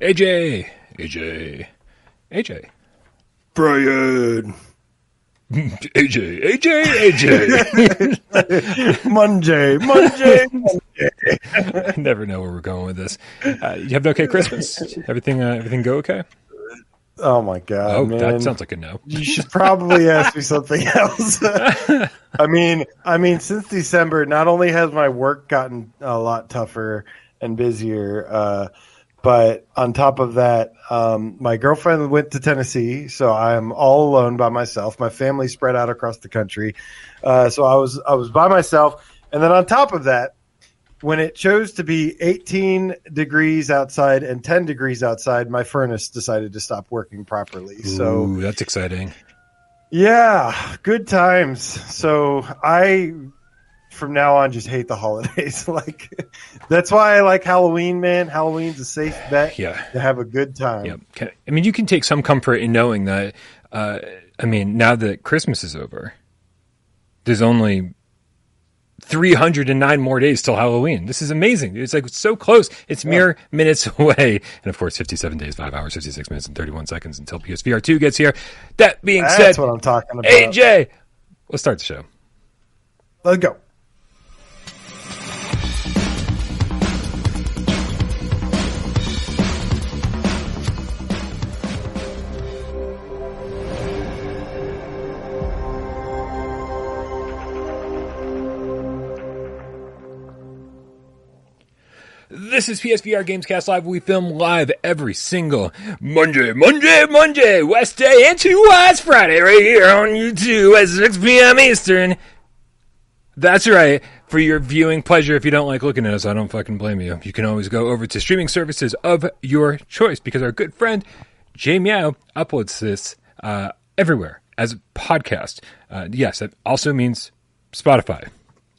AJ, AJ, AJ, Brian. AJ, AJ, AJ. Monday, Monday, Monday. I never know where we're going with this. Uh, you have an okay Christmas? Everything, uh, everything go okay? Oh my god, Oh, man. that sounds like a no. you should probably ask me something else. I mean, I mean, since December, not only has my work gotten a lot tougher and busier, uh, but on top of that, um, my girlfriend went to Tennessee, so I'm all alone by myself. My family spread out across the country, uh, so I was I was by myself, and then on top of that, when it chose to be 18 degrees outside and 10 degrees outside, my furnace decided to stop working properly. So. That's exciting. Yeah, good times. So I, from now on, just hate the holidays. like that's why I like Halloween, man. Halloween's a safe bet Yeah. to have a good time. Yep. Can- I mean, you can take some comfort in knowing that. Uh, I mean, now that Christmas is over, there's only 309 more days till Halloween. This is amazing. It's like so close. It's mere minutes away, and of course, 57 days, five hours, 56 minutes, and 31 seconds until PSVR 2 gets here. That being That's said, what I'm talking about. AJ, let's start the show. Let's go. This is PSVR Gamescast Live. We film live every single Monday, Monday, Monday, West Day, and two West Friday, right here on YouTube at 6 p.m. Eastern. That's right. For your viewing pleasure, if you don't like looking at us, I don't fucking blame you. You can always go over to streaming services of your choice because our good friend Jay Meow uploads this uh, everywhere as a podcast. Uh, yes, that also means Spotify.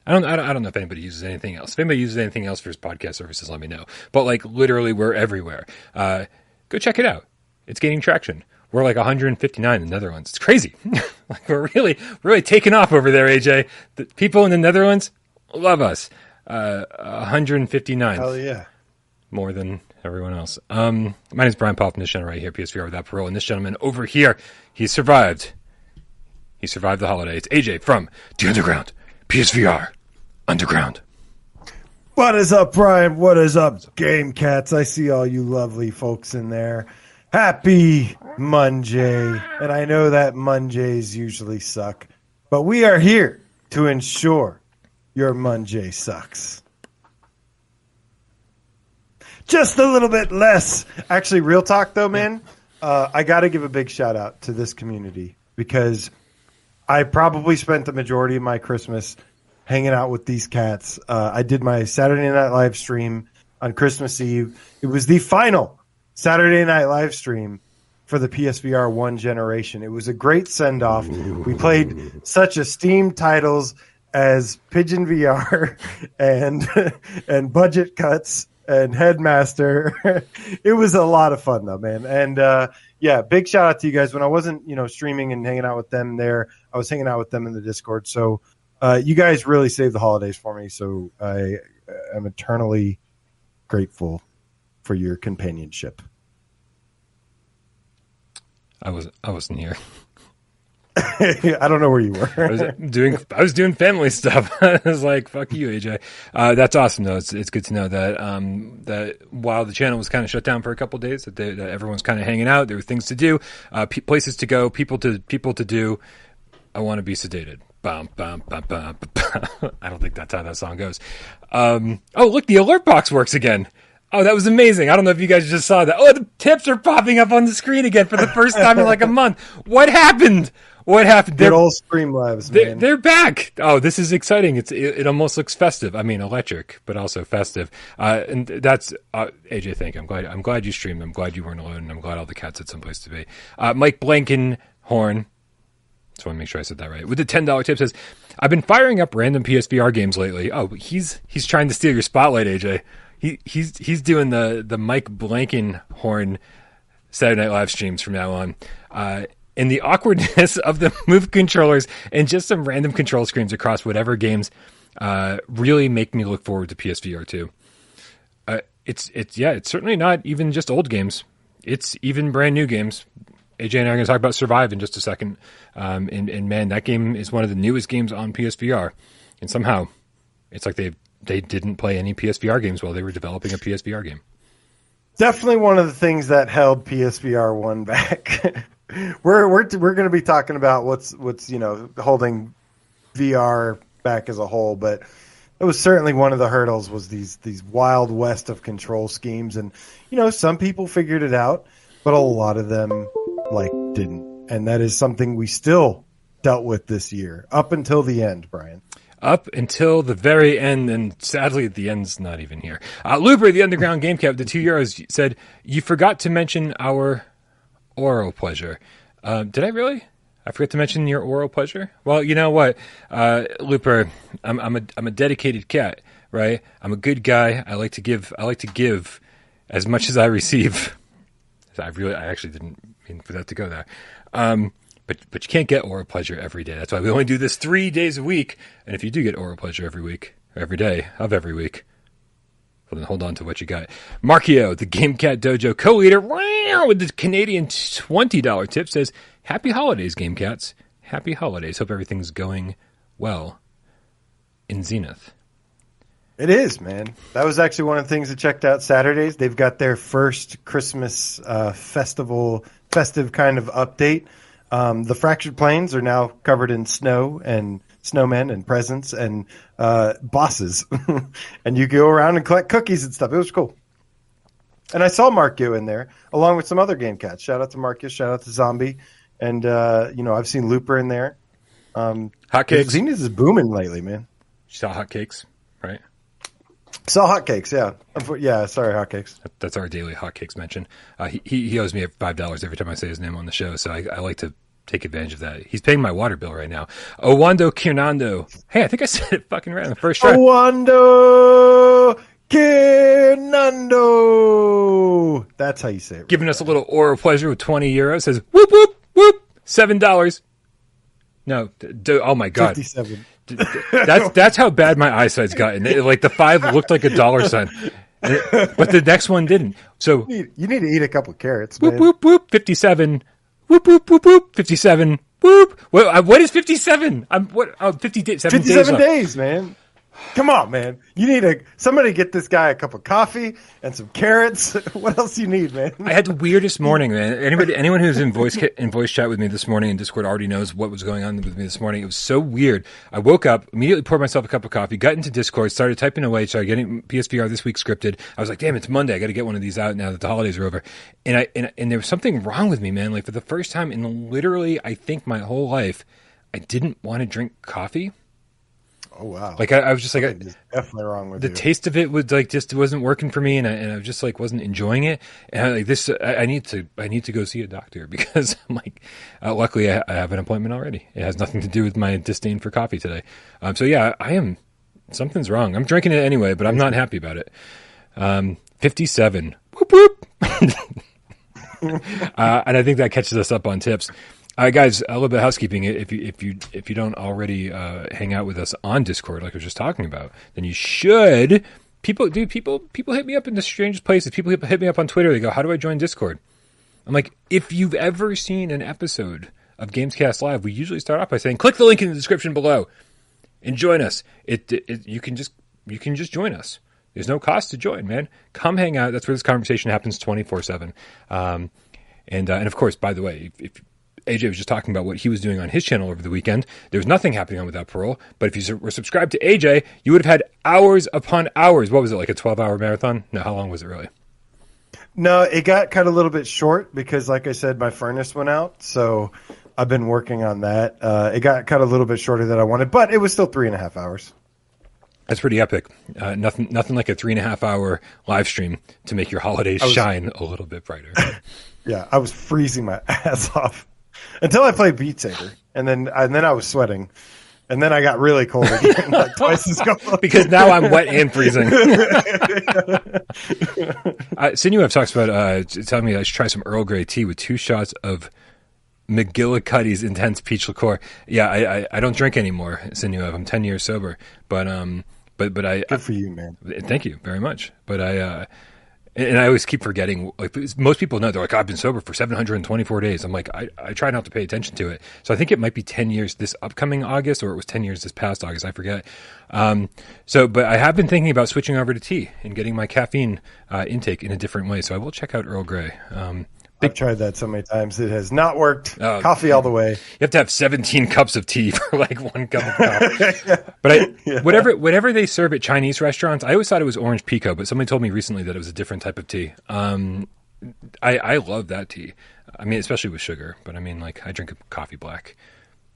I don't, I don't, I don't know if anybody uses anything else. If anybody uses anything else for his podcast services, let me know. But like literally, we're everywhere. Uh, go check it out. It's gaining traction. We're like 159 in the Netherlands. It's crazy. like we're really, really taking off over there, AJ. The people in the Netherlands love us. Uh, 159 Hell yeah. more than everyone else. Um, my name is Brian Poff, and this gentleman right here, PSVR without parole, and this gentleman over here, he survived. He survived the holiday. It's AJ from the Underground, PSVR Underground. What is up, Brian? What is up, Game Cats? I see all you lovely folks in there. Happy Monday. And I know that Mondays usually suck, but we are here to ensure your Monday sucks. Just a little bit less. Actually, real talk though, man. Uh, I got to give a big shout out to this community because I probably spent the majority of my Christmas hanging out with these cats. Uh, I did my Saturday night live stream on Christmas Eve. It was the final Saturday night live stream for the PSVR one generation. It was a great send off. We played such esteemed titles as Pigeon VR and and Budget Cuts and Headmaster. it was a lot of fun though, man. And uh, yeah, big shout out to you guys. When I wasn't, you know, streaming and hanging out with them there, I was hanging out with them in the Discord. So uh, you guys really saved the holidays for me. So I am eternally grateful for your companionship. I was I wasn't here. I don't know where you were. I was doing I was doing family stuff. I was like, "Fuck you, AJ." Uh, that's awesome, though. It's it's good to know that um, that while the channel was kind of shut down for a couple of days, that, they, that everyone's kind of hanging out. There were things to do, uh, pe- places to go, people to people to do. I want to be sedated. Bum, bum, bum. I don't think that's how that song goes. Um, oh, look, the alert box works again. Oh, that was amazing. I don't know if you guys just saw that. Oh, the tips are popping up on the screen again for the first time in like a month. What happened? What happened? They're- old Streamlabs, they're, man. they're back. Oh, this is exciting. It's it, it almost looks festive. I mean, electric, but also festive. Uh, and that's uh, AJ. Thank you. I'm glad. I'm glad you streamed. I'm glad you weren't alone. And I'm glad all the cats had someplace to be. Uh, Mike Blankenhorn. Just want to make sure I said that right. With the ten dollar tip says, "I've been firing up random PSVR games lately." Oh, he's he's trying to steal your spotlight, AJ. He he's he's doing the the Mike Blankenhorn Saturday Night Live streams from now on. Uh, and the awkwardness of the move controllers and just some random control screens across whatever games uh, really make me look forward to PSVR 2. Uh, it's it's yeah, it's certainly not even just old games. It's even brand new games. AJ and I are going to talk about Survive in just a second. Um, and, and man, that game is one of the newest games on PSVR, and somehow it's like they they didn't play any PSVR games while they were developing a PSVR game. Definitely one of the things that held PSVR one back. we're we're we're going to be talking about what's what's you know holding VR back as a whole, but it was certainly one of the hurdles was these these wild west of control schemes, and you know some people figured it out, but a lot of them like didn't, and that is something we still dealt with this year up until the end, Brian up until the very end, and sadly, the end's not even here. Uh, Looper, the underground game cap, the two euros, said, You forgot to mention our oral pleasure. Uh, did I really? I forgot to mention your oral pleasure. Well, you know what, uh, Looper, I'm, I'm a I'm a dedicated cat, right? I'm a good guy. I like to give. I like to give as much as I receive. I really, I actually didn't mean for that to go there. Um, but but you can't get oral pleasure every day. That's why we only do this three days a week. And if you do get oral pleasure every week, every day of every week, well, then hold on to what you got. Markio, the GameCat Dojo co-leader, with the Canadian twenty dollar tip, says, "Happy holidays, GameCats. Happy holidays. Hope everything's going well in Zenith." It is, man. That was actually one of the things that checked out Saturdays. They've got their first Christmas uh, festival, festive kind of update um, the fractured planes are now covered in snow and snowmen and presents and uh, bosses, and you go around and collect cookies and stuff. It was cool. And I saw Mark Yu in there along with some other game cats. Shout out to Marcus. Shout out to Zombie. And uh, you know I've seen Looper in there. Um, Hotcakes. Zenith is booming lately, man. You saw hotcakes, right? Saw hotcakes, yeah, yeah. Sorry, hotcakes. That's our daily hotcakes mention. Uh, he he owes me five dollars every time I say his name on the show, so I, I, like to take advantage of that. He's paying my water bill right now. Owando Kirnando. Hey, I think I said it fucking right on the first try. Owando Kirnando. That's how you say it. Giving us a little oral pleasure with twenty euros. Says whoop whoop whoop. Seven dollars. No, d- oh my god. Fifty-seven that's that's how bad my eyesight's gotten. It, like the five looked like a dollar sign, but the next one didn't. So you need, you need to eat a couple carrots. Whoop man. whoop whoop. Fifty-seven. Whoop whoop whoop whoop. Fifty-seven. Whoop. What, uh, what is fifty-seven? I'm what? Oh, 57 Fifty-seven days, days man. Come on, man. You need a somebody get this guy a cup of coffee and some carrots. what else you need, man? I had the weirdest morning, man. Anybody, anyone who's in voice in voice chat with me this morning in Discord already knows what was going on with me this morning. It was so weird. I woke up, immediately poured myself a cup of coffee, got into Discord, started typing away, started getting PSVR this week scripted. I was like, damn, it's Monday. I got to get one of these out now that the holidays are over. And I and, and there was something wrong with me, man. Like for the first time in literally, I think my whole life, I didn't want to drink coffee. Oh wow! Like I, I was just like, I, definitely wrong with the you. taste of it was like just wasn't working for me, and I, and I just like wasn't enjoying it. And I, like this, I, I, need to I need to go see a doctor because I'm like, uh, luckily I, I, have an appointment already. It has nothing to do with my disdain for coffee today. Um, so yeah, I am something's wrong. I'm drinking it anyway, but I'm not happy about it. Um, Fifty-seven. Whoop whoop. uh, and I think that catches us up on tips. All right, guys, a little bit of housekeeping. If you if you if you don't already uh, hang out with us on Discord, like I was just talking about, then you should. People, do people people hit me up in the strangest places. People hit, me up on Twitter. They go, "How do I join Discord?" I'm like, if you've ever seen an episode of Gamescast Live, we usually start off by saying, "Click the link in the description below and join us." It, it you can just you can just join us. There's no cost to join, man. Come hang out. That's where this conversation happens 24 um, seven. And uh, and of course, by the way, if, if AJ was just talking about what he was doing on his channel over the weekend. There was nothing happening on Without Parole, but if you were subscribed to AJ, you would have had hours upon hours. What was it, like a 12 hour marathon? No, how long was it really? No, it got cut a little bit short because, like I said, my furnace went out. So I've been working on that. Uh, it got cut a little bit shorter than I wanted, but it was still three and a half hours. That's pretty epic. Uh, nothing, nothing like a three and a half hour live stream to make your holidays was, shine a little bit brighter. yeah, I was freezing my ass off until I played Beat Saber, and then and then I was sweating, and then I got really cold again, like twice as cold. because now I'm wet and freezing. uh, Sinuev talks about uh, telling me I should try some Earl Grey tea with two shots of McGillicuddy's intense peach liqueur. Yeah, I, I, I don't drink anymore, Sinuev. I'm ten years sober, but um, but but I Good for you, man. Thank you very much. But I, uh, and I always keep forgetting. Like most people know, they're like, "I've been sober for 724 days." I'm like, I, I try not to pay attention to it. So I think it might be 10 years this upcoming August, or it was 10 years this past August. I forget. Um, so, but I have been thinking about switching over to tea and getting my caffeine uh, intake in a different way. So I will check out Earl Grey. Um, I've tried that so many times. It has not worked. Oh. Coffee all the way. You have to have 17 cups of tea for like one cup of coffee. But I, whatever, whatever they serve at Chinese restaurants, I always thought it was orange pekoe, but somebody told me recently that it was a different type of tea. Um, I, I love that tea. I mean, especially with sugar, but I mean, like, I drink coffee black.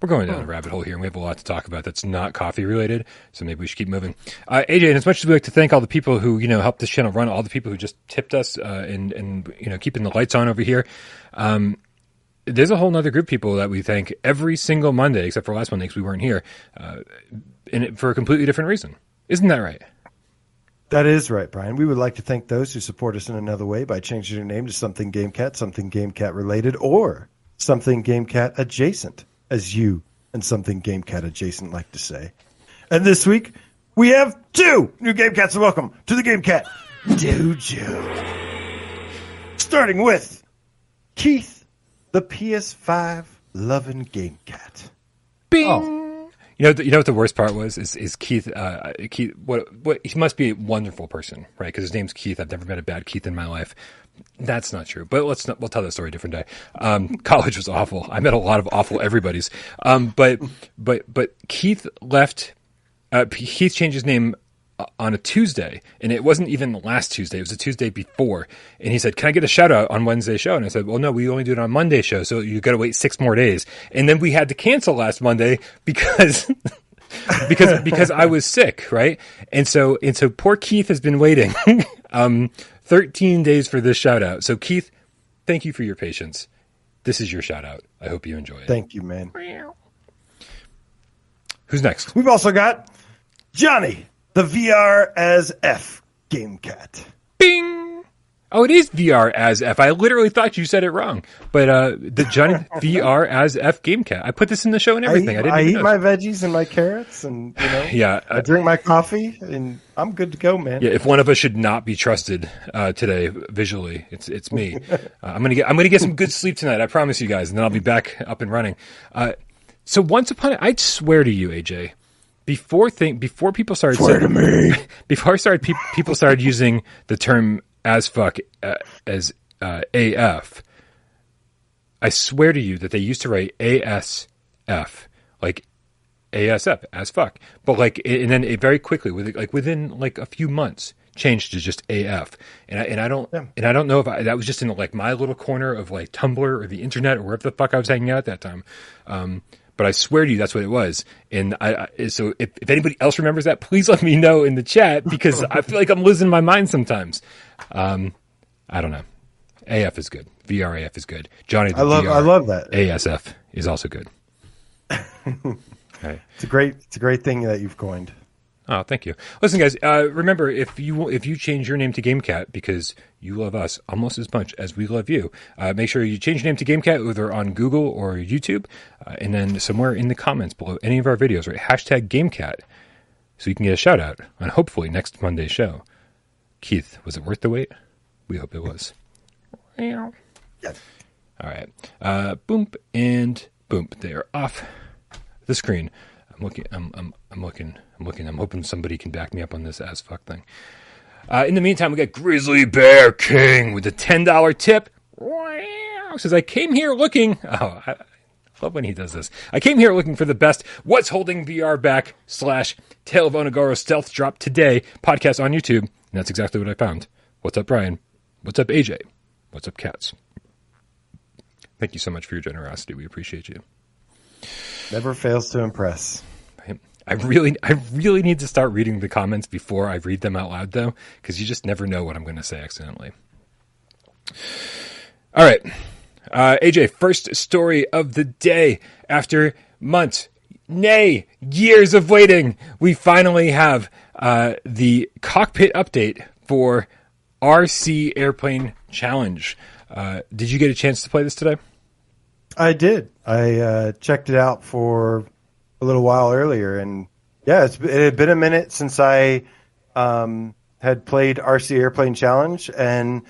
We're going down a rabbit hole here, and we have a lot to talk about that's not coffee related, so maybe we should keep moving. Uh, AJ, and as much as we like to thank all the people who, you know, helped this channel run, all the people who just tipped us uh, and, and, you know, keeping the lights on over here, um, there's a whole other group of people that we thank every single Monday, except for last Monday because we weren't here, uh, and for a completely different reason. Isn't that right? That is right, Brian. We would like to thank those who support us in another way by changing your name to something GameCat, something GameCat related, or something GameCat adjacent, as you and something GameCat adjacent like to say. And this week, we have two new GameCats. Welcome to the GameCat Dojo. Starting with Keith, the PS5 loving GameCat. Bing. Oh. You know, you know what the worst part was is, is Keith. Uh, Keith, what, what he must be a wonderful person, right? Because his name's Keith. I've never met a bad Keith in my life. That's not true, but let's not, we'll tell that story a different day. Um, college was awful. I met a lot of awful everybody's. Um, but but but Keith left. Uh, Keith changed his name on a Tuesday, and it wasn't even the last Tuesday. It was the Tuesday before, and he said, "Can I get a shout out on Wednesday show?" And I said, "Well, no, we only do it on Monday show, so you got to wait six more days." And then we had to cancel last Monday because. because because I was sick, right? And so and so poor Keith has been waiting um 13 days for this shout out. So Keith, thank you for your patience. This is your shout out. I hope you enjoy it. Thank you, man. Who's next? We've also got Johnny, the VR as F GameCat. Bing. Oh, it is VR as F. I literally thought you said it wrong. But uh the Johnny VR as F game cat. I put this in the show and everything. I, I didn't I eat know. my veggies and my carrots, and you know, Yeah, I uh, drink my coffee, and I'm good to go, man. yeah. If one of us should not be trusted uh, today visually, it's it's me. Uh, I'm gonna get I'm gonna get some good sleep tonight. I promise you guys, and then I'll be back up and running. Uh, so once upon, a, I'd swear to you, AJ, before think before people started Swear to me. before I started pe- people started using the term as fuck uh, as uh, AF. I swear to you that they used to write ASF like ASF as fuck, but like and then it very quickly with like within like a few months changed to just AF, and I, and I don't and I don't know if I, that was just in like my little corner of like Tumblr or the internet or wherever the fuck I was hanging out at that time. Um, but I swear to you, that's what it was. And I, I so if, if anybody else remembers that, please let me know in the chat because I feel like I'm losing my mind sometimes. Um, I don't know. AF is good. VRAF is good. Johnny, I love, VR, I love that. ASF is also good. Okay. It's a great, it's a great thing that you've coined. Oh, thank you. Listen, guys. Uh, remember, if you if you change your name to GameCat because you love us almost as much as we love you, uh, make sure you change your name to GameCat either on Google or YouTube, uh, and then somewhere in the comments below any of our videos, right? Hashtag GameCat, so you can get a shout out on hopefully next Monday's show. Keith, was it worth the wait? We hope it was. Yeah. All right. Uh, boom and boom. They are off the screen. I'm looking. I'm. I'm. I'm looking. I'm looking. I'm hoping somebody can back me up on this as fuck thing. Uh, in the meantime, we got Grizzly Bear King with a ten dollar tip. Says I came here looking. Oh, I love when he does this. I came here looking for the best. What's holding VR back? Slash Tale of Onogoro stealth drop today podcast on YouTube. And that's exactly what I found. What's up, Brian? What's up, AJ? What's up, cats? Thank you so much for your generosity. We appreciate you. Never fails to impress. I- really, I really need to start reading the comments before I read them out loud, though, because you just never know what I'm going to say accidentally. All right, uh, AJ, first story of the day. After months, nay, years of waiting, we finally have uh, the cockpit update for RC Airplane Challenge. Uh, did you get a chance to play this today? I did. I uh, checked it out for a little while earlier, and Yeah, it's, it had been a minute since I um, had played RC Airplane Challenge, and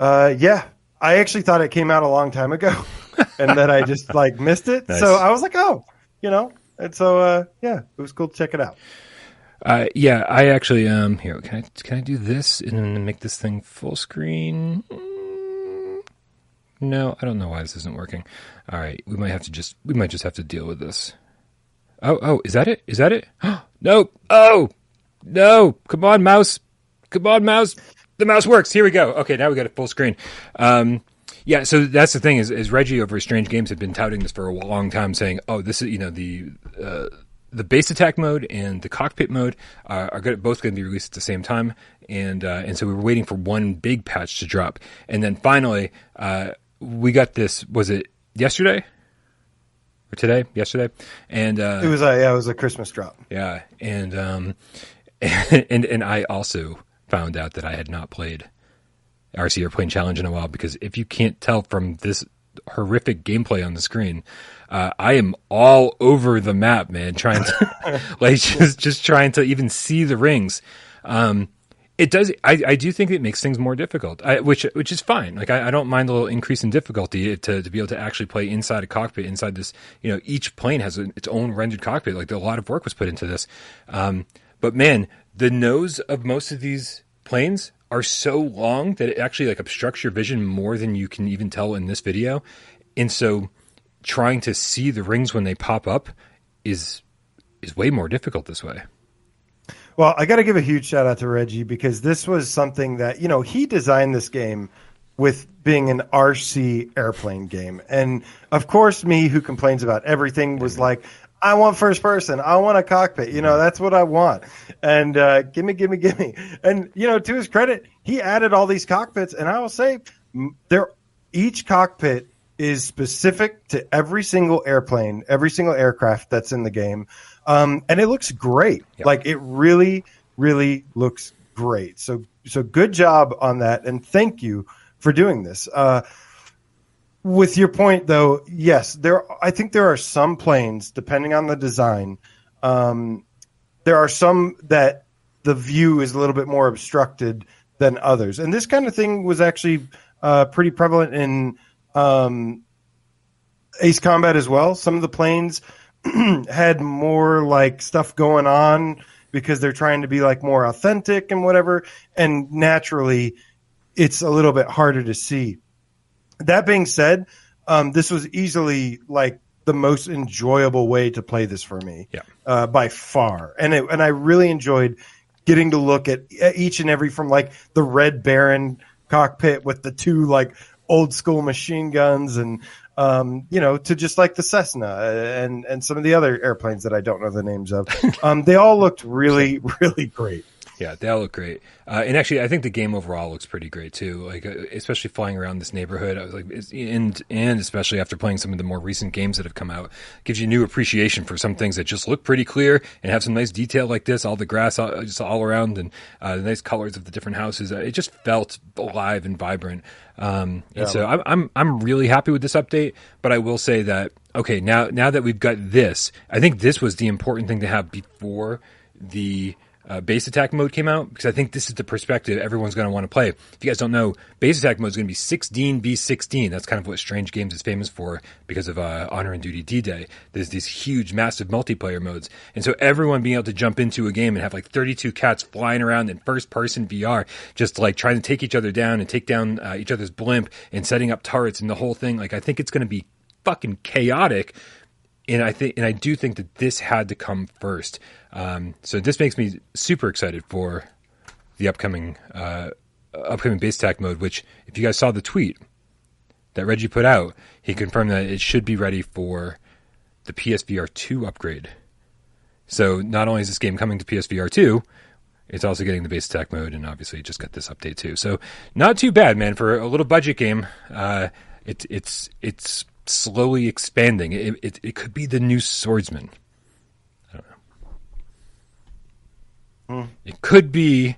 uh, yeah, I actually thought it came out a long time ago, and that I just like missed it. Nice. So I was like, oh, you know, and so uh, yeah, it was cool to check it out. Uh, yeah, I actually um here can I can I do this and make this thing full screen? Mm, No, I don't know why this isn't working. All right, we might have to just we might just have to deal with this. Oh oh, is that it? Is that it? no. Oh no! Come on, mouse! Come on, mouse! The mouse works. Here we go. Okay, now we got a full screen. Um, yeah, so that's the thing is, is Reggie over Strange Games had been touting this for a long time, saying, "Oh, this is you know the uh, the base attack mode and the cockpit mode are both going to be released at the same time." And uh, and so we were waiting for one big patch to drop, and then finally uh, we got this. Was it yesterday today? Yesterday, and uh, It was a yeah, it was a Christmas drop. yeah, and um, and and I also found out that I had not played RC Airplane Challenge in a while because if you can't tell from this horrific gameplay on the screen, uh, I am all over the map, man, trying to like just just trying to even see the rings. Um, it does. I, I do think it makes things more difficult, I, which which is fine. Like I, I don't mind a little increase in difficulty to to be able to actually play inside a cockpit. Inside this, you know, each plane has its own rendered cockpit. Like a lot of work was put into this. Um, but man, the nose of most of these planes are so long that it actually like obstructs your vision more than you can even tell in this video. And so, trying to see the rings when they pop up is is way more difficult this way. Well, I got to give a huge shout out to Reggie because this was something that, you know, he designed this game with being an RC airplane game. And of course, me who complains about everything was like, I want first person. I want a cockpit. You know, that's what I want. And uh, gimme, gimme, gimme. And, you know, to his credit, he added all these cockpits. And I will say, they're, each cockpit is specific to every single airplane, every single aircraft that's in the game. Um, and it looks great. Yep. Like it really, really looks great. So, so good job on that, and thank you for doing this. Uh, with your point, though, yes, there. I think there are some planes, depending on the design. Um, there are some that the view is a little bit more obstructed than others, and this kind of thing was actually uh, pretty prevalent in um, Ace Combat as well. Some of the planes had more like stuff going on because they're trying to be like more authentic and whatever, and naturally, it's a little bit harder to see. That being said, um, this was easily like the most enjoyable way to play this for me, Yeah. uh, by far. And it, and I really enjoyed getting to look at at each and every from like the Red Baron cockpit with the two like old school machine guns and um, you know to just like the Cessna and and some of the other airplanes that I don't know the names of. Um, they all looked really really great. Yeah, they all look great. Uh, and actually, I think the game overall looks pretty great too. Like, uh, especially flying around this neighborhood, I was like, and and especially after playing some of the more recent games that have come out, gives you new appreciation for some things that just look pretty clear and have some nice detail like this. All the grass, all, just all around, and uh, the nice colors of the different houses. Uh, It just felt alive and vibrant. Um, and so I'm, I'm I'm really happy with this update. But I will say that okay, now now that we've got this, I think this was the important thing to have before the uh, base attack mode came out because I think this is the perspective everyone's going to want to play. If you guys don't know, base attack mode is going to be 16 v 16. That's kind of what Strange Games is famous for because of uh, Honor and Duty D Day. There's these huge, massive multiplayer modes, and so everyone being able to jump into a game and have like 32 cats flying around in first person VR, just like trying to take each other down and take down uh, each other's blimp and setting up turrets and the whole thing. Like I think it's going to be fucking chaotic and I think, and I do think that this had to come first. Um, so this makes me super excited for the upcoming uh, upcoming base attack mode. Which, if you guys saw the tweet that Reggie put out, he confirmed that it should be ready for the PSVR two upgrade. So not only is this game coming to PSVR two, it's also getting the base attack mode, and obviously just got this update too. So not too bad, man, for a little budget game. Uh, it, it's it's slowly expanding. It, it it could be the new swordsman. I don't It could be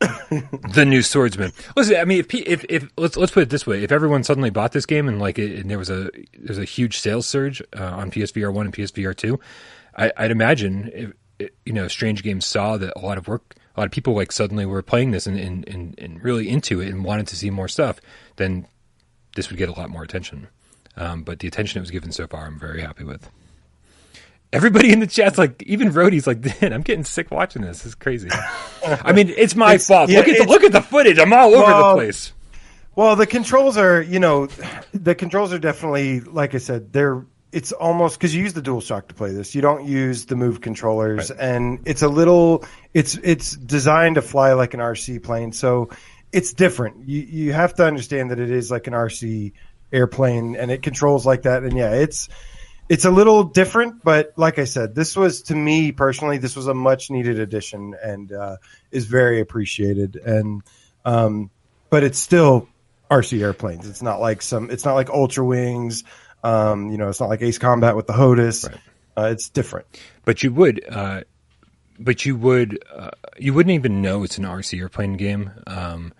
the new swordsman. Listen, I mean, if, if if let's let's put it this way: if everyone suddenly bought this game and like it, and there was a there's a huge sales surge uh, on PSVR one and PSVR two, I'd imagine if, if, you know Strange Games saw that a lot of work, a lot of people like suddenly were playing this and, and, and, and really into it and wanted to see more stuff, then this would get a lot more attention. Um, but the attention it was given so far, I'm very happy with. Everybody in the chat's like, even Rhodey's like, "Man, I'm getting sick watching this. It's crazy." I mean, it's my It's- fault. yeah, look at the look at the footage. I'm all over Well, the place. Well, the controls are, you know, the controls are definitely, like I said, they're. It's almost because you use the DualShock to play this. You don't use the Move controllers, and it's a little. It's it's designed to fly like an RC plane, so it's different. You you have to understand that it is like an RC airplane, and it controls like that. And yeah, it's it's a little different, but like I said, this was to me personally, this was a much needed addition, and uh, is very appreciated. And um, but it's still RC airplanes. It's not like some. It's not like Ultra Wings. Um, you know, it's not like Ace Combat with the HOTAS. Right. Uh, it's different. But you would, uh, but you would, uh, you wouldn't even know it's an RC airplane game. Um,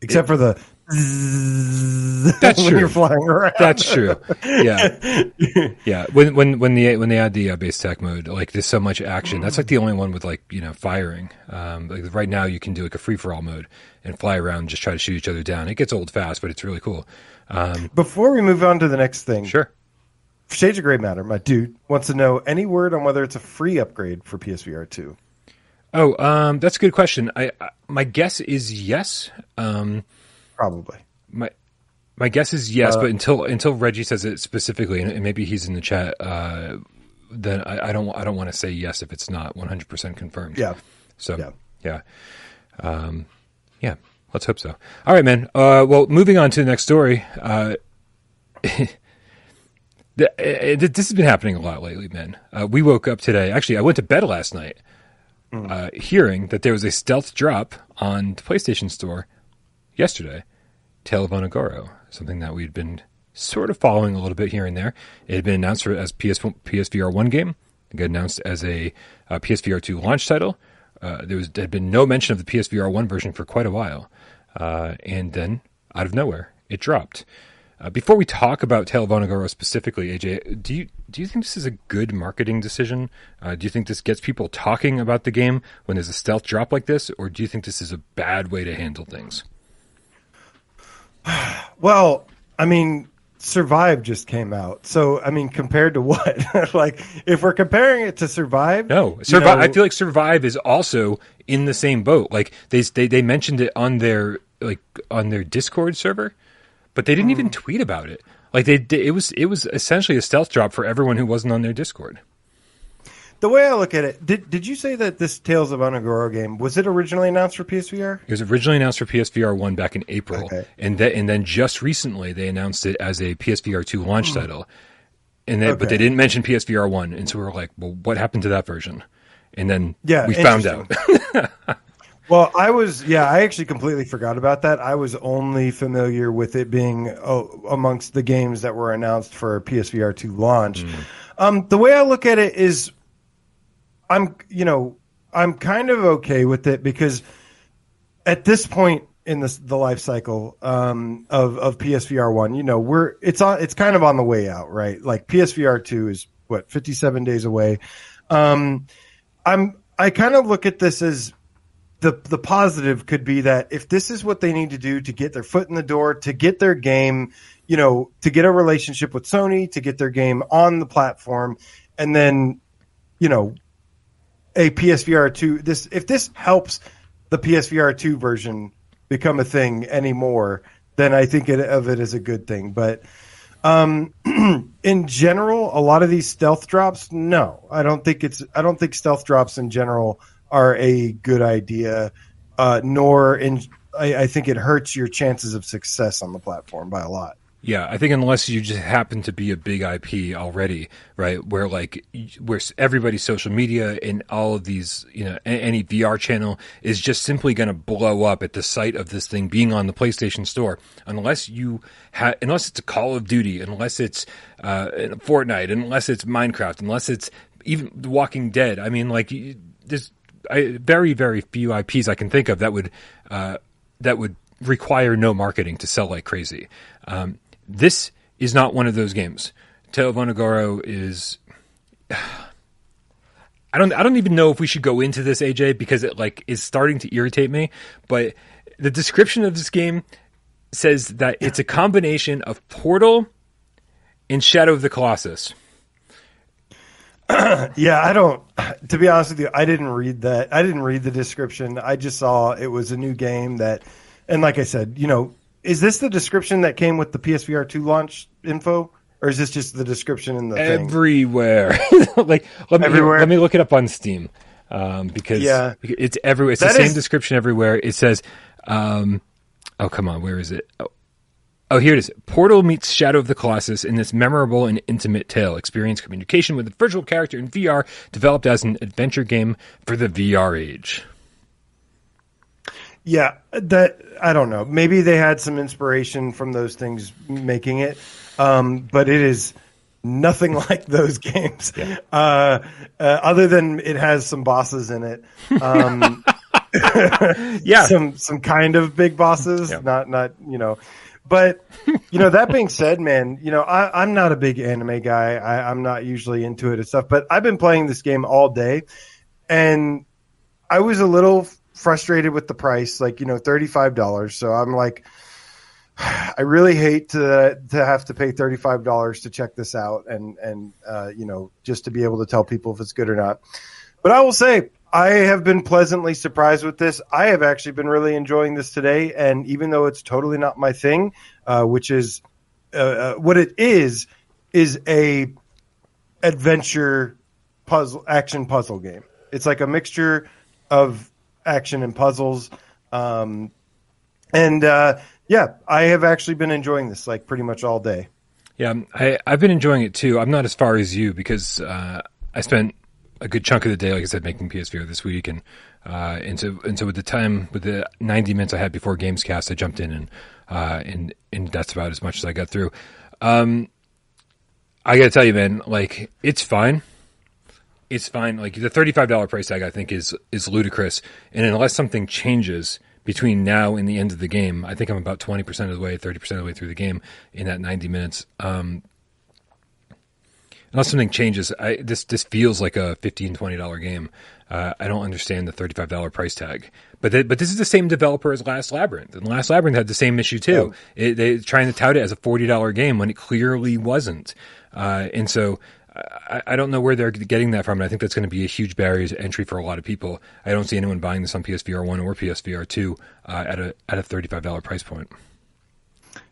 Except for the That's true. flying around. That's true. Yeah, yeah. When when when the when they add the uh, base tech mode, like there's so much action. That's like the only one with like you know firing. Um, like right now, you can do like a free for all mode and fly around, and just try to shoot each other down. It gets old fast, but it's really cool. Um, Before we move on to the next thing, sure. Shades of Grey Matter, my dude, wants to know any word on whether it's a free upgrade for PSVR 2. Oh, um, that's a good question. I, I my guess is yes. Um, Probably. my my guess is yes, Uh, but until until Reggie says it specifically, and, maybe he's in the chat, uh, then I, I don't I don't want to say yes if it's not 100 percent confirmed. Yeah. So Yeah. yeah, um, yeah. Let's hope so. All right, man. Uh, well, moving on to the next story. Uh, the, uh, this has been happening a lot lately, man. Uh, we woke up today. Actually, I went to bed last night, uh, hearing that there was a stealth drop on the PlayStation Store yesterday. Tale of Onogoro, something that we'd been sort of following a little bit here and there. It had been announced as PS, PSVR 1 game. It got announced as a, uh PSVR 2 launch title. Uh, there was had been no mention of the PSVR 1 version for quite a while. Uh, and then, out of nowhere, it dropped. Uh, before we talk about Tale of Onogoro specifically, AJ, do you do you think this is a good marketing decision? Uh, do you think this gets people talking about the game when there's a stealth drop like this, or do you think this is a bad way to handle things? Well, I mean, Survive just came out. So, I mean, compared to what? like, if we're comparing it to Survive, No, you survive. know- I feel like Survive is also in the same boat. Like they they they mentioned it on their like on their Discord server, but they didn't even Mm. tweet about it. Like they, they it was it was essentially a stealth drop for everyone who wasn't on their Discord. The way I look at it, did did you say that this Tales of Onogoro game was it originally announced for PSVR? It was originally announced for PSVR one back in April, Okay. and then and then just recently they announced it as a PSVR two launch title, and they, but. They didn't mention PSVR one, and so we were like, well, what happened to that version? And then Yeah, we found out. Well, I was, yeah, I actually completely forgot about that. I was only familiar with it being uh, amongst the games that were announced for PSVR 2 launch. Um, the way I look at it is, I'm, you know, I'm kind of okay with it because at this point in this, the life cycle um, of of PSVR one, you know, we're it's on it's kind of on the way out, right? Like PSVR two is what 57 days away. Um, I'm I kind of look at this as the the positive could be that if this is what they need to do to get their foot in the door, to get their game, you know, to get a relationship with Sony, to get their game on the platform, and then, you know, a PSVR two. This if this helps the PSVR two version become a thing anymore, then I think it, of it as a good thing. But um, in general, a lot of these stealth drops, no, I don't think it's. I don't think stealth drops in general are a good idea. Uh, nor in, I, I think it hurts your chances of success on the platform by a lot. Yeah, I think unless you just happen to be a big IP already, right? Where like where everybody's social media and all of these, you know, any VR channel is just simply going to blow up at the sight of this thing being on the PlayStation Store. Unless you unless it's a Call of Duty, unless it's uh, Fortnite, unless it's Minecraft, unless it's even The Walking Dead. I mean, like there's I, very very few IPs I can think of that would uh, that would require no marketing to sell like crazy. Um, this is not one of those games. Tale is I don't I don't even know if we should go into this AJ because it like is starting to irritate me. But the description of this game says that it's a combination of Portal and Shadow of the Colossus. yeah, I don't. To be honest with you, I didn't read that. I didn't read the description. I just saw it was a new game that, and like I said, you know, is this the description that came with the PSVR two launch info? or is this just the description in the everywhere? like let me everywhere. let me look it up on Steam um, because yeah. it's everywhere. It's that the same is... description everywhere. It says, um, "Oh come on, where is it?" Oh. oh. here it is. Portal meets Shadow of the Colossus in this memorable and intimate tale. Experience communication with a virtual character in VR, developed as an adventure game for the VR age. Yeah, that I don't know. Maybe they had some inspiration from those things making it. Um, but it is nothing like those games. Yeah. Uh, uh, other than it has some bosses in it. Um, yeah, some some kind of big bosses, yeah. not not you know. But you know that being said, man, you know I, am not a big anime guy. I, I'm not usually into it and stuff. But I've been playing this game all day, and I was a little frustrated with the price, like you know thirty five dollars. So I'm like I really hate to to have to pay thirty five dollars to check this out and and uh, you know just to be able to tell people if it's good or not. But I will say I have been pleasantly surprised with this. I have actually been really enjoying this today, and even though it's totally not my thing, uh, which is uh, uh what it is, is a adventure puzzle action puzzle game. It's like a mixture of action and puzzles. Um, and uh, yeah, I have actually been enjoying this like pretty much all day. Yeah, I, I've been enjoying it too. I'm not as far as you because uh, I spent a good chunk of the day, like I said, making PSVR this week, and uh, and so and so with the time with the 90 minutes I had before Gamescast, I jumped in and uh, and and that's about as much as I got through. Um, I got to tell you, man, like it's fine. It's fine. Like the thirty-five dollar price tag, I think is is ludicrous, and unless something changes between now and the end of the game. I think I'm about 20% of the way, 30% of the way through the game in that 90 minutes. Um, unless something changes, I, this this feels like a 15 $20 game. Uh, I don't understand the $35 price tag. But they, but this is the same developer as Last Labyrinth, and Last Labyrinth had the same issue too. Oh. It, they trying to tout it as a $40 game when it clearly wasn't. Uh, and so I, I, don't know where they're getting that from, and I think that's going to be a huge barrier to entry for a lot of people. I don't see anyone buying this on PSVR one or PSVR two uh, at a at a thirty five dollar price point.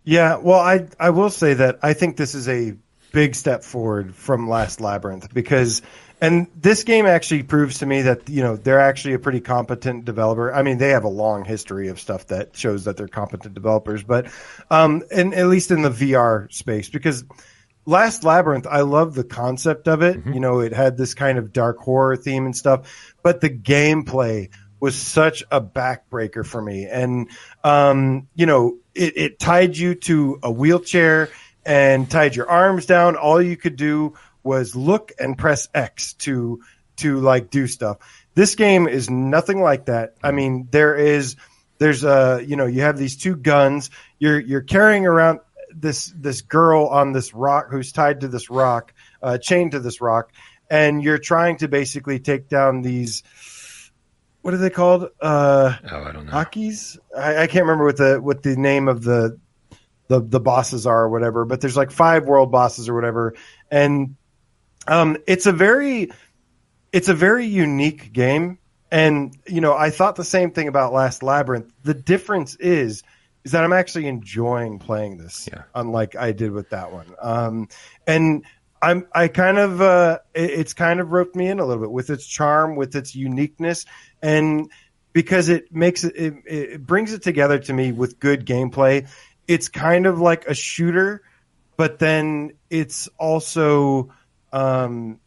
Yeah, well, I I will say that I think this is a big step forward from Last Labyrinth because, and this game actually proves to me that you know they're actually a pretty competent developer. I mean, they have a long history of stuff that shows that they're competent developers, but um, and at least in the VR space because Last Labyrinth, I love the concept of it. Mm-hmm. You know, it had this kind of dark horror theme and stuff, but the gameplay was such a backbreaker for me. And, um, you know, it, it tied you to a wheelchair and tied your arms down. All you could do was look and press X to, to like do stuff. This game is nothing like that. I mean, there is, there's a, you know, you have these two guns. You're, you're carrying around this this girl on this rock who's tied to this rock, uh, chained to this rock, and you're trying to basically take down these. What are they called? Uh, oh, I don't know. Hockeys. I, I can't remember what the what the name of the the the bosses are or whatever. But there's like five world bosses or whatever, and um, it's a very it's a very unique game. And you know, I thought the same thing about Last Labyrinth. The difference is is that I'm actually enjoying playing this, yeah. unlike I did with that one. Um, and I'm I kind of uh, it, it's kind of roped me in a little bit with its charm, with its uniqueness, and because it makes it, it, it brings it together to me with good gameplay. It's kind of like a shooter, but then it's also um,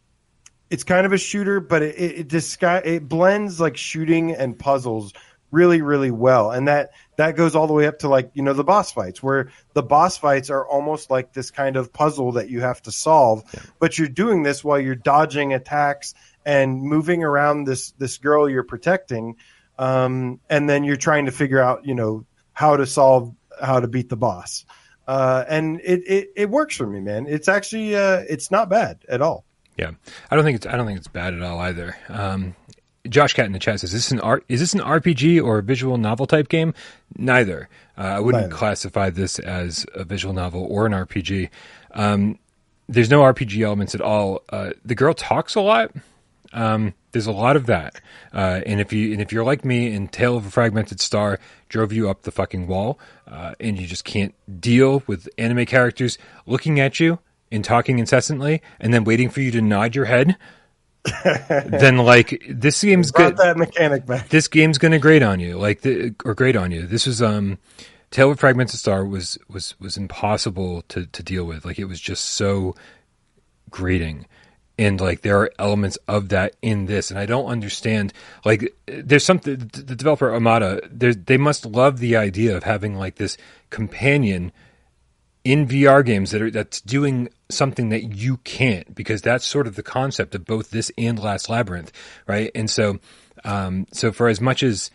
it's kind of a shooter, but it it, it, it blends like shooting and puzzles really really well. And that that goes all the way up to like you know the boss fights where the boss fights are almost like this kind of puzzle that you have to solve. Yeah. but you're doing this while you're dodging attacks and moving around this this girl you're protecting um, and then you're trying to figure out you know how to solve how to beat the boss. Uh, and it, it, it works for me man. It's actually uh, it's not bad at all. Yeah, I don't think it's I don't think it's bad at all either. Um, Josh Cat in the chat says, "Is this an art? Is this an RPG or a visual novel type game? Neither. Uh, I wouldn't Neither. classify this as a visual novel or an RPG. Um, there's no RPG elements at all. Uh, the girl talks a lot. Um, there's a lot of that, uh, and if you and if you're like me, and Tale of a Fragmented Star drove you up the fucking wall, uh, and you just can't deal with anime characters looking at you and talking incessantly, and then waiting for you to nod your head, then like this game's good. that mechanic back. This game's gonna grate on you, like the, or grate on you. This was um, Tale of Fragmented Star was was was impossible to to deal with. Like it was just so grating and like there are elements of that in this and i don't understand like there's something the developer Amata they must love the idea of having like this companion in vr games that are that's doing something that you can't because that's sort of the concept of both this and last labyrinth right and so um so for as much as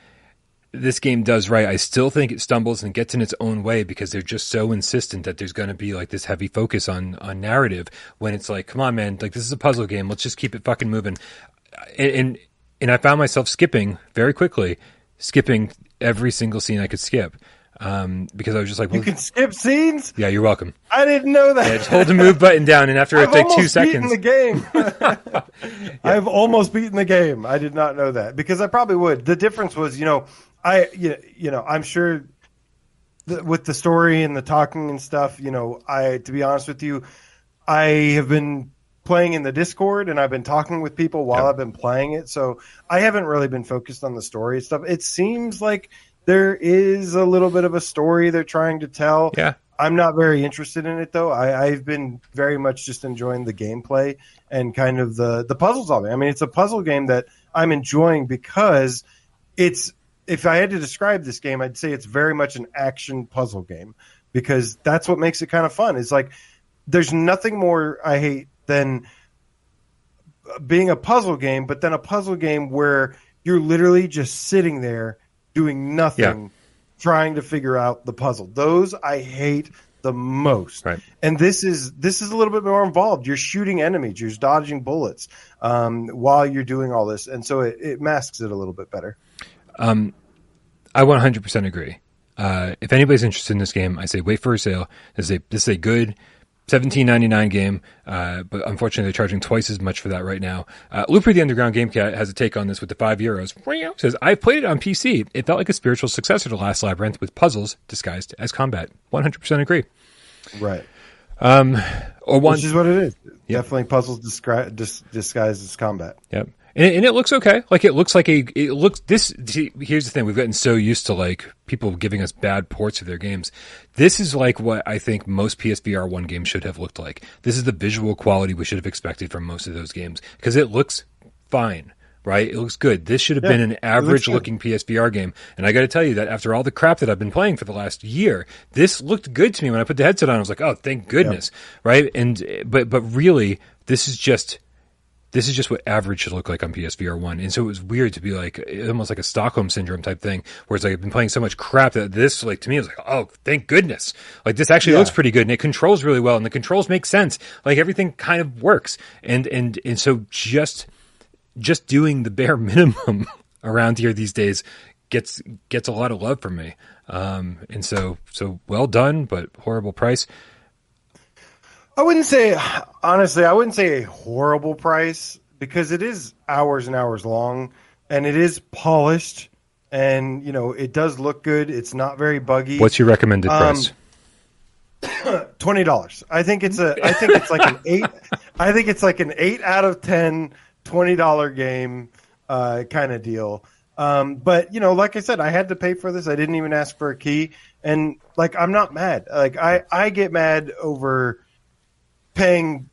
this game does right. I still think it stumbles and gets in its own way because they're just so insistent that there's going to be like this heavy focus on on narrative when it's like, come on, man, like this is a puzzle game. Let's just keep it fucking moving. And and, and I found myself skipping very quickly, skipping every single scene I could skip um, because I was just like, You can skip scenes. yeah, you're welcome. I didn't know that. Yeah, just hold the move button down, and after like two almost beaten seconds, the game. I've almost beaten the game. I did not know that because I probably would. The difference was, you know, I you you know I'm sure the, with the story and the talking and stuff. You know, I to be honest with you, I have been playing in the Discord and I've been talking with people while Yeah. I've been playing it. So I haven't really been focused on the story stuff. It seems like there is a little bit of a story they're trying to tell. yeah, I'm not very interested in it though. I, I've been very much just enjoying the gameplay and kind of the the puzzles of it. I mean, it's a puzzle game that I'm enjoying because it's. If I had to describe this game, I'd say it's very much an action puzzle game because that's what makes it kind of fun. It's like there's nothing more I hate than being a puzzle game, but then a puzzle game where you're literally just sitting there doing nothing, trying to figure out the puzzle. Those I hate the most. Right. And this is this is a little bit more involved. You're shooting enemies, you're dodging bullets um, while you're doing all this, and so it, it masks it a little bit better. I 100% agree. Uh, if anybody's interested in this game, I say wait for a sale. This is a, this is a good 17.99 game, uh, but unfortunately they're charging twice as much for that right now. Uh, Looper the Underground Game Cat has a take on this with the five euros. Says I've played it on PC. It felt like a spiritual successor to Last Labyrinth with puzzles disguised as combat. 100% agree. Right. Or one, Which is what it is. Definitely puzzles disgui- dis- disguised as combat. Yep. And it, and it looks okay. Like it looks like a, it looks, this, see, here's the thing. We've gotten so used to like people giving us bad ports of their games. This is like what I think most PSVR 1 games should have looked like. This is the visual quality we should have expected from most of those games because it looks fine. Right? It looks good. This should have been an average looking PSVR game. And I got to tell you that after all the crap that I've been playing for the last year, this looked good to me when I put the headset on. I was like, "Oh, thank goodness." Right? And but but really, this is just this is just what average should look like on PSVR one. And so it was weird to be like almost like a Stockholm syndrome type thing, where it's like I've been playing so much crap that this like to me it was like, oh, thank goodness. Like this actually Yeah. looks pretty good and it controls really well and the controls make sense. Like everything kind of works. And and and so just just doing the bare minimum around here these days gets gets a lot of love from me. Um, and so so well done, but horrible price. I wouldn't say, honestly, I wouldn't say a horrible price because it is hours and hours long and it is polished and, you know, it does look good. It's not very buggy. What's your recommended Um, price? twenty dollars. I think it's a. I think it's like an eight. I think it's like an eight out of ten twenty dollar game uh, kind of deal. Um, but you know, like I said, I had to pay for this. I didn't even ask for a key, and like I'm not mad. Like I I get mad over paying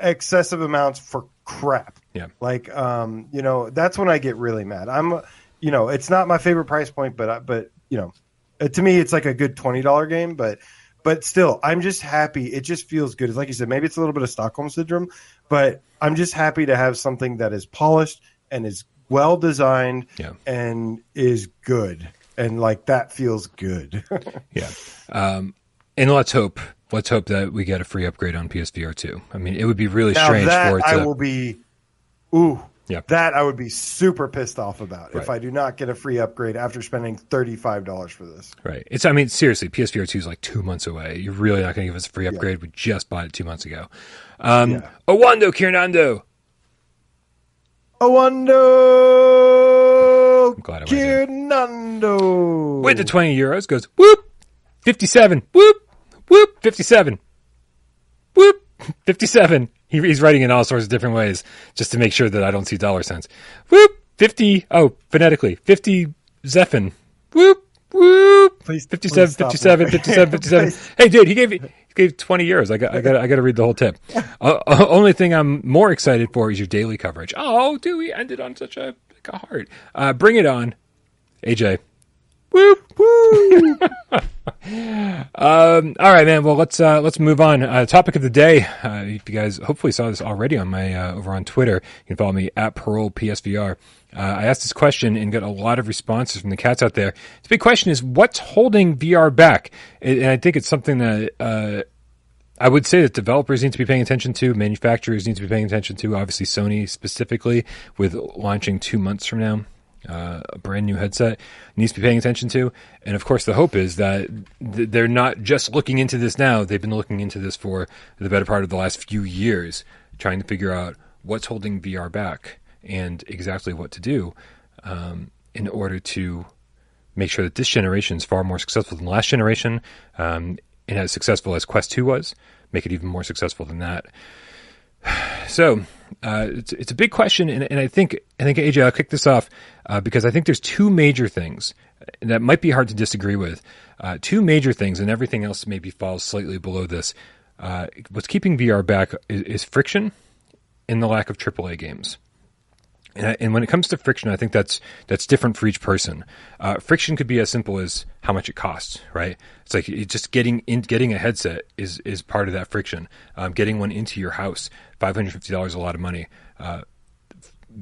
excessive amounts for crap. Yeah. Like um, you know, that's when I get really mad. I'm, you know, it's not my favorite price point, but I, but you know, uh, to me, it's like a good twenty dollar game, but but still, I'm just happy. It just feels good. It's like you said, maybe it's a little bit of Stockholm syndrome, but I'm just happy to have something that is polished and is well designed Yeah. and is good, and like that feels good. Yeah. Um, and let's hope, let's hope that we get a free upgrade on PSVR two. I mean, it would be really Now strange that for it to. I will be, ooh, Yeah. that I would be super pissed off about if I do not get a free upgrade after spending thirty five dollars for this. Right. It's. I mean, seriously, PSVR two is like two months away. You're really not going to give us a free upgrade. We just bought it two months ago. Um, Yeah. Owando Kiernando. Owando glad I went Kiernando with the 20 euros goes whoop 57 whoop whoop 57 whoop 57 he, he's writing in all sorts of different ways just to make sure that i don't see dollar signs. Whoop 50 oh phonetically 50 zephyn. Whoop whoop. Please- 57 please stop 57 57 57 hey dude he gave he gave 20 euros. I got i got i got to read the whole tip. Uh, uh, only thing i'm more excited for is your daily coverage. Oh dude we ended on such a, like a heart. Uh, bring it on aj Whoop. Woo! Um, all right, man. Well, let's uh, let's move on. Uh, topic of the day. Uh, if you guys hopefully saw this already on my uh, over on Twitter, you can follow me at Parole PSVR. Uh, I asked this question and got a lot of responses from the cats out there. The big question is, what's holding VR back? And and I think it's something that uh, I would say that developers need to be paying attention to, manufacturers need to be paying attention to. Obviously, Sony specifically with launching two months from now. Uh, a brand new headset needs to be paying attention to, and of course, the hope is that th- they're not just looking into this now. They've been looking into this for the better part of the last few years, trying to figure out what's holding VR back and exactly what to do um, in order to make sure that this generation is far more successful than the last generation, um, and as successful as Quest 2 was, make it even more successful than that. So uh, it's it's a big question, and, and I think I think AJ, I'll kick this off uh, because I think there's two major things that might be hard to disagree with. Uh, two major things, and everything else maybe falls slightly below this. Uh, what's keeping VR back is, is friction and the lack of AAA games. And, when it comes to friction, I think that's that's different for each person. Uh, friction could be as simple as how much it costs, right? It's like it just getting in, getting a headset is is part of that friction. Um, getting one into your house, five hundred fifty dollars, a lot of money. Uh,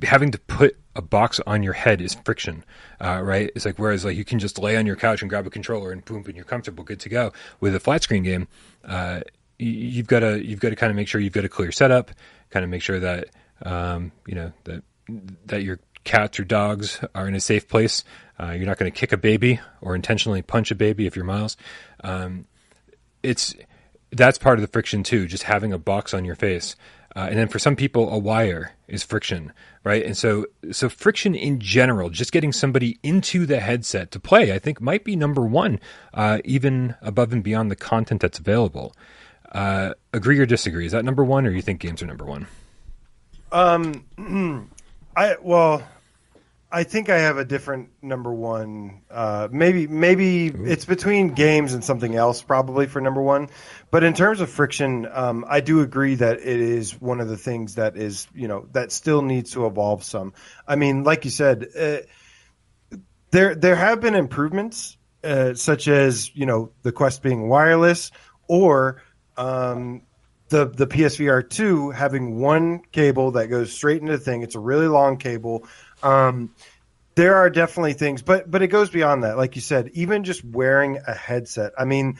having to put a box on your head is friction, uh, right? It's like whereas like you can just lay on your couch and grab a controller and boom, and you're comfortable, good to go. With a flat screen game, uh, you've got to you've got to kind of make sure you've got a clear setup, kind of make sure that um, you know that that your cats or dogs are in a safe place. Uh, you're not going to kick a baby or intentionally punch a baby if you're Miles. Um, it's that's part of the friction too, just having a box on your face. Uh, and then for some people, a wire is friction, right? And so, so friction in general, just getting somebody into the headset to play, I think might be number one, uh, even above and beyond the content that's available. Uh, agree or disagree? Is that number one, or you think games are number one? Um, I well, I think I have a different number one. Uh, maybe maybe it's between games and something else, probably for number one. But in terms of friction, um, I do agree that it is one of the things that is you know that still needs to evolve some. I mean, like you said, uh, there there have been improvements, uh, such as you know the Quest being wireless or. Um, the the PSVR two having one cable that goes straight into the thing. It's a really long cable. Um, there are definitely things, but but it goes beyond that. Like you said, even just wearing a headset. I mean,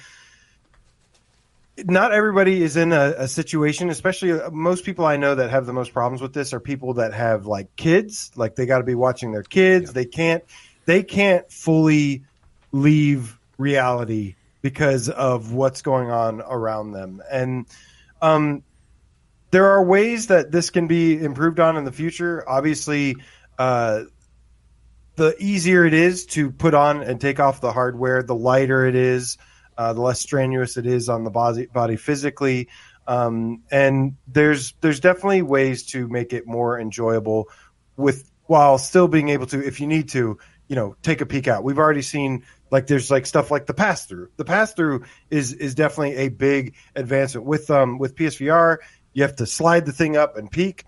not everybody is in a, a situation. Especially uh, most people I know that have the most problems with this are people that have like kids. Like they got to be watching their kids. They can't they can't fully leave reality because of what's going on around them and um, there are ways that this can be improved on in the future. Obviously, uh, the easier it is to put on and take off the hardware, the lighter it is, uh, the less strenuous it is on the body, body physically. Um, and there's there's definitely ways to make it more enjoyable with while still being able to, if you need to, you know, take a peek out. We've already seen like there's like stuff like the pass through. The pass through is is definitely a big advancement with um with PSVR. You have to slide the thing up and peek.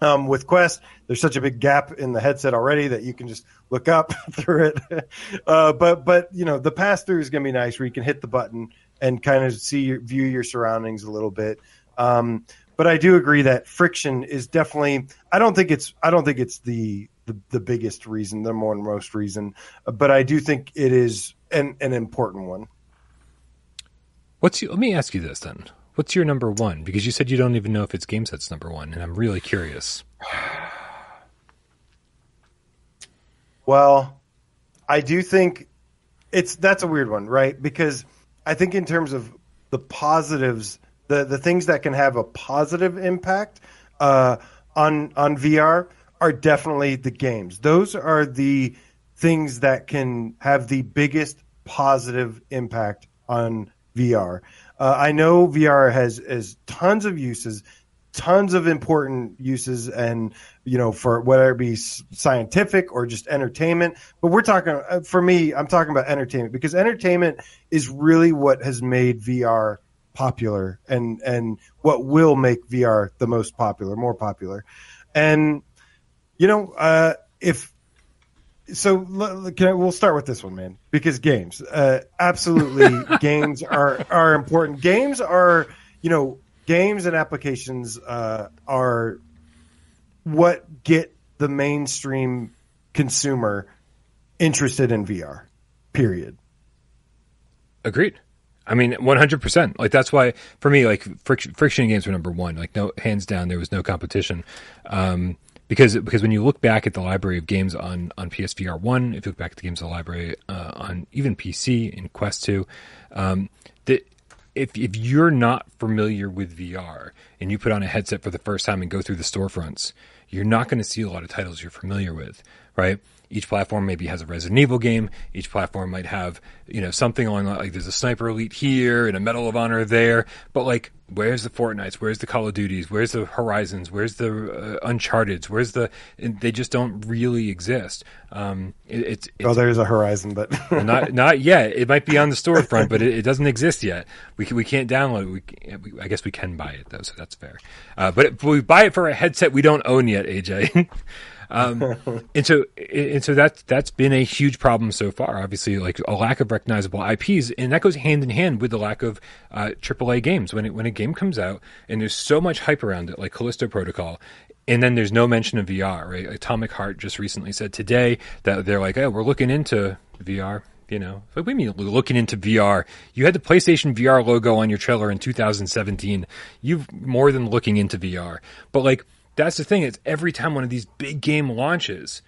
Um, with Quest, there's such a big gap in the headset already that you can just look up through it. Uh, but but you know the pass through is going to be nice where you can hit the button and kind of see your, view your surroundings a little bit. Um, but I do agree that friction is definitely. I don't think it's. I don't think it's the the, the biggest reason, the more and most reason, but I do think it is an an important one. What's you, let me ask you this then. What's your number one? Because you said you don't even know if it's GameSet's number one, and I'm really curious. Well, I do think it's that's a weird one, right? Because I think in terms of the positives, the the things that can have a positive impact uh, on on VR are definitely the games. Those are the things that can have the biggest positive impact on VR. Uh, I know VR has has tons of uses, tons of important uses, and you know for whether it be scientific or just entertainment. But we're talking uh, for me, I'm talking about entertainment because entertainment is really what has made VR popular and and what will make VR the most popular, more popular, and you know uh, if so I, we'll start with this one, man, because games, uh, absolutely, games are are important. Games are, you know, games and applications uh, are what get the mainstream consumer interested in VR. Period. Agreed. I mean, one hundred percent. Like that's why for me, like friction, friction games were number one. Like no, hands down, there was no competition. Um, because because when you look back at the library of games on on PSVR one, if you look back at the games of the library uh, on even PC in Quest two, um, if if you're not familiar with VR and you put on a headset for the first time and go through the storefronts, you're not going to see a lot of titles you're familiar with, right? Each platform maybe has a Resident Evil game. Each platform might have, you know, something on like there's a Sniper Elite here and a Medal of Honor there. But like, where's the Fortnites? Where's the Call of Duties? Where's the Horizons? Where's the uh, Uncharted's? Where's the? They just don't really exist. Um, it, it's, it's oh, there's a Horizon, but not not yet. It might be on the storefront, but it, it, doesn't exist yet. We can, we can't download it. We, we, I guess we can buy it though, so that's fair. Uh, but if we buy it for a headset we don't own yet, AJ. Um, and so, and so that's that's been a huge problem so far. Obviously, like a lack of recognizable IPs, and that goes hand in hand with the lack of uh, AAA games. When it, when a game comes out and there's so much hype around it, like Callisto Protocol, and then there's no mention of VR. Right? Atomic Heart just recently said today that they're like, "Oh, we're looking into VR." You know, like we mean looking into VR. You had the PlayStation VR logo on your trailer in 2017. You've more than looking into VR, but like that's the thing. It's every time one of these big game launches,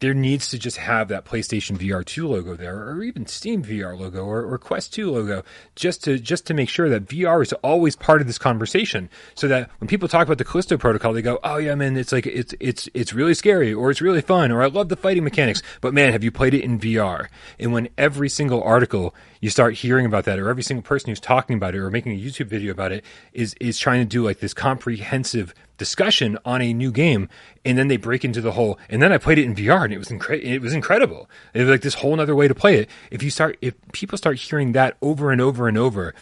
there needs to just have that PlayStation VR 2 logo there, or even Steam VR logo, or, or, Quest 2 logo, just to just to make sure that VR is always part of this conversation, so that when people talk about the Callisto Protocol, they go, "Oh yeah, man, it's like it's it's it's really scary, or it's really fun, or I love the fighting mechanics." But man, have you played it in VR? And when every single article you start hearing about that, or every single person who's talking about it, or making a YouTube video about it, is is trying to do like this comprehensive discussion on a new game, and then they break into the whole. And then I played it in VR, and it was incre- It was incredible. It was like this whole other way to play it. If you start, if people start hearing that over and over and over,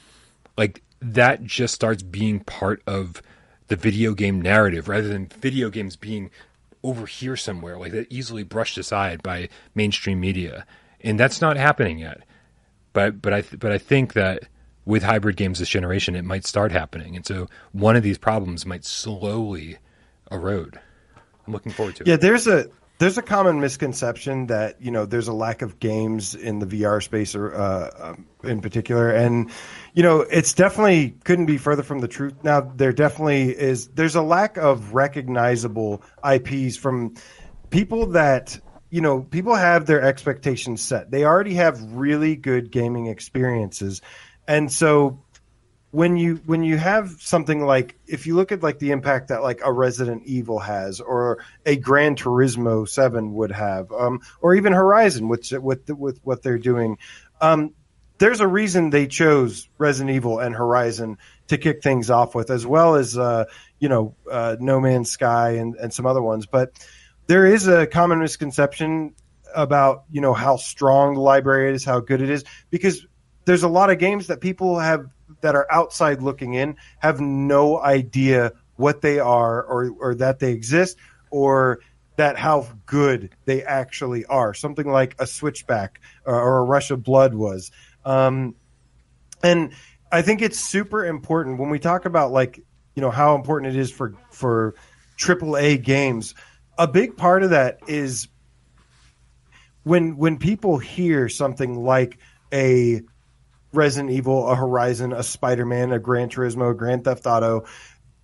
like that just starts being part of the video game narrative rather than video games being over here somewhere, like that easily brushed aside by mainstream media. And that's not happening yet. But but I but I think that with hybrid games this generation, it might start happening. And so one of these problems might slowly erode. I'm looking forward to it. Yeah, there's a there's a common misconception that you know there's a lack of games in the VR space or uh, um, in particular, and you know it's definitely couldn't be further from the truth. Now there definitely is. There's a lack of recognizable IPs from people that you know people have their expectations set. They already have really good gaming experiences, and so when you when you have something like if you look at like the impact that like a Resident Evil has or a Gran Turismo Seven would have, um, or even Horizon with with with what they're doing, um, there's a reason they chose Resident Evil and Horizon to kick things off with, as well as uh, you know uh, No Man's Sky and and some other ones. But there is a common misconception about you know how strong the library is, how good it is, because there's a lot of games that people have that are outside looking in have no idea what they are or or that they exist or that how good they actually are. Something like a Switchback or, or a Rush of Blood was. Um, and I think it's super important when we talk about like you know how important it is for for AAA games. A big part of that is when when people hear something like a Resident Evil, a Horizon, a Spider Man, a Gran Turismo, a Grand Theft Auto,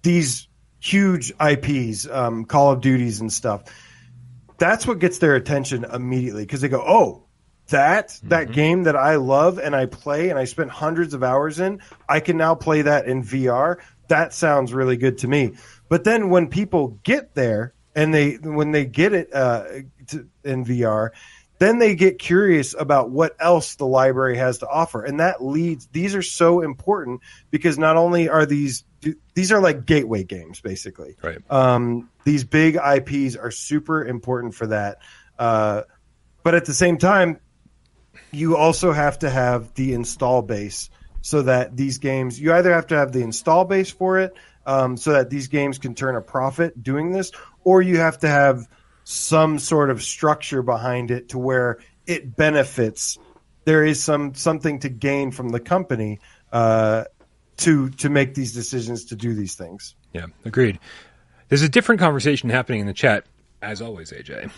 these huge IPs, um, Call of Duties and stuff. That's what gets their attention immediately because they go, "Oh, that that mm-hmm. game that I love and I play and I spent hundreds of hours in, I can now play that in VR. That sounds really good to me." But then when people get there and they when they get it uh, to, in VR, then they get curious about what else the library has to offer. And that leads these are so important because not only are these these are like gateway games basically. Right. Um, these big ips are super important for that. Uh, but at the same time you also have to have the install base so that these games you either have to have the install base for it um, so that these games can turn a profit doing this or you have to have some sort of structure behind it to where it benefits. There is some something to gain from the company uh, to to make these decisions to do these things. Yeah, agreed. There's a different conversation happening in the chat, as always, AJ.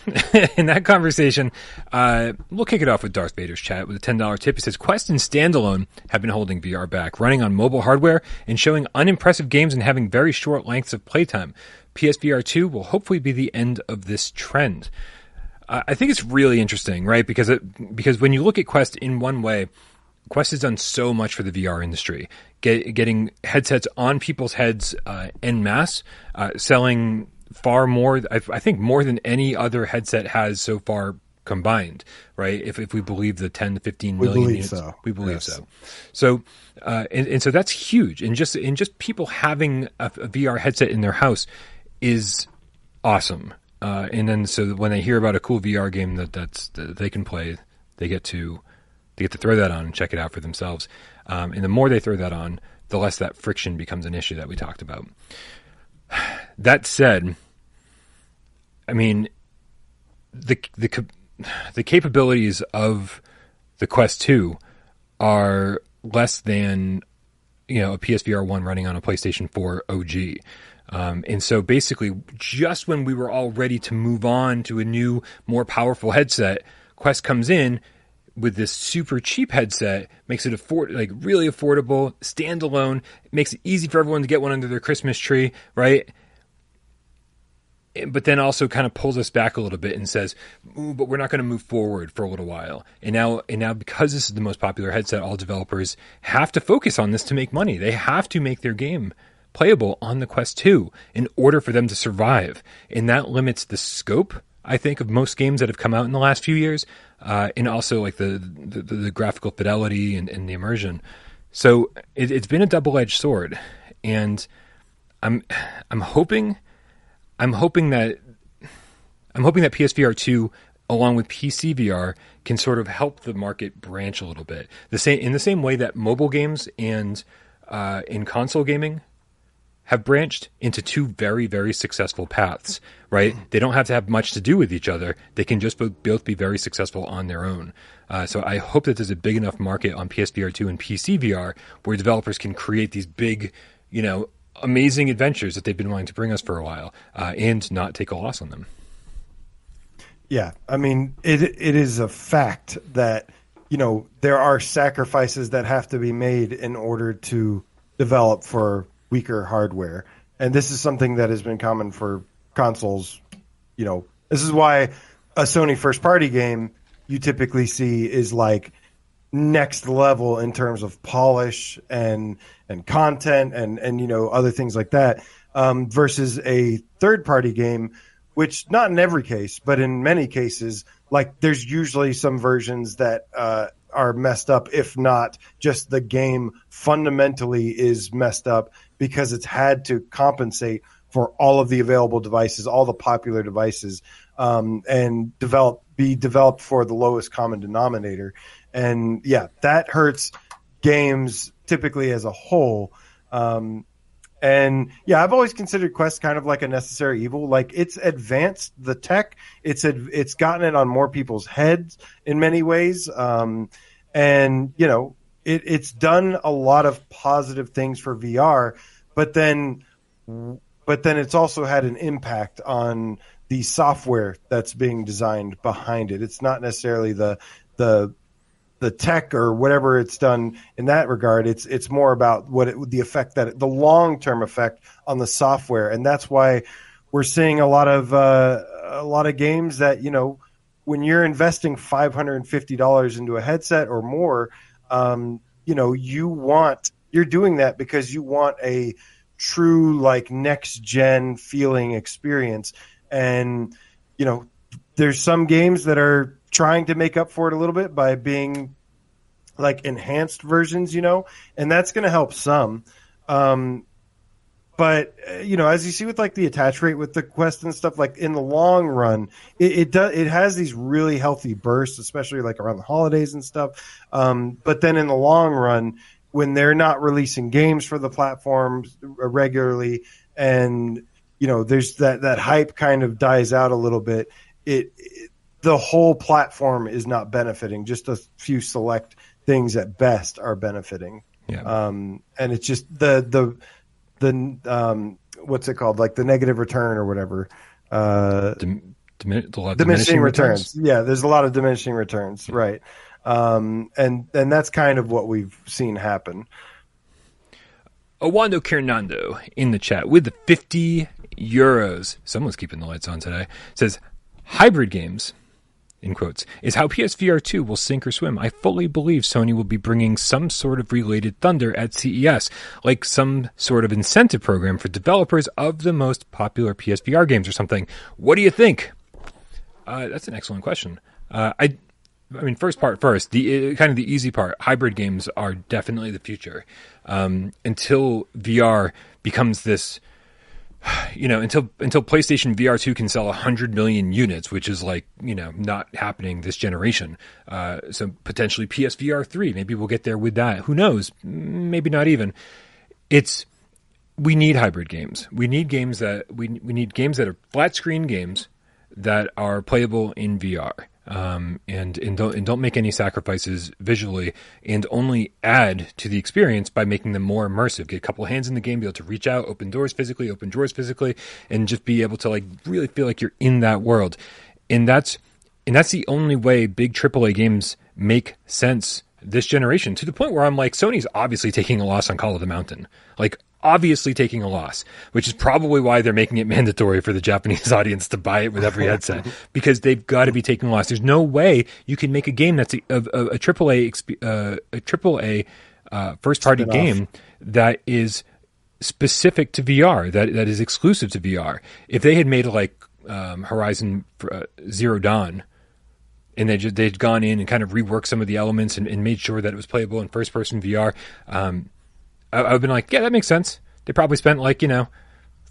in that conversation, uh, we'll kick it off with Darth Vader's chat with a $10 tip. It says Quest and Standalone have been holding VR back, running on mobile hardware and showing unimpressive games and having very short lengths of playtime. PSVR 2 will hopefully be the end of this trend. Uh, I think it's really interesting, right? Because it, because when you look at Quest in one way, Quest has done so much for the VR industry, Get, getting headsets on people's heads uh, en masse, uh, selling far more. I, I, think more than any other headset has so far combined, right? If if we believe the 10 to 15 million we units, so. we believe yes. so. So, uh, and, and so that's huge. And just and just people having a, a VR headset in their house is awesome. Uh, and then so when they hear about a cool VR game that that's that they can play, they get to they get to throw that on and check it out for themselves. Um, and the more they throw that on, the less that friction becomes an issue that we talked about. That said, I mean the the the capabilities of the Quest 2 are less than you know a PSVR 1 running on a PlayStation 4 OG. Um, and so basically, just when we were all ready to move on to a new, more powerful headset, Quest comes in with this super cheap headset, makes it afford like really affordable, standalone, makes it easy for everyone to get one under their Christmas tree, right? but then also kind of pulls us back a little bit and says, "But we're not going to move forward for a little while." And now, and now, because this is the most popular headset, all developers have to focus on this to make money. They have to make their game playable on the Quest 2 in order for them to survive. And that limits the scope, I think, of most games that have come out in the last few years, uh, and also like the, the, the graphical fidelity and, and, the immersion. So it, it's been a double edged sword. And I'm, I'm hoping, I'm hoping that, I'm hoping that PSVR 2 along with PC VR can sort of help the market branch a little bit. The same in the same way that mobile games and uh, in console gaming have branched into two very, very successful paths, right? They don't have to have much to do with each other. They can just both be very successful on their own. Uh, so I hope that there's a big enough market on PSVR 2 and PC VR where developers can create these big, you know, amazing adventures that they've been wanting to bring us for a while uh, and not take a loss on them. Yeah. I mean, it it is a fact that, you know, there are sacrifices that have to be made in order to develop for weaker hardware. And this is something that has been common for consoles. You know, this is why a Sony first party game you typically see is like next level in terms of polish and and content and and you know other things like that um, versus a third party game which not in every case but in many cases like there's usually some versions that uh, are messed up if not just the game fundamentally is messed up because it's had to compensate for all of the available devices, all the popular devices, um, and develop be developed for the lowest common denominator. And yeah, that hurts games typically as a whole. Um, and yeah, I've always considered Quest kind of like a necessary evil. Like it's advanced the tech, it's it's gotten it on more people's heads in many ways. Um, and you know, it, it's done a lot of positive things for VR, but then but then it's also had an impact on the software that's being designed behind it. It's not necessarily the the the tech or whatever it's done in that regard. It's it's more about what it, the effect that the long term effect on the software, and that's why we're seeing a lot of uh, a lot of games that you know when you're investing five hundred and fifty dollars into a headset or more, um, you know you want you're doing that because you want a true like next gen feeling experience, and you know there's some games that are trying to make up for it a little bit by being like enhanced versions, you know, and that's going to help some. Um, but uh, you know, as you see with like the attach rate with the Quest and stuff, like in the long run, it, it does it has these really healthy bursts, especially like around the holidays and stuff. Um, but then in the long run, when they're not releasing games for the platforms regularly, and you know, there's that that hype kind of dies out a little bit. It, it the whole platform is not benefiting. Just a few select things at best are benefiting. Yeah. Um, and it's just the the the um, what's it called? Like the negative return or whatever. Uh, Dim- dimin- of diminishing returns. Yeah, there's a lot of diminishing returns, right? Um, and and that's kind of what we've seen happen. Owando Kernando in the chat with the 50 euros. Someone's keeping the lights on today. Says hybrid games in quotes, is how PSVR 2 will sink or swim. I fully believe Sony will be bringing some sort of related thunder at CES, like some sort of incentive program for developers of the most popular PSVR games or something. What do you think? Uh, that's an excellent question. Uh, I, I mean, first part first. The uh, kind of the easy part. Hybrid games are definitely the future. Um, until VR becomes this you know, until until PlayStation VR two can sell hundred million units, which is like you know not happening this generation. Uh, so potentially PSVR three, maybe we'll get there with that. Who knows? Maybe not even. It's we need hybrid games. We need games that we we need games that are flat screen games that are playable in VR um, and and don't and don't make any sacrifices visually, and only add to the experience by making them more immersive. Get a couple hands in the game, be able to reach out, open doors physically, open drawers physically, and just be able to like really feel like you're in that world. And that's and that's the only way big AAA games make sense this generation to the point where I'm like, Sony's obviously taking a loss on Call of the Mountain. Like, obviously taking a loss, which is probably why they're making it mandatory for the Japanese audience to buy it with every headset because they've got to be taking a loss. There's no way you can make a game that's a, a, a AAA uh, a AAA uh, first party game that is specific to VR that that is exclusive to VR. If they had made like um, Horizon uh, Zero Dawn and they just, they'd gone in and kind of reworked some of the elements and, and made sure that it was playable in first person VR. Um, I, have been like, yeah, that makes sense. They probably spent like you know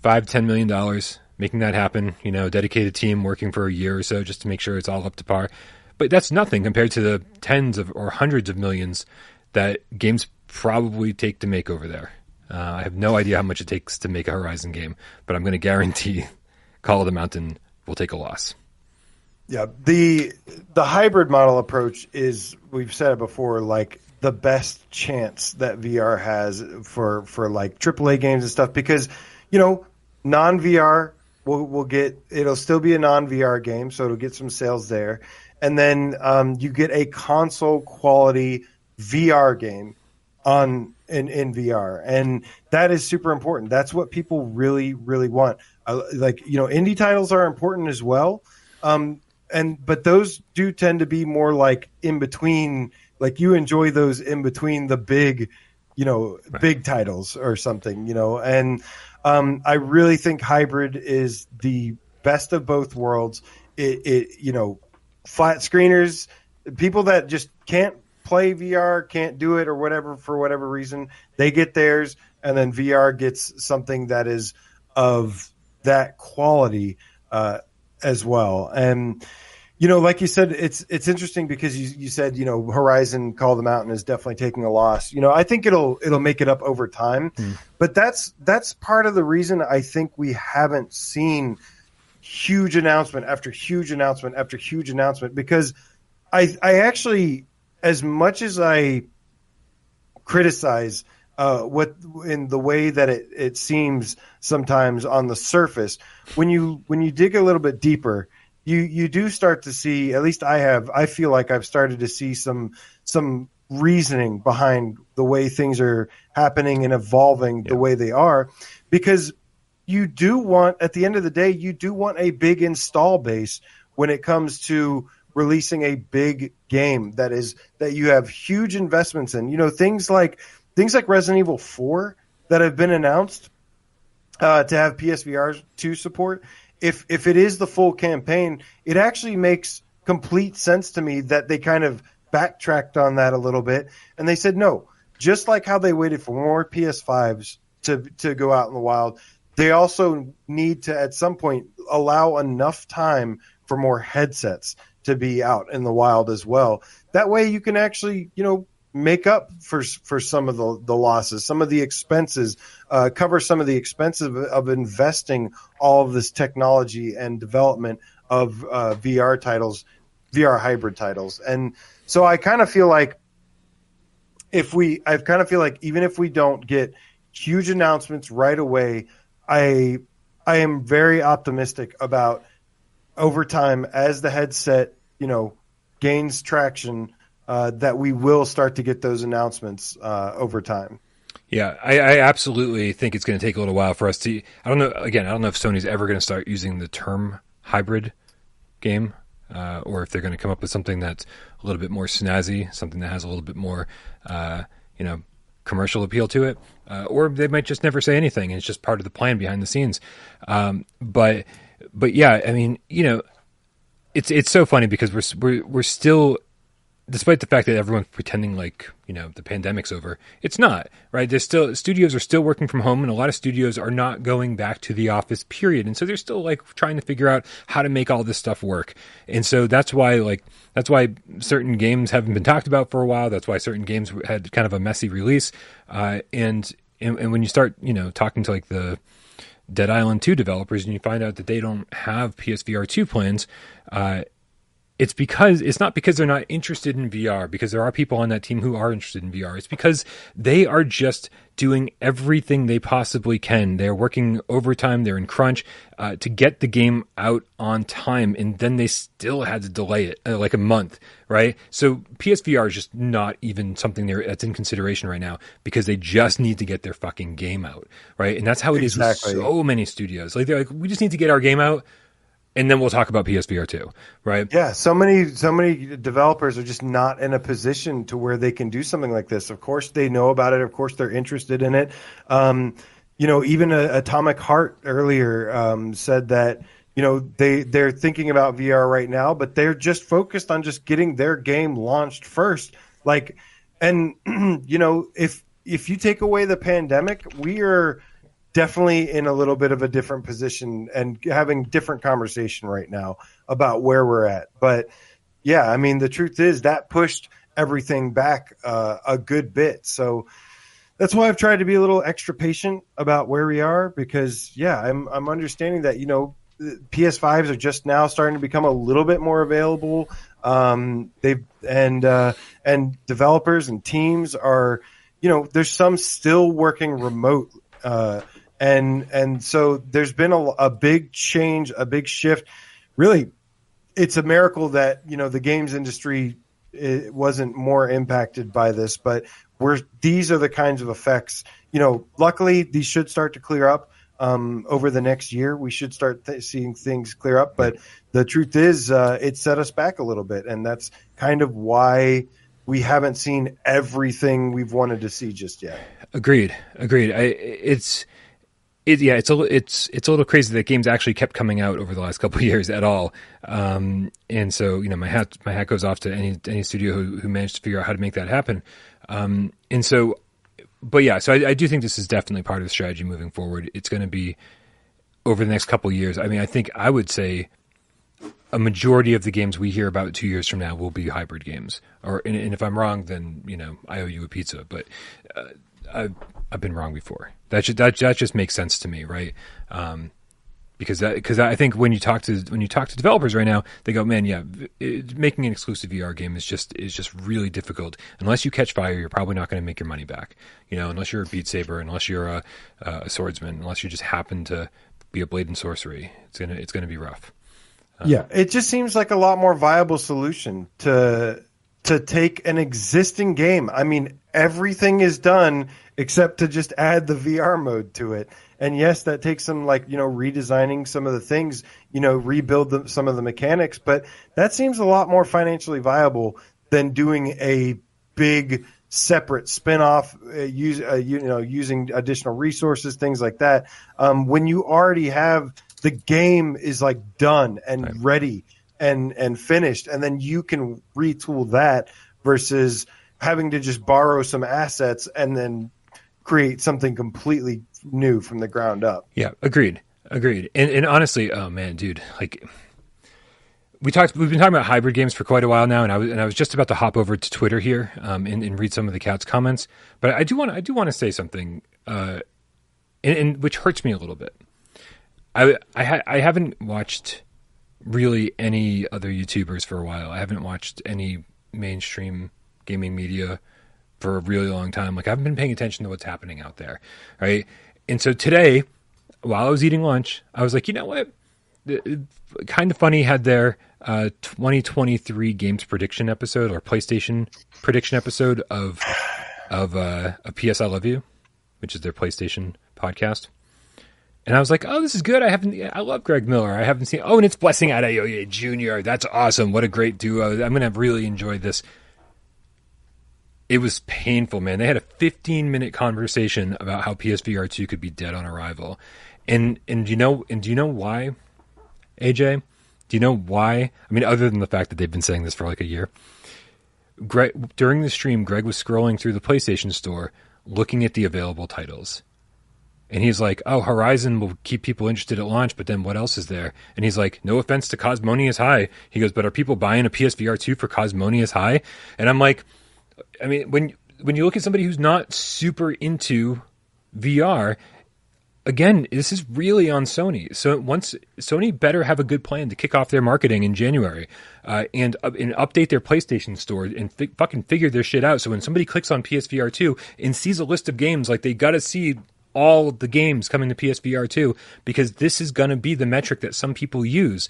five ten million dollars making that happen. You know, dedicated team working for a year or so just to make sure it's all up to par. But that's nothing compared to the tens of or hundreds of millions that games probably take to make over there. Uh, I have no idea how much it takes to make a Horizon game, but I'm going to guarantee Call of the Mountain will take a loss. Yeah, the the hybrid model approach is we've said it before like the best chance that VR has for for like AAA games and stuff because you know non VR will will get it'll still be a non VR game so it'll get some sales there. And then um, you get a console quality VR game on in, in VR and that is super important. That's what people really really want. Uh, like you know indie titles are important as well. Um, and but those do tend to be more like in between like you enjoy those in between the big you know right. big titles or something you know? And um, i really think hybrid is the best of both worlds. It, it you know flat screeners people that just can't play vr can't do it or whatever for whatever reason they get theirs and then vr gets something that is of that quality uh, as well. And you know, like you said, it's it's interesting because you you said you know Horizon Call the Mountain is definitely taking a loss. You know, I think it'll it'll make it up over time, mm. but that's that's part of the reason I think we haven't seen huge announcement after huge announcement after huge announcement because I I actually as much as I criticize uh, what in the way that it, it seems sometimes on the surface when you when you dig a little bit deeper you you do start to see. At least I have. I feel like I've started to see some some reasoning behind the way things are happening and evolving yeah. the way they are, because you do want at the end of the day you do want a big install base when it comes to releasing a big game that is that you have huge investments in. You know things like things like Resident Evil Four that have been announced uh, to have PSVR two support. If if it is the full campaign, it actually makes complete sense to me that they kind of backtracked on that a little bit and they said no. Just like how they waited for more PS5s to to go out in the wild, they also need to at some point allow enough time for more headsets to be out in the wild as well. That way you can actually, you know, make up for for some of the, the losses, some of the expenses, uh, cover some of the expenses of, of, investing all of this technology and development of uh, VR titles, VR hybrid titles. And so I kind of feel like if we, I kind of feel like even if we don't get huge announcements right away, I I am very optimistic about over time as the headset, you know, gains traction uh, that we will start to get those announcements uh, over time. Yeah, I, I, absolutely think it's going to take a little while for us to. I don't know. Again, I don't know if Sony's ever going to start using the term hybrid game, uh, or if they're going to come up with something that's a little bit more snazzy, something that has a little bit more, uh, you know, commercial appeal to it, uh, or they might just never say anything, and it's just part of the plan behind the scenes. Um, but, but yeah, I mean, you know, it's it's so funny because we're we're we're still despite the fact that everyone's pretending like you know the pandemic's over it's not right? There's still studios are still working from home and a lot of studios are not going back to the office period. And so they're still like trying to figure out how to make all this stuff work. And so that's why like that's why certain games haven't been talked about for a while. That's why certain games had kind of a messy release. Uh, and, and and when you start you know talking to like the Dead Island 2 developers and you find out that they don't have PSVR 2 plans, uh, it's because it's not because they're not interested in VR because there are people on that team who are interested in VR. It's because they are just doing everything they possibly can. They're working overtime. They're in crunch uh, to get the game out on time, and then they still had to delay it uh, like a month, right? So PSVR is just not even something that's in consideration right now because they just need to get their fucking game out, right? And that's how it exactly. is with so many studios. Like they're like, we just need to get our game out and then we'll talk about PSVR two, right? Yeah, so many so many developers are just not in a position to where they can do something like this. Of course, they know about it. Of course, they're interested in it. Um, you know, even Atomic Heart earlier um, said that you know they they're thinking about VR right now, but they're just focused on just getting their game launched first. Like, and you know, if if you take away the pandemic, we are definitely in a little bit of a different position and having different conversation right now about where we're at. But yeah, I mean, the truth is that pushed everything back uh, a good bit. So that's why I've tried to be a little extra patient about where we are because yeah, I'm I'm understanding that you know PS5s are just now starting to become a little bit more available. Um, they and uh, and developers and teams are you know there's some still working remote. Uh, and and so there's been a, a big change, a big shift. Really, it's a miracle that you know the games industry wasn't more impacted by this, but we're these are the kinds of effects. You know, luckily these should start to clear up um, over the next year. We should start th- seeing things clear up. But the truth is, uh, it set us back a little bit, and that's kind of why we haven't seen everything we've wanted to see just yet. Agreed. Agreed. I, it's it, yeah, it's a it's it's a little crazy that games actually kept coming out over the last couple years at all. Um, and so you know, my hat my hat goes off to any any studio who, who managed to figure out how to make that happen. Um, and so, but yeah, so I, I, do think this is definitely part of the strategy moving forward. It's going to be over the next couple years. I mean, I think I would say a majority of the games we hear about two years from now will be hybrid games. Or and, and if I'm wrong, then you know I owe you a pizza. But uh, I've, I've been wrong before. That should, that that just makes sense to me, right? Um, because that because I think when you talk to when you talk to developers right now, they go, man, yeah, it, making an exclusive VR game is just is just really difficult. Unless you catch fire, you're probably not going to make your money back. You know, unless you're a Beat Saber, unless you're a, a swordsman, unless you just happen to be a blade and sorcery, it's gonna it's gonna be rough. yeah, it just seems like a lot more viable solution to to take an existing game. I mean, everything is done except to just add the VR mode to it. And yes, that takes some like you know redesigning some of the things, you know, rebuild the, some of the mechanics. But that seems a lot more financially viable than doing a big separate spinoff, uh, use uh, you know using additional resources, things like that. Um, when you already have the game is like done and right. ready and and finished, and then you can retool that versus having to just borrow some assets and then create something completely new from the ground up. Yeah, agreed, agreed. And, and honestly, oh man, dude, like we talked we've been talking about hybrid games for quite a while now and I was and I was just about to hop over to Twitter here um, and, and, read some of the cat's comments but I do want I do want to say something uh, and, and, which hurts me a little bit I I, ha- I haven't watched really any other YouTubers for a while I haven't watched any mainstream gaming media for a really long time like I haven't been paying attention to what's happening out there right and so today while I was eating lunch I was like you know what Kinda Funny had their uh, 2023 games prediction episode or PlayStation prediction episode of of uh, a PS I Love You, which is their PlayStation podcast. And I was like, "Oh, this is good. I haven't. I love Greg Miller. I haven't seen. Oh, and it's Blessing Adeoye Jr. That's awesome. What a great duo. I'm gonna really enjoy this." It was painful, man. They had a 15 minute conversation about how PSVR 2 could be dead on arrival, and and do you know and do you know why? AJ, do you know why? I mean, other than the fact that they've been saying this for like a year. Greg, during the stream, Greg was scrolling through the PlayStation Store, looking at the available titles. And he's like, "Oh, Horizon will keep people interested at launch, but then what else is there?" And he's like, "No offense to Cosmonious High." He goes, "But are people buying a PSVR two for Cosmonious High?" And I'm like, I mean, when when you look at somebody who's not super into VR, again, this is really on Sony. So once Sony better have a good plan to kick off their marketing in January uh, and uh, and update their PlayStation store and fucking figure their shit out. So when somebody clicks on PSVR two and sees a list of games, like they got to see all the games coming to PSVR two because this is going to be the metric that some people use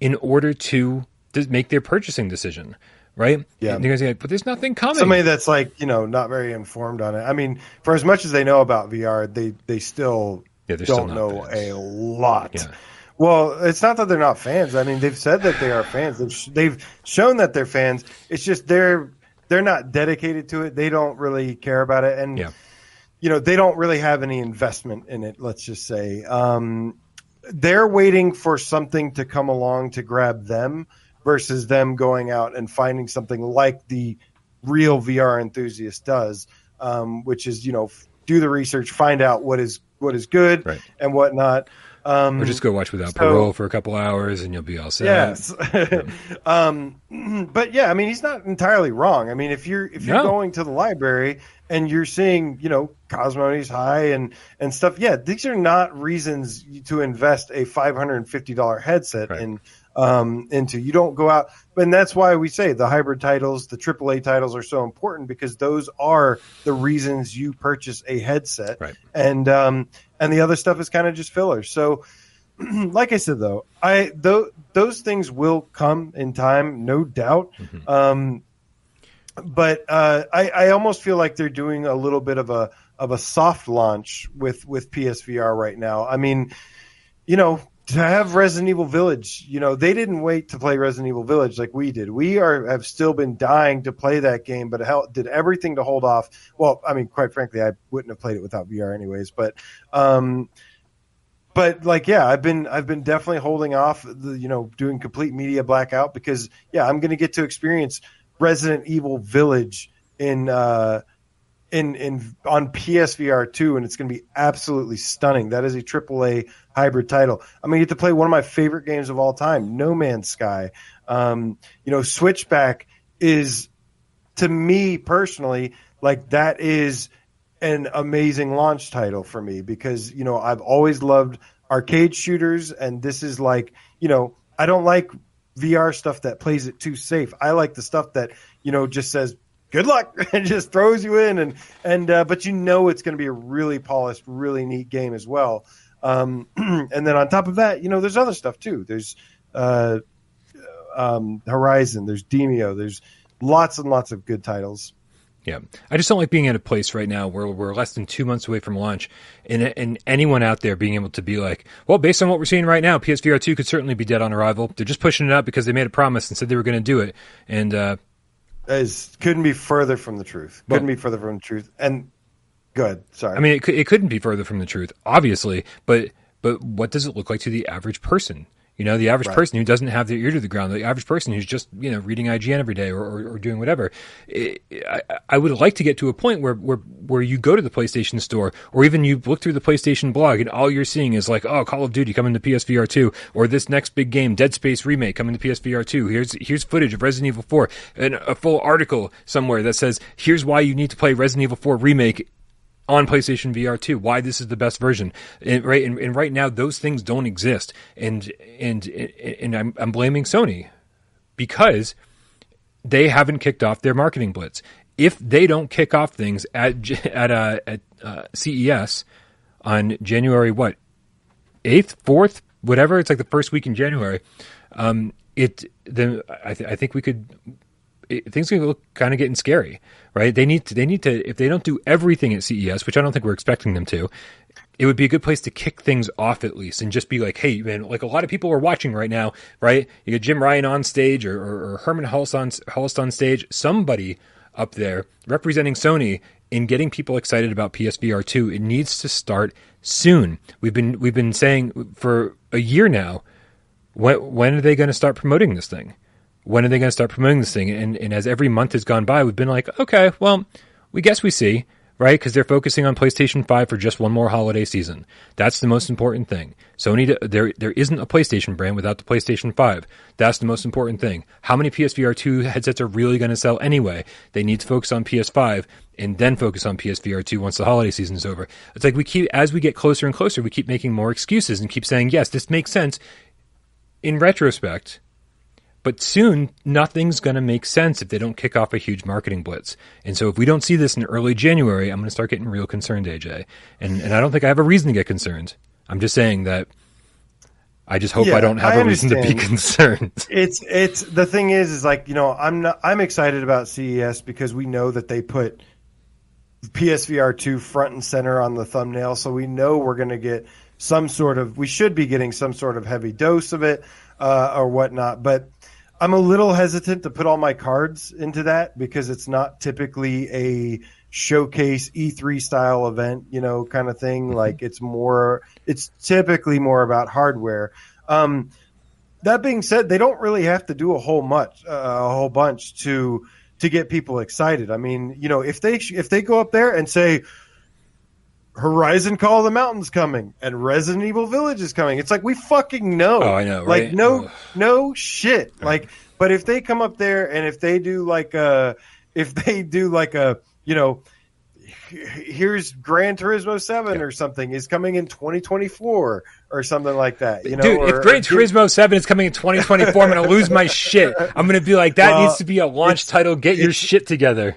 in order to make their purchasing decision right? Yeah. And you're gonna but there's nothing coming. Somebody that's like, you know, not very informed on it. I mean, for as much as they know about VR, they they still yeah, don't still know fans. a lot. Yeah. Well, it's not that they're not fans. I mean, they've said that they are fans. They've, they've shown that they're fans. It's just they're they're not dedicated to it. They don't really care about it, and yeah. you know, they don't really have any investment in it. Let's just say. Um, they're waiting for something to come along to grab them versus them going out and finding something like the real VR enthusiast does, um, which is you know do the research, find out what is what is good right. and whatnot. Um, or just go watch Without so, Parole for a couple hours and you'll be all set. Yes, um, but yeah, I mean he's not entirely wrong. I mean if you're if you're no. going to the library and you're seeing you know Cosmonious High and and stuff, yeah, these are not reasons to invest a five hundred and fifty dollar headset right. in um, into. You don't go out, and that's why we say the hybrid titles, the AAA titles are so important because those are the reasons you purchase a headset, right. and um, and the other stuff is kind of just filler. So, like I said, though, I th- those things will come in time, no doubt. Mm-hmm. Um, but uh, I, I almost feel like they're doing a little bit of a of a soft launch with with PSVR right now. I mean, you know, to have Resident Evil Village, you know, they didn't wait to play Resident Evil Village like we did. We are have still been dying to play that game, but hell, did everything to hold off. Well, I mean, quite frankly, I wouldn't have played it without VR anyways. But, um, but like, yeah, I've been I've been definitely holding off, the, you know, doing complete media blackout because yeah, I'm going to get to experience Resident Evil Village in. uh in in on PSVR two, and it's going to be absolutely stunning. That is a AAA hybrid title. I'm going to get to play one of my favorite games of all time, No Man's Sky. Um, you know, Switchback is to me personally like that is an amazing launch title for me because you know I've always loved arcade shooters, and this is like you know I don't like VR stuff that plays it too safe. I like the stuff that you know just says good luck. And just throws you in. And and uh, but you know it's going to be a really polished really neat game as well. Um, and then on top of that you know there's other stuff too. There's uh, um, Horizon, there's Demeo, there's lots and lots of good titles. Yeah, I just don't like being at a place right now where we're less than two months away from launch, and and anyone out there being able to be like, well, based on what we're seeing right now, PSVR two could certainly be dead on arrival. They're just pushing it out because they made a promise and said they were going to do it, and uh, is couldn't be further from the truth. Couldn't well, be further from the truth. And good, sorry. I mean, it it couldn't be further from the truth, obviously, but but what does it look like to the average person? You know, the average right. person who doesn't have their ear to the ground, the average person who's just, you know, reading IGN every day or, or, or doing whatever. It, I, I, would like to get to a point where, where, where you go to the PlayStation store or even you look through the PlayStation blog and all you're seeing is like, oh, Call of Duty coming to PSVR 2 or this next big game, Dead Space remake coming to PSVR 2. Here's, here's footage of Resident Evil 4 and a full article somewhere that says, here's why you need to play Resident Evil 4 remake on PlayStation VR 2, why this is the best version. And right and, and, right now those things don't exist. And and and I'm I'm blaming Sony because they haven't kicked off their marketing blitz. If they don't kick off things at at uh, at uh, CES on January what eighth, fourth, whatever, it's like the first week in January. Um, it then I, th- I think we could it, things can look kind of getting scary, right? They need to, they need to, if they don't do everything at CES, which I don't think we're expecting them to, it would be a good place to kick things off at least and just be like, hey, man, like a lot of people are watching right now, right? You got Jim Ryan on stage or, or, or Hermen Hulst on, Hulst on stage, somebody up there representing Sony in getting people excited about PSVR 2. It needs to start soon. We've been, we've been saying for a year now, when, when are they going to start promoting this thing? When are they going to start promoting this thing? And, and as every month has gone by, we've been like, okay, well, we guess we see, right? Because they're focusing on PlayStation 5 for just one more holiday season. That's the most important thing. Sony, there, there isn't a PlayStation brand without the PlayStation 5. That's the most important thing. How many PSVR 2 headsets are really going to sell anyway? They need to focus on PS5 and then focus on PSVR 2 once the holiday season is over. It's like we keep, as we get closer and closer, we keep making more excuses and keep saying, yes, this makes sense. In retrospect, but soon, nothing's going to make sense if they don't kick off a huge marketing blitz. And so, if we don't see this in early January, I'm going to start getting real concerned, AJ. And and I don't think I have a reason to get concerned. I'm just saying that I just hope yeah, I don't have I a reason to be concerned. It's it's the thing is is like you know I'm not I'm excited about CES because we know that they put PSVR two front and center on the thumbnail, so we know we're going to get some sort of we should be getting some sort of heavy dose of it uh, or whatnot, but I'm a little hesitant to put all my cards into that because it's not typically a showcase E3 style event, you know, kind of thing. Mm-hmm. Like it's more, it's typically more about hardware. Um, that being said, they don't really have to do a whole much, uh, a whole bunch to to get people excited. I mean, you know, if they if they go up there and say, Horizon Call of the Mountains coming and Resident Evil Village is coming. It's like we fucking know. Oh, I know. Right? Like no, no shit. Right. Like, but if they come up there and if they do like a, if they do like a, you know, here's Gran Turismo Seven yeah. or something is coming in 2024 or something like that. You know, dude, or, if Gran Turismo Seven is coming in 2024, I'm gonna lose my shit. I'm gonna be like, that well, needs to be a launch title. Get your shit together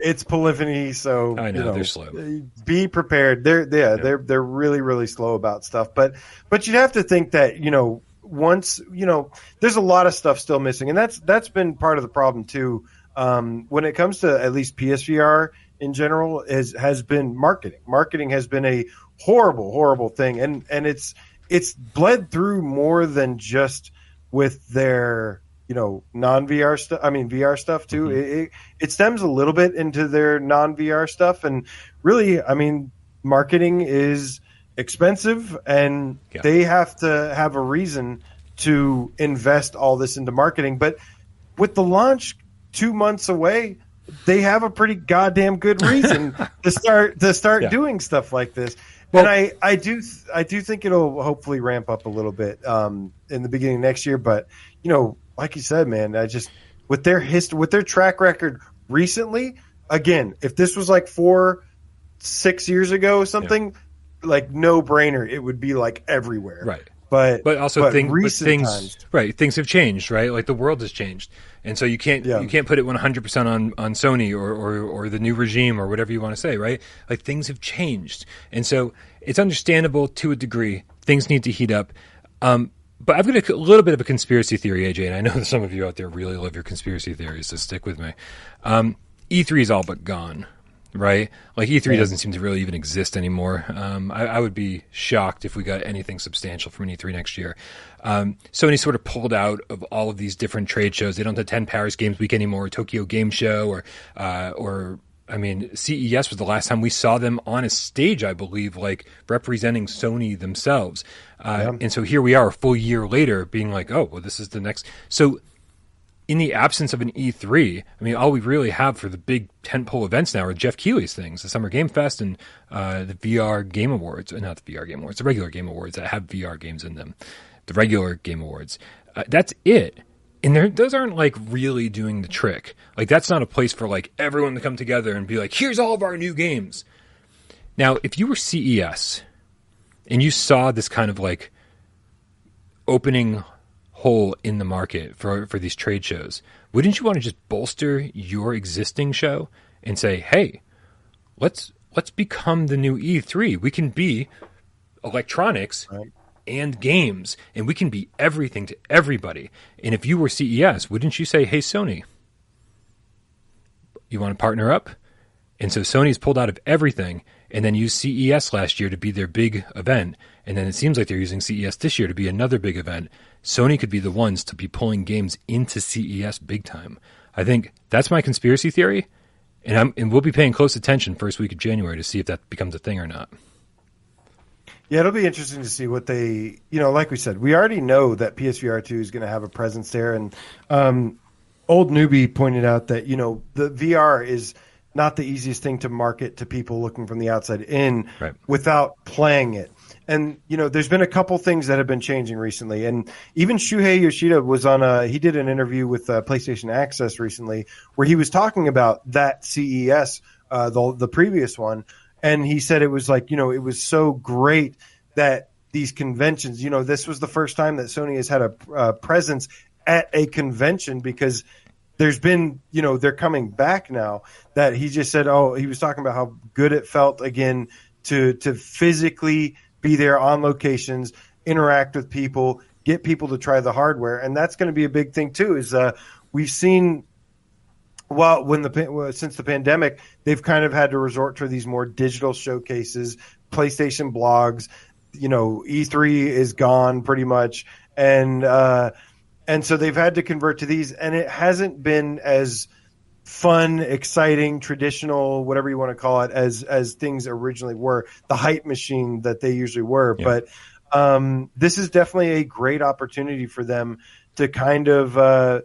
it's polyphony, so I know, you know, they're slow. Be prepared. They're yeah, yeah, they're they're really really slow about stuff. But but you have to think that you know once you know there's a lot of stuff still missing, and that's that's been part of the problem too. Um, when it comes to at least PSVR in general, is has been marketing. Marketing has been a horrible horrible thing, and and it's it's bled through more than just with their you know non VR stuff. I mean VR stuff too. Mm-hmm. It, it, it stems a little bit into their non VR stuff, and really, I mean, marketing is expensive, and yeah. they have to have a reason to invest all this into marketing. But with the launch two months away, they have a pretty goddamn good reason to start to start yeah. doing stuff like this. Well, and I, I do I do think it'll hopefully ramp up a little bit um, in the beginning next year. But you know, like you said, man, I just with their history, with their track record recently. Again, if this was like four, six years ago, something yeah. like no brainer, it would be like everywhere. Right. But but also but thing, but things times, right things have changed right like the world has changed and so you can't yeah. you can't put it 100% on on Sony or, or or the new regime or whatever you want to say right like things have changed and so it's understandable to a degree things need to heat up um, but I've got a little bit of a conspiracy theory, AJ, and I know that some of you out there really love your conspiracy theories, so stick with me. Um, E3 is all but gone, right? Like E3 doesn't seem to really even exist anymore. Um, I, I, would be shocked if we got anything substantial from an E3 next year. Um, Sony sort of pulled out of all of these different trade shows. They don't attend Paris Games Week anymore, or Tokyo Game Show, or uh, or I mean, CES was the last time we saw them on a stage, I believe, like representing Sony themselves. Uh, yeah. And so here we are, a full year later, being like, oh, well, this is the next. So, in the absence of an E3, I mean, all we really have for the big tentpole events now are Geoff Keighley's things, the Summer Game Fest and uh, the VR Game Awards, and not the VR Game Awards, the regular Game Awards that have VR games in them, the regular Game Awards. Uh, that's it and those aren't like really doing the trick. Like that's not a place for like everyone to come together and be like, here's all of our new games. Now, if you were CES and you saw this kind of like opening hole in the market for for these trade shows, wouldn't you want to just bolster your existing show and say, hey, let's let's become the new E3. We can be electronics right and games, and we can be everything to everybody. And if you were CES, wouldn't you say, "Hey, Sony, you want to partner up?" And so Sony's pulled out of everything, and then used CES last year to be their big event, and then it seems like they're using CES this year to be another big event. Sony could be the ones to be pulling games into CES big time. I think that's my conspiracy theory, and I'm and we'll be paying close attention first week of January to see if that becomes a thing or not. Yeah, it'll be interesting to see what they, you know, like we said, we already know that PSVR 2 is going to have a presence there. And um, Old Newbie pointed out that, you know, the VR is not the easiest thing to market to people looking from the outside in right. without playing it. And, you know, there's been a couple things that have been changing recently. And even Shuhei Yoshida was on a, he did an interview with uh, PlayStation Access recently where he was talking about that CES, uh, the, the previous one, and he said it was like you know it was so great that these conventions you know this was the first time that sony has had a uh, presence at a convention because there's been you know they're coming back now that he just said oh he was talking about how good it felt again to to physically be there on locations interact with people get people to try the hardware. And that's going to be a big thing too is uh, we've seen well, when the since the pandemic, they've kind of had to resort to these more digital showcases, PlayStation blogs. You know, E3 is gone pretty much, and uh, and so they've had to convert to these, and it hasn't been as fun, exciting, traditional, whatever you want to call it, as as things originally were. The hype machine that they usually were, yeah. but um, this is definitely a great opportunity for them to kind of. Uh,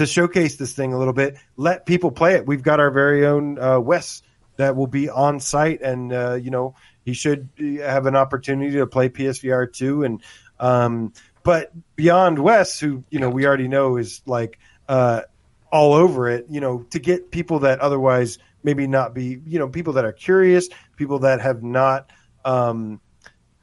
to showcase this thing a little bit, let people play it. We've got our very own uh, Wes that will be on site, and uh, you know he should have an opportunity to play PSVR two. And um, but beyond Wes, who you know we already know is like uh, all over it, you know, to get people that otherwise maybe not be, you know, people that are curious, people that have not um,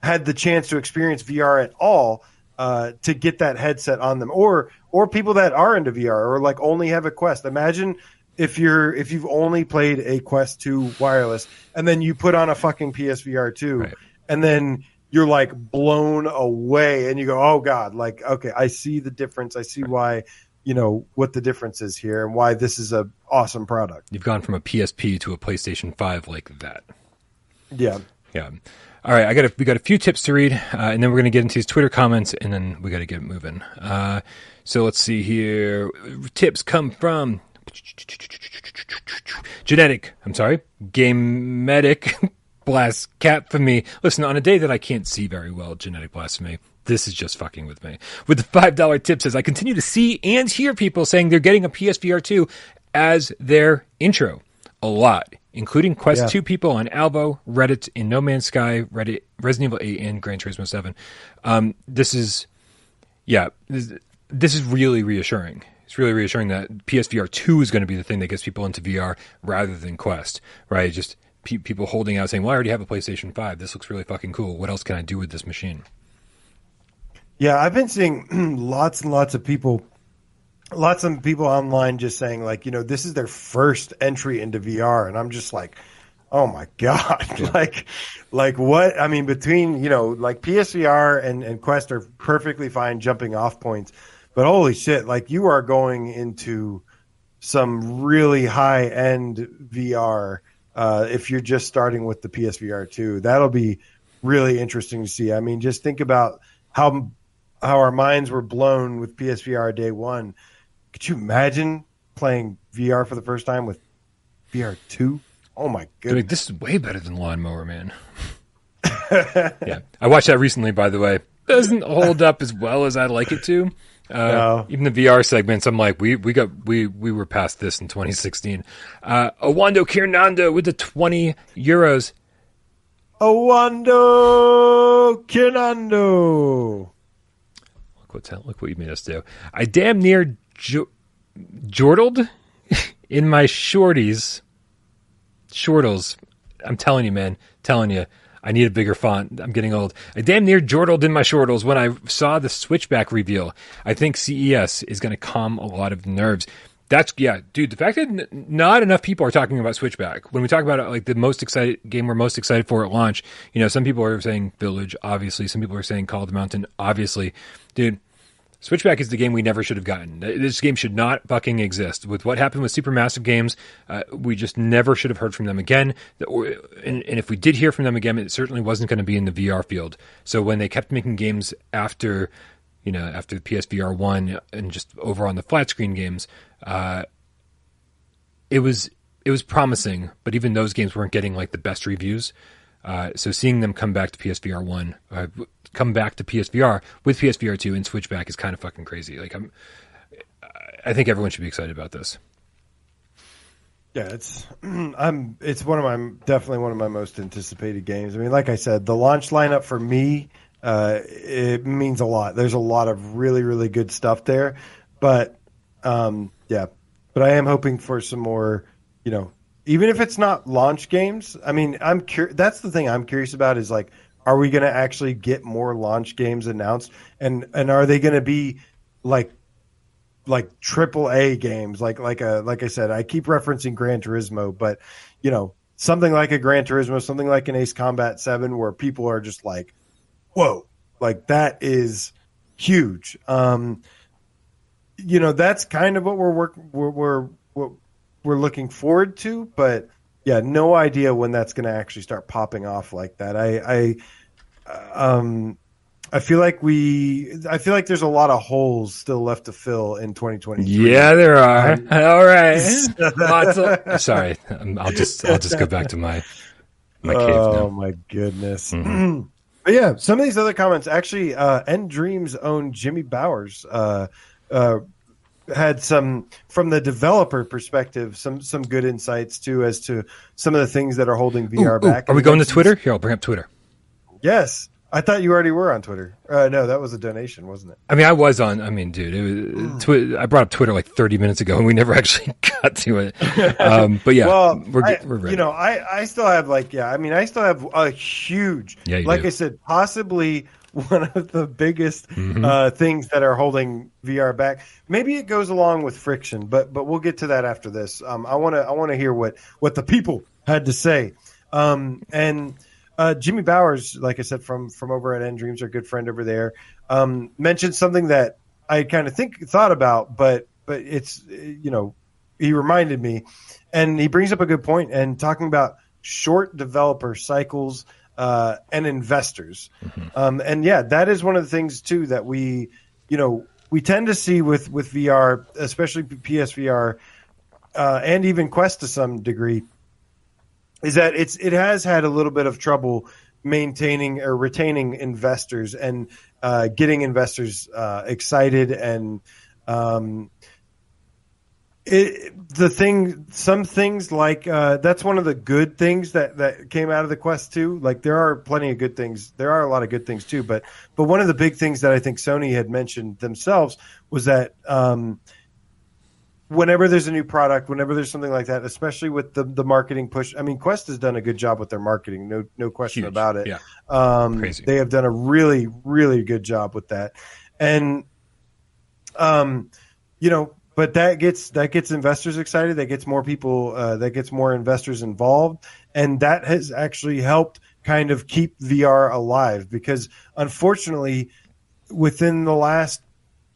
had the chance to experience VR at all uh, to get that headset on them, or or people that are into VR or like only have a Quest. Imagine if you're if you've only played a Quest 2 wireless and then you put on a fucking PSVR 2 right. and then you're like blown away and you go, "Oh god, like okay, I see the difference. I see why you know what the difference is here and why this is a awesome product. You've gone from a PSP to a PlayStation 5 like that. Yeah. Yeah. All right, I got a, we got a few tips to read, uh, and then we're going to get into his Twitter comments, and then we got to get moving. Uh, so let's see here. Tips come from genetic. I'm sorry, game medic. me. Listen, on a day that I can't see very well, genetic blasphemy. This is just fucking with me. With the five dollar tip says I continue to see and hear people saying they're getting a PSVR two as their intro a lot including Quest yeah. 2 people on Alvo, Reddit, in No Man's Sky, Reddit, Resident Evil 8, and Gran Turismo 7. Um, this is, yeah, this, this, is really reassuring. It's really reassuring that PSVR 2 is going to be the thing that gets people into VR rather than Quest, right? Just pe- people holding out saying, well, I already have a PlayStation 5. This looks really fucking cool. What else can I do with this machine? Yeah, I've been seeing lots and lots of people lots of people online just saying like you know this is their first entry into VR and I'm just like oh my god, like, like what? I mean, between you know, like PSVR and and Quest are perfectly fine jumping off points, but holy shit, like you are going into some really high end VR. Uh, if you're just starting with the PSVR two, that'll be really interesting to see. I mean, just think about how how our minds were blown with PSVR day one. Could you imagine playing VR for the first time with VR two? Oh my goodness! This is way better than Lawnmower Man. yeah, I watched that recently. By the way, doesn't hold up as well as I'd like it to. Uh, no. Even the VR segments, I'm like, we we got we we were past this in 2016. Uh, Owando Kirnando with the 20 euros. Owando Kirnando. Look what's look what you made us do. I damn near jo- jordled in my shorties. Shortles. I'm telling you, man. Telling you. I need a bigger font. I'm getting old. I damn near jordled in my shortles when I saw the switchback reveal. I think CES is going to calm a lot of nerves. That's yeah, dude. The fact that n- not enough people are talking about Switchback when we talk about like the most excited game we're most excited for at launch. You know, some people are saying Village, obviously. Some people are saying Call of the Mountain, obviously. Dude, Switchback is the game we never should have gotten. This game should not fucking exist. With what happened with Supermassive Games, uh, we just never should have heard from them again. And, and if we did hear from them again, it certainly wasn't going to be in the VR field. So when they kept making games after, you know, after the PSVR one and just over on the flat screen games, uh, it was it was promising. But even those games weren't getting like the best reviews. Uh, so seeing them come back to PSVR one, uh, come back to PSVR with PSVR two and Switchback is kind of fucking crazy. Like I'm, I think everyone should be excited about this. Yeah, it's I'm it's one of my definitely one of my most anticipated games. I mean, like I said, the launch lineup for me uh, it means a lot. There's a lot of really really good stuff there, but um, yeah, but I am hoping for some more, you know, even if it's not launch games. I mean, I'm cur- that's the thing I'm curious about is like, are we going to actually get more launch games announced, and and are they going to be like like triple A games? Like like a like I said, I keep referencing Gran Turismo, but you know something like a Gran Turismo, something like an Ace Combat Seven, where people are just like, whoa, like that is huge. Um, you know, that's kind of what we're work we're, we're, we're we're looking forward to, but yeah, no idea when that's going to actually start popping off like that. I, I, um, I feel like we, I feel like there's a lot of holes still left to fill in 2020. Yeah, there are. Um, All right. of, sorry, I'll just, I'll just go back to my, my cave oh, now. my goodness. Mm-hmm. but yeah, some of these other comments actually, uh, dreams. own Jimmy Bowers, uh, uh, had some from the developer perspective some some good insights too as to some of the things that are holding VR ooh, back. Ooh. Are we going to Twitter? Here, I'll bring up Twitter. Yes. I thought you already were on Twitter. Uh, no, that was a donation, wasn't it? I mean, I was on. I mean, dude, it was, hmm. twi- I brought up Twitter like 30 minutes ago, and we never actually got to it. Um, but yeah, well, we're, I, we're ready. You know, I, I still have like, yeah, I mean, I still have a huge, yeah, like do. I said, possibly one of the biggest mm-hmm. uh, things that are holding VR back. Maybe it goes along with friction, but but we'll get to that after this. Um, I want to I want to hear what what the people had to say. Um, and uh, Jimmy Bowers, like I said, from from over at nDreams, our good friend over there, um, mentioned something that I kind of think thought about, but but it's you know he reminded me, and he brings up a good point and talking about short developer cycles uh, and investors. Mm-hmm. Um, and yeah, that is one of the things too that we, you know, we tend to see with with VR, especially PSVR, uh, and even Quest to some degree, is that it's it has had a little bit of trouble maintaining or retaining investors and uh, getting investors uh, excited and um, it, the thing, some things like uh, that's one of the good things that that came out of the Quest 2. Like there are plenty of good things. There are a lot of good things too, but but one of the big things that I think Sony had mentioned themselves was that um, whenever there's a new product, whenever there's something like that, especially with the the marketing push. I mean, Quest has done a good job with their marketing. No no question Huge. about it. Yeah, um, crazy. They have done a really really good job with that, and um, you know but that gets that gets investors excited. That gets more people. Uh, that gets more investors involved, and that has actually helped kind of keep VR alive because unfortunately, within the last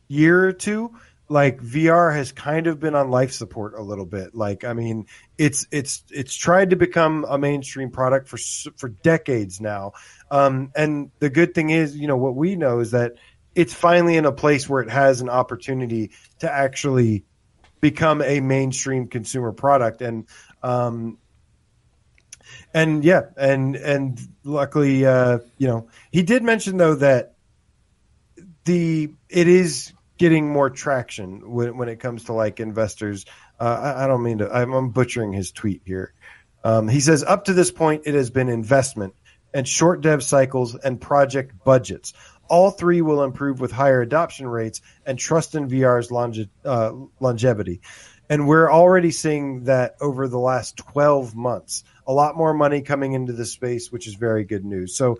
year or two, like VR has kind of been on life support a little bit. Like, I mean, it's it's it's tried to become a mainstream product for for decades now. Um, and the good thing is, you know, what we know is that it's finally in a place where it has an opportunity to actually become a mainstream consumer product and um and yeah and and luckily uh you know he did mention though that the it is getting more traction when, when it comes to like investors uh, I, I don't mean to I'm, I'm butchering his tweet here um, he says up to this point it has been investment and short dev cycles and project budgets all three will improve with higher adoption rates and trust in VR's longe- uh, longevity. And we're already seeing that over the last 12 months. A lot more money coming into the space, which is very good news. So,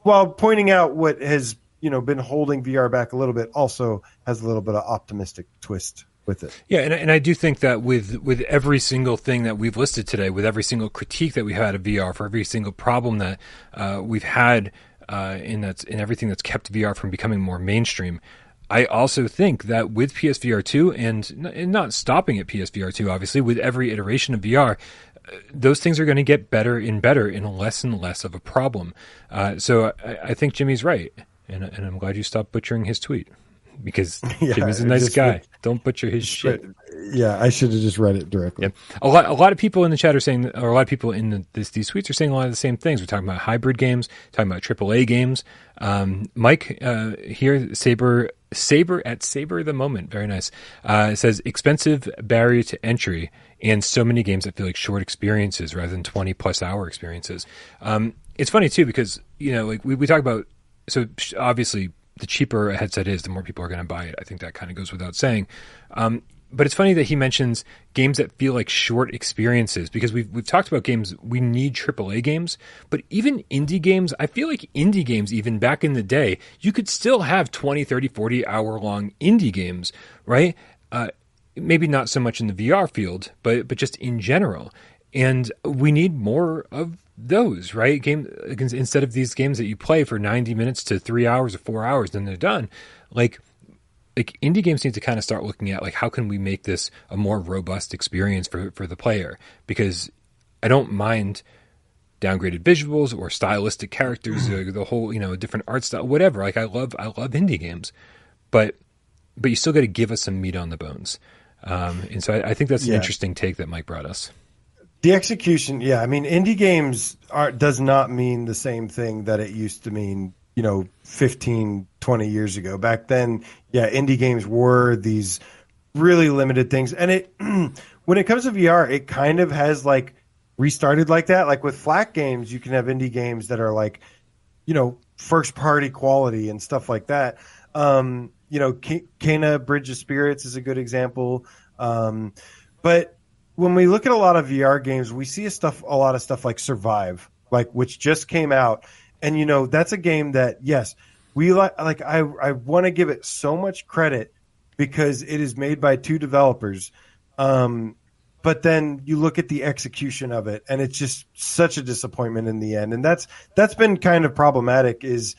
while pointing out what has you know been holding VR back a little bit, also has a little bit of optimistic twist with it. Yeah, and, and I do think that with with every single thing that we've listed today, with every single critique that we had of VR, for every single problem that uh, we've had uh, in that's in everything that's kept VR from becoming more mainstream. I also think that with PSVR two and, and not stopping at PSVR two, obviously, with every iteration of VR, uh, those things are going to get better and better and less and less of a problem. Uh, so I, I, think Jimmy's right, and, and I'm glad you stopped butchering his tweet because yeah, Jimmy's a nice guy. Read, Don't butcher his shit. yeah, I should have just read it directly. Yeah. A lot, a lot of people in the chat are saying, or a lot of people in the, this, these tweets are saying a lot of the same things. We're talking about hybrid games, talking about AAA games. Um, Mike uh, here, Saber, Saber at Saber the moment, very nice. Uh, says expensive barrier to entry and so many games that feel like short experiences rather than twenty plus hour experiences. Um, it's funny too because you know, like we, we talk about so obviously the cheaper a headset is, the more people are going to buy it. I think that kind of goes without saying. Um, but it's funny that he mentions games that feel like short experiences because we've we've talked about games we need AAA games, but even indie games, I feel like indie games even back in the day, you could still have 20, 30, 40 hour long indie games, right? Uh, maybe not so much in the VR field, but but just in general. And we need more of those, right? Game instead of these games that you play for 90 minutes to 3 hours or 4 hours then they're done. Like like indie games need to kind of start looking at like how can we make this a more robust experience for for the player because I don't mind downgraded visuals or stylistic characters or the whole you know different art style whatever like I love I love indie games but but you still got to give us some meat on the bones um, and so I, I think that's an interesting take that Mike brought us. The execution, yeah. I mean, indie games are, does not mean the same thing that it used to mean, you know, 15, 20 years ago. Back then, yeah, indie games were these really limited things. And it, when it comes to VR, it kind of has like restarted like that. Like with flat games, you can have indie games that are like, you know, first party quality and stuff like that. Um, you know, Kena Bridge of Spirits is a good example. Um, but when we look at a lot of VR games, we see a stuff a lot of stuff like Survive, like which just came out, and you know that's a game that yes, we like. Like I I want to give it so much credit because it is made by two developers. Um, but then you look at the execution of it, and it's just such a disappointment in the end. And that's that's been kind of problematic. Is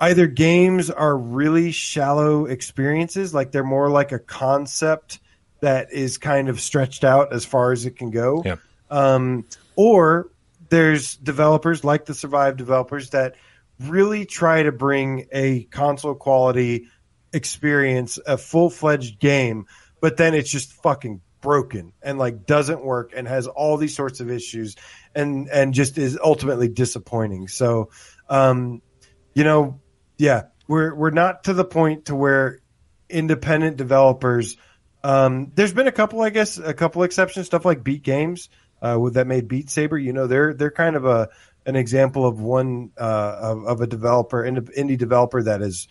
either games are really shallow experiences, like they're more like a concept that is kind of stretched out as far as it can go. Yeah. Um, or there's developers like the Survive developers that really try to bring a console quality experience, a full fledged game, but then it's just fucking broken and like doesn't work and has all these sorts of issues and and just is ultimately disappointing. So um you know, yeah, we're we're not to the point to where independent developers um, there's been a couple, I guess, a couple exceptions. Stuff like Beat Games uh, that made Beat Saber. You know, they're they're kind of a an example of one uh, of, of, a developer, indie developer that has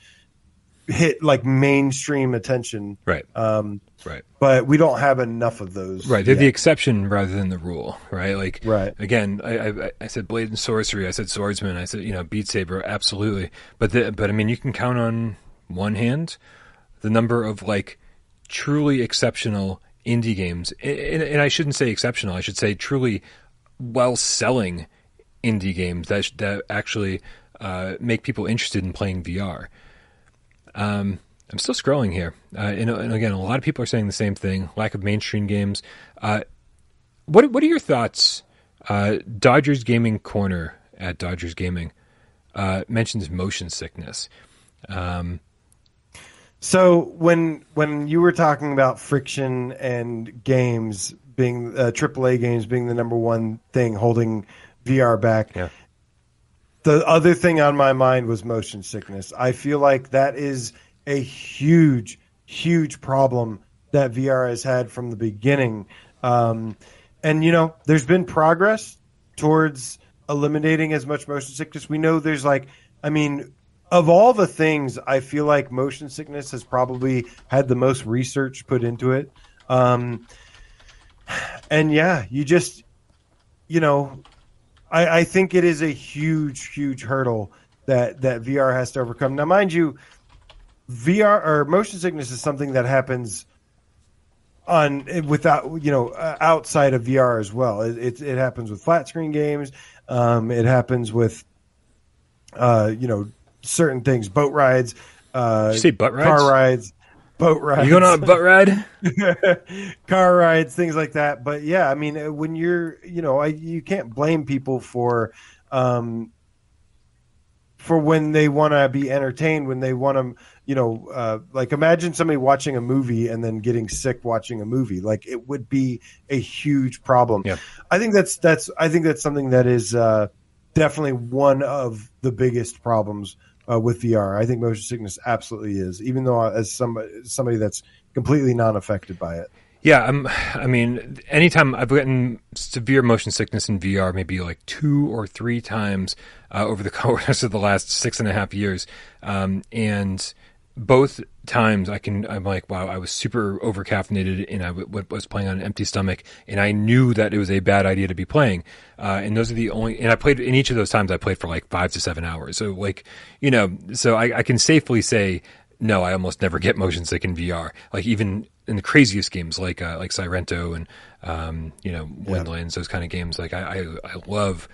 hit like mainstream attention. Right. Um, right. But we don't have enough of those. Right. They're yet. the exception rather than the rule. Right. Like. Right. Again, I, I, I, said Blade and Sorcery. I said Swordsman. I said you know Beat Saber. Absolutely. But the, but I mean you can count on one hand the number of like truly exceptional indie games, and, and I shouldn't say exceptional. I should say truly well selling indie games that that actually uh, make people interested in playing VR. Um, I'm still scrolling here, uh, and, and, again, a lot of people are saying the same thing: lack of mainstream games. Uh, what What are your thoughts? Uh, Dodgers Gaming Corner at Dodgers Gaming uh, mentions motion sickness. Um, so when when you were talking about friction and games being uh, AAA games being the number one thing holding VR back, yeah. the other thing on my mind was motion sickness. I feel like that is a huge, huge problem that VR has had from the beginning. Um, and you know, there's been progress towards eliminating as much motion sickness. We know there's like, I mean, of all the things, I feel like motion sickness has probably had the most research put into it. Um, and yeah, you just, you know, I, I think it is a huge, huge hurdle that that VR has to overcome. Now, mind you, VR or motion sickness is something that happens on without you know outside of VR as well. It, it, it happens with flat screen games. Um, it happens with uh, you know certain things, boat rides. Uh, say butt rides? Car rides, boat rides. You going on a butt ride? car rides, things like that. But yeah, I mean, uh, when you're, you know, I, you can't blame people for, um, for when they want to be entertained, when they want to, you know, uh, like imagine somebody watching a movie and then getting sick watching a movie. Like it would be a huge problem. Yeah. I think that's that's I think that's something that is uh, definitely one of the biggest problems uh, with VR. I think motion sickness absolutely is, even though as somebody somebody that's completely non affected by it. Yeah, I'm, I mean, anytime I've gotten severe motion sickness in VR, maybe like two or three times uh, over the course of the last six and a half years, um, and both times I can I'm like wow I was super over caffeinated and I w- was playing on an empty stomach and I knew that it was a bad idea to be playing. Uh, and those are the only and I played in each of those times I played for like five to seven hours. So like you know so I, I can safely say no I almost never get motion sick in VR like even in the craziest games like uh, like Sairento and um, you know Windlands yeah. those kind of games like I, I, I love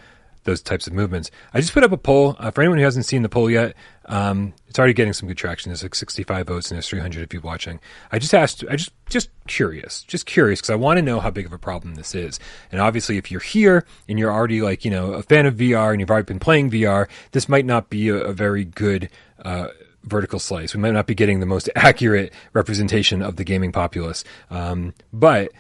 those types of movements. I just put up a poll uh, for anyone who hasn't seen the poll yet. Um, it's already getting some good traction. There's like 65 votes and there's 300 of you watching. I just asked, I just just curious, just curious because I want to know how big of a problem this is. And obviously, if you're here and you're already like you know a fan of VR and you've already been playing VR, this might not be a, a very good. Uh, vertical slice. We might not be getting the most accurate representation of the gaming populace, um, but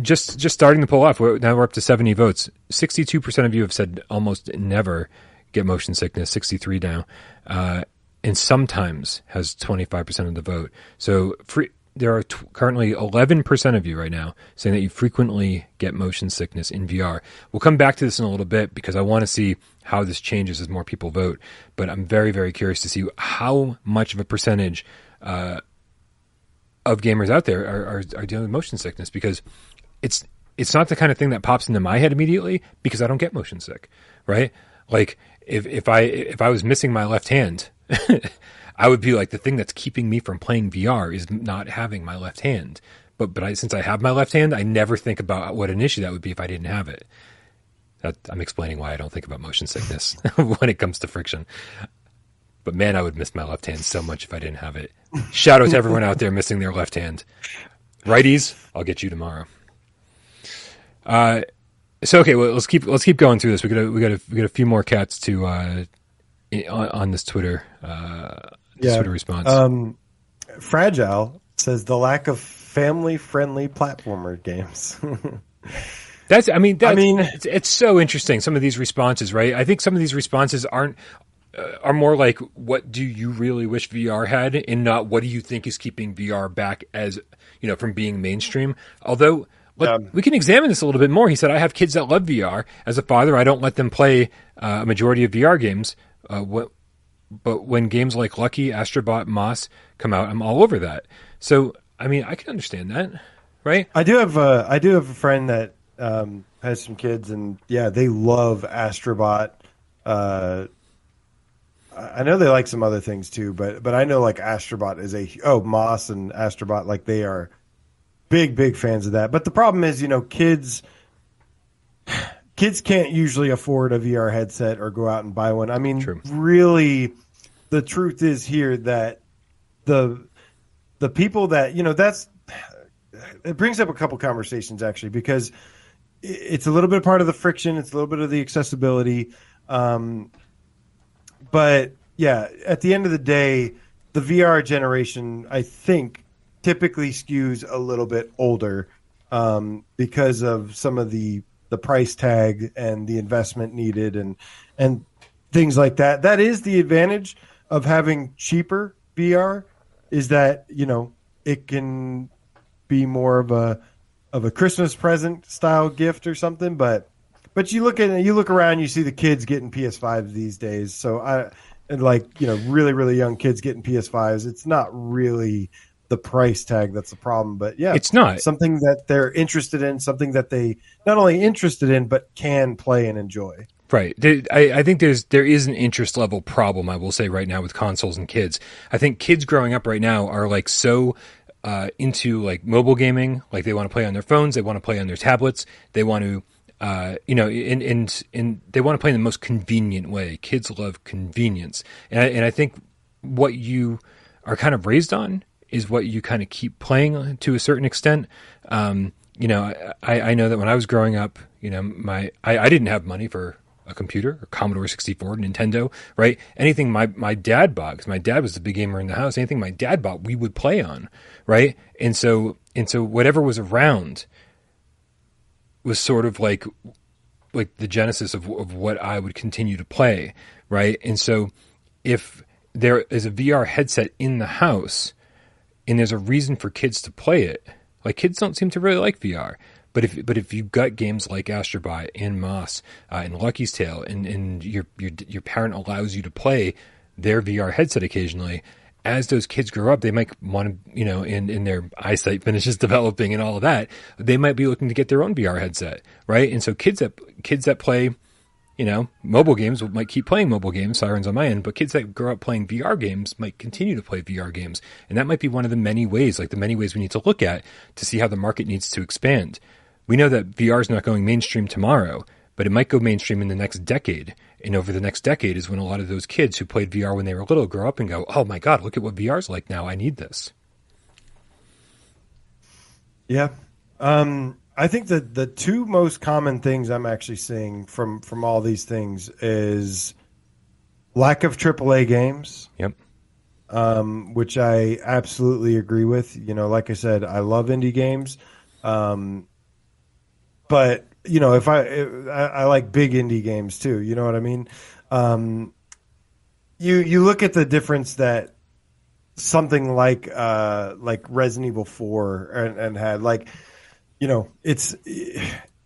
just just starting the poll off. We're, now we're up to 70 votes. 62% of you have said almost never get motion sickness. 63 now, uh, and sometimes has 25% of the vote. So free, there are t- currently 11% of you right now saying that you frequently get motion sickness in VR. We'll come back to this in a little bit because I want to see how this changes as more people vote. But I'm very, very curious to see how much of a percentage uh, of gamers out there are, are, are dealing with motion sickness because it's it's not the kind of thing that pops into my head immediately because I don't get motion sick, right? Like if if I if I was missing my left hand, I would be like the thing that's keeping me from playing VR is not having my left hand. But but I, since I have my left hand, I never think about what an issue that would be if I didn't have it. That, I'm explaining why I don't think about motion sickness when it comes to friction. But man, I would miss my left hand so much if I didn't have it. Shout out to everyone out there missing their left hand. Righties, I'll get you tomorrow. Uh, so okay, well, let's keep let's keep going through this. We got a, we got a, we got a few more cats to uh, on, on, this Twitter uh, this yeah. Twitter response. Um, Fragile says the lack of family friendly platformer games. That's, I mean, that's, I mean, it's, it's, so interesting. Some of these responses, right? I think some of these responses aren't uh, are more like, what do you really wish VR had, and not what do you think is keeping VR back as you know from being mainstream. Although let, um, we can examine this a little bit more. He said, I have kids that love VR. As a father, I don't let them play uh, a majority of VR games. Uh, what, but when games like Lucky, Astrobot, Moss come out, I'm all over that. So, I mean, I can understand that, right? I do have a, I do have a friend that um, has some kids, and yeah, they love Astrobot. Uh, I know they like some other things too, but but I know like Astrobot is a oh Moss and Astrobot like they are big big fans of that. But the problem is, you know, kids kids can't usually afford a VR headset or go out and buy one. I mean, True. really, the truth is here that the the people that you know that's it brings up a couple conversations actually because it's a little bit part of the friction, it's a little bit of the accessibility, um, but yeah, at the end of the day, the VR generation, I think, typically skews a little bit older um, because of some of the the price tag and the investment needed and and things like that. That is the advantage of having cheaper VR is that you know it can be more of a of a Christmas present style gift or something. But but you look at you look around, you see the kids getting PS5s these days. So I and like you know really really young kids getting PS5s. It's not really the price tag that's the problem. But yeah, It's not. something that they're interested in, something that they not only interested in but can play and enjoy. Right. I, I think there's there is an interest level problem. I will say right now with consoles and kids. I think kids growing up right now are like so uh, into like mobile gaming, like they want to play on their phones, they want to play on their tablets, they want to. Uh, you know, and, and and they want to play in the most convenient way. Kids love convenience, and I, and I think what you are kind of raised on is what you kind of keep playing to a certain extent. Um, you know, I, I know that when I was growing up, you know, my I, I didn't have money for a computer, a Commodore 64, Nintendo, right? Anything my, my dad bought, because my dad was the big gamer in the house, anything my dad bought, we would play on, right? And so, and so whatever was around was sort of like, like the genesis of, of what I would continue to play, right? And so if there is a VR headset in the house and there's a reason for kids to play it, like kids don't seem to really like VR. But if but if you've got games like Astrobot and Moss uh, and Lucky's Tale, and, and your your your parent allows you to play their VR headset occasionally, as those kids grow up, they might want to you know, in in their eyesight finishes developing and all of that, they might be looking to get their own VR headset, right? And so kids that kids that play you know, mobile games might keep playing mobile games, sirens on my end, but kids that grow up playing VR games might continue to play VR games. And that might be one of the many ways, like the many ways we need to look at to see how the market needs to expand. We know that VR is not going mainstream tomorrow, but it might go mainstream in the next decade. And over the next decade is when a lot of those kids who played VR when they were little grow up and go, oh my God, look at what VR's like now. I need this. Yeah. Um, I think that the two most common things I'm actually seeing from from all these things is lack of AAA games, Yep. um, which I absolutely agree with. You know, like I said, I love indie games, um, but you know, if I, I I like big indie games too. You know what I mean? Um, you you look at the difference that something like uh, like Resident Evil Four and, and had like you know, it's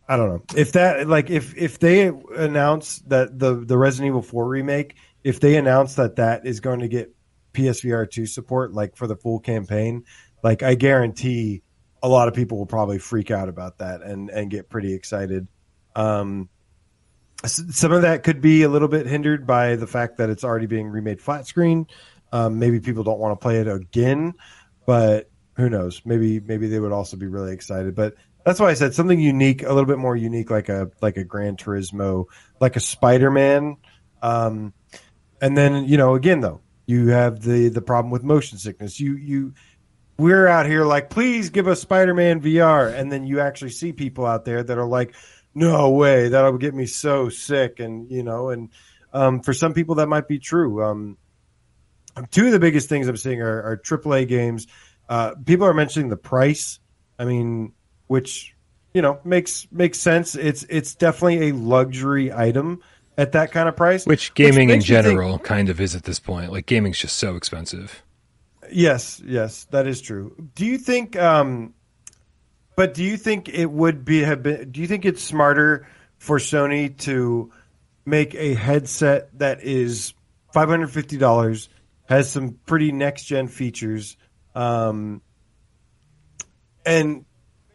I don't know if that like if if they announce that the the Resident Evil Four remake, if they announce that that is going to get PSVR two support like for the full campaign, like I guarantee a lot of people will probably freak out about that and and get pretty excited. Um, some of that could be a little bit hindered by the fact that it's already being remade flat screen. Um, maybe people don't want to play it again, but who knows? Maybe maybe they would also be really excited. But that's why I said something unique, a little bit more unique, like a like a Gran Turismo, like a Spider Man. Um, and then you know, again though, you have the the problem with motion sickness. You you we're out here like, please give us Spider Man VR, and then you actually see people out there that are like, no way, that'll get me so sick, and you know, and um, for some people that might be true. Um, two of the biggest things I'm seeing are, are AAA games. Uh, people are mentioning the price. I mean, which you know makes makes sense. It's it's definitely a luxury item at that kind of price. Which gaming in makes you think- general kind of is at this point. Like gaming's just so expensive. Yes, yes, that is true. Do you think? Um, but do you think it would be have been? Do you think it's smarter for Sony to make a headset that is five hundred fifty dollars, has some pretty next gen features, um, and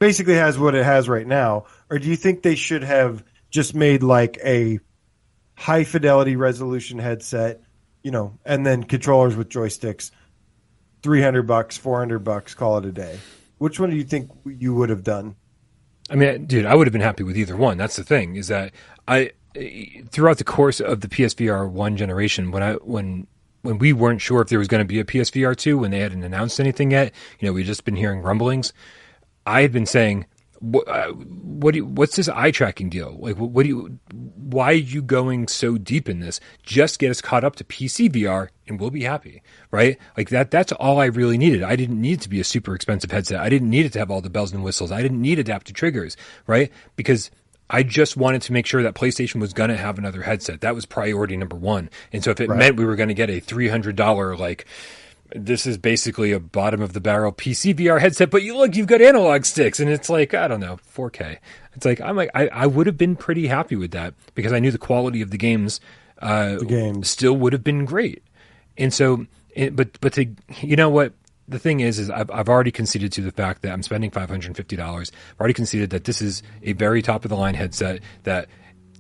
basically has what it has right now, or do you think they should have just made like a high fidelity resolution headset you know, and then controllers with joysticks, three hundred bucks, four hundred bucks, call it a day. Which one do you think you would have done? I mean, dude, I would have been happy with either one. That's the thing is that I throughout the course of the PSVR one generation, when I when when we weren't sure if there was going to be a PSVR two, when they hadn't announced anything yet, you know, we'd just been hearing rumblings. I had been saying, what, uh, what do you, what's this eye tracking deal? Like, what, what, do you, why are you going so deep in this? Just get us caught up to PC VR and we'll be happy, right? Like that, that's all I really needed. I didn't need it to be a super expensive headset. I didn't need it to have all the bells and whistles. I didn't need adaptive triggers, right? Because I just wanted to make sure that PlayStation was going to have another headset. That was priority number one. And so if it right. meant we were going to get a $300, like, this is basically a bottom of the barrel PC VR headset, but you look, you've got analog sticks, and it's like I don't know, 4K. It's like I'm like I, I would have been pretty happy with that because I knew the quality of the games, uh, the games still would have been great, and so, it, but but to you know what the thing is, is I've, I've already conceded to the fact that I'm spending five hundred and fifty dollars. I've already conceded that this is a very top of the line headset that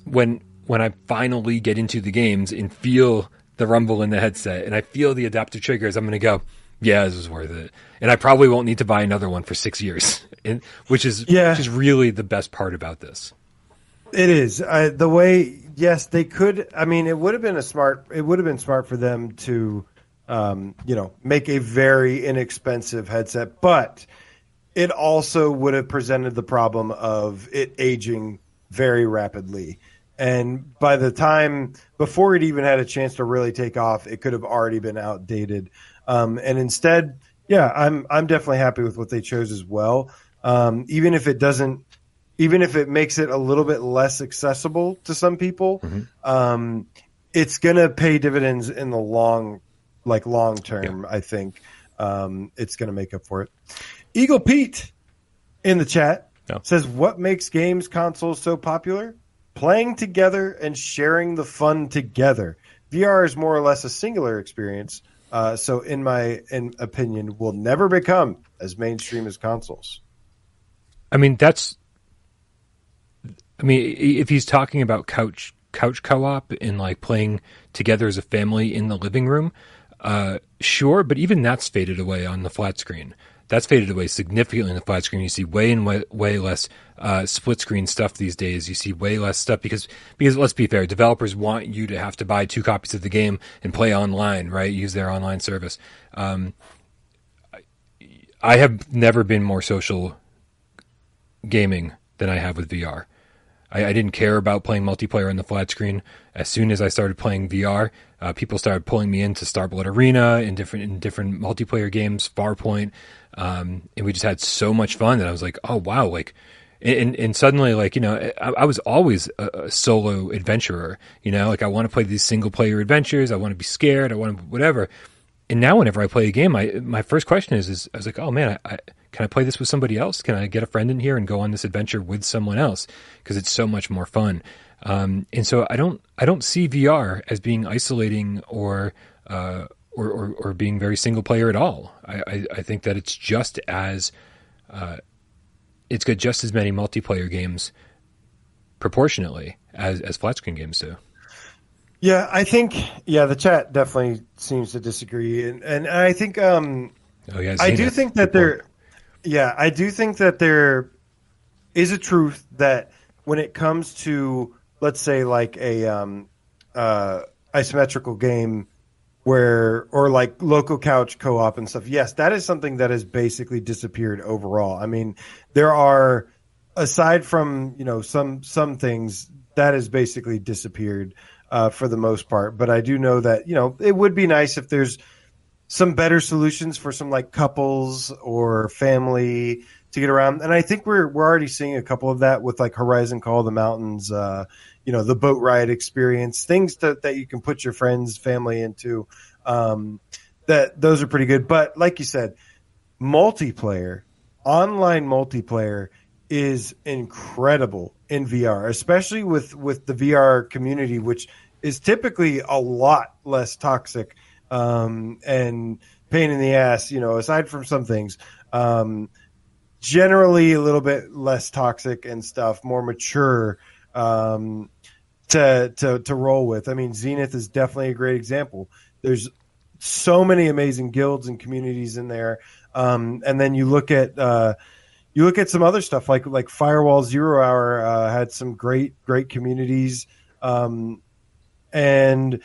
when when I finally get into the games and feel the rumble in the headset and I feel the adaptive triggers, I'm going to go, yeah, this is worth it. And I probably won't need to buy another one for six years, and, which is yeah. which is really the best part about this. It is uh, the way. Yes, they could. I mean, it would have been a smart. It would have been smart for them to, um, you know, make a very inexpensive headset, but it also would have presented the problem of it aging very rapidly. And by the time before it even had a chance to really take off, it could have already been outdated. Um, and instead, yeah, I'm I'm definitely happy with what they chose as well. Um, even if it doesn't, even if it makes it a little bit less accessible to some people, mm-hmm. um, it's gonna pay dividends in the long, like long term. Yeah. I think um, it's gonna make up for it. Eagle Pete in the chat no. says, "What makes games consoles so popular?" Playing together and sharing the fun together. VR is more or less a singular experience, uh, so in my in opinion, will never become as mainstream as consoles. I mean, that's. I mean, if he's talking about couch couch co-op and like playing together as a family in the living room, uh, sure, but even that's faded away on the flat screen that's faded away significantly in the flat screen. You see way and way, way less uh, split screen stuff these days. You see way less stuff because because let's be fair, developers want you to have to buy two copies of the game and play online, right? Use their online service. Um, I have never been more social gaming than I have with VR. I, I, didn't care about playing multiplayer on the flat screen. As soon as I started playing VR, uh, people started pulling me into Starblood Arena and different in different multiplayer games, Farpoint, um, and we just had so much fun that I was like, oh wow, like. And, and suddenly, like you know, I, I was always a, a, solo adventurer. You know, like I want to play these single player adventures. I want to be scared. I want to whatever. And now, whenever I play a game, I my first question is, is I was like, oh man, I, I can I play this with somebody else? Can I get a friend in here and go on this adventure with someone else? Because it's so much more fun. Um, and so I don't I don't see VR as being isolating or uh, or, or, or, being very single player at all. I, I, I think that it's just as uh, it's got just as many multiplayer games proportionately as as flat screen games do. Yeah, I think yeah, the chat definitely seems to disagree, and and I think um, oh yeah, I do think that there, yeah, I do think that there is a truth that when it comes to let's say like a um, uh, isometrical game where or like local couch co-op and stuff. Yes that is something that has basically disappeared overall. I mean there are aside from you know some some things that has basically disappeared uh, for the most part. But i do know that you know it would be nice if there's some better solutions for some like couples or family to get around. And i think we're we're already seeing a couple of that with like horizon call the mountains uh, you know the boat ride experience, things that that you can put your friends, family into. Um, that those are pretty good. But like you said, multiplayer, online multiplayer is incredible in VR, especially with with the VR community, which is typically a lot less toxic um, and pain in the ass. You know, aside from some things. Um, generally a little bit less toxic and stuff, more mature um, to to to roll with. I mean, Zenith is definitely a great example. there's so many amazing guilds and communities in there. Um, and then you look at uh, you look at some other stuff like like Firewall Zero Hour uh, had some great great communities, um, and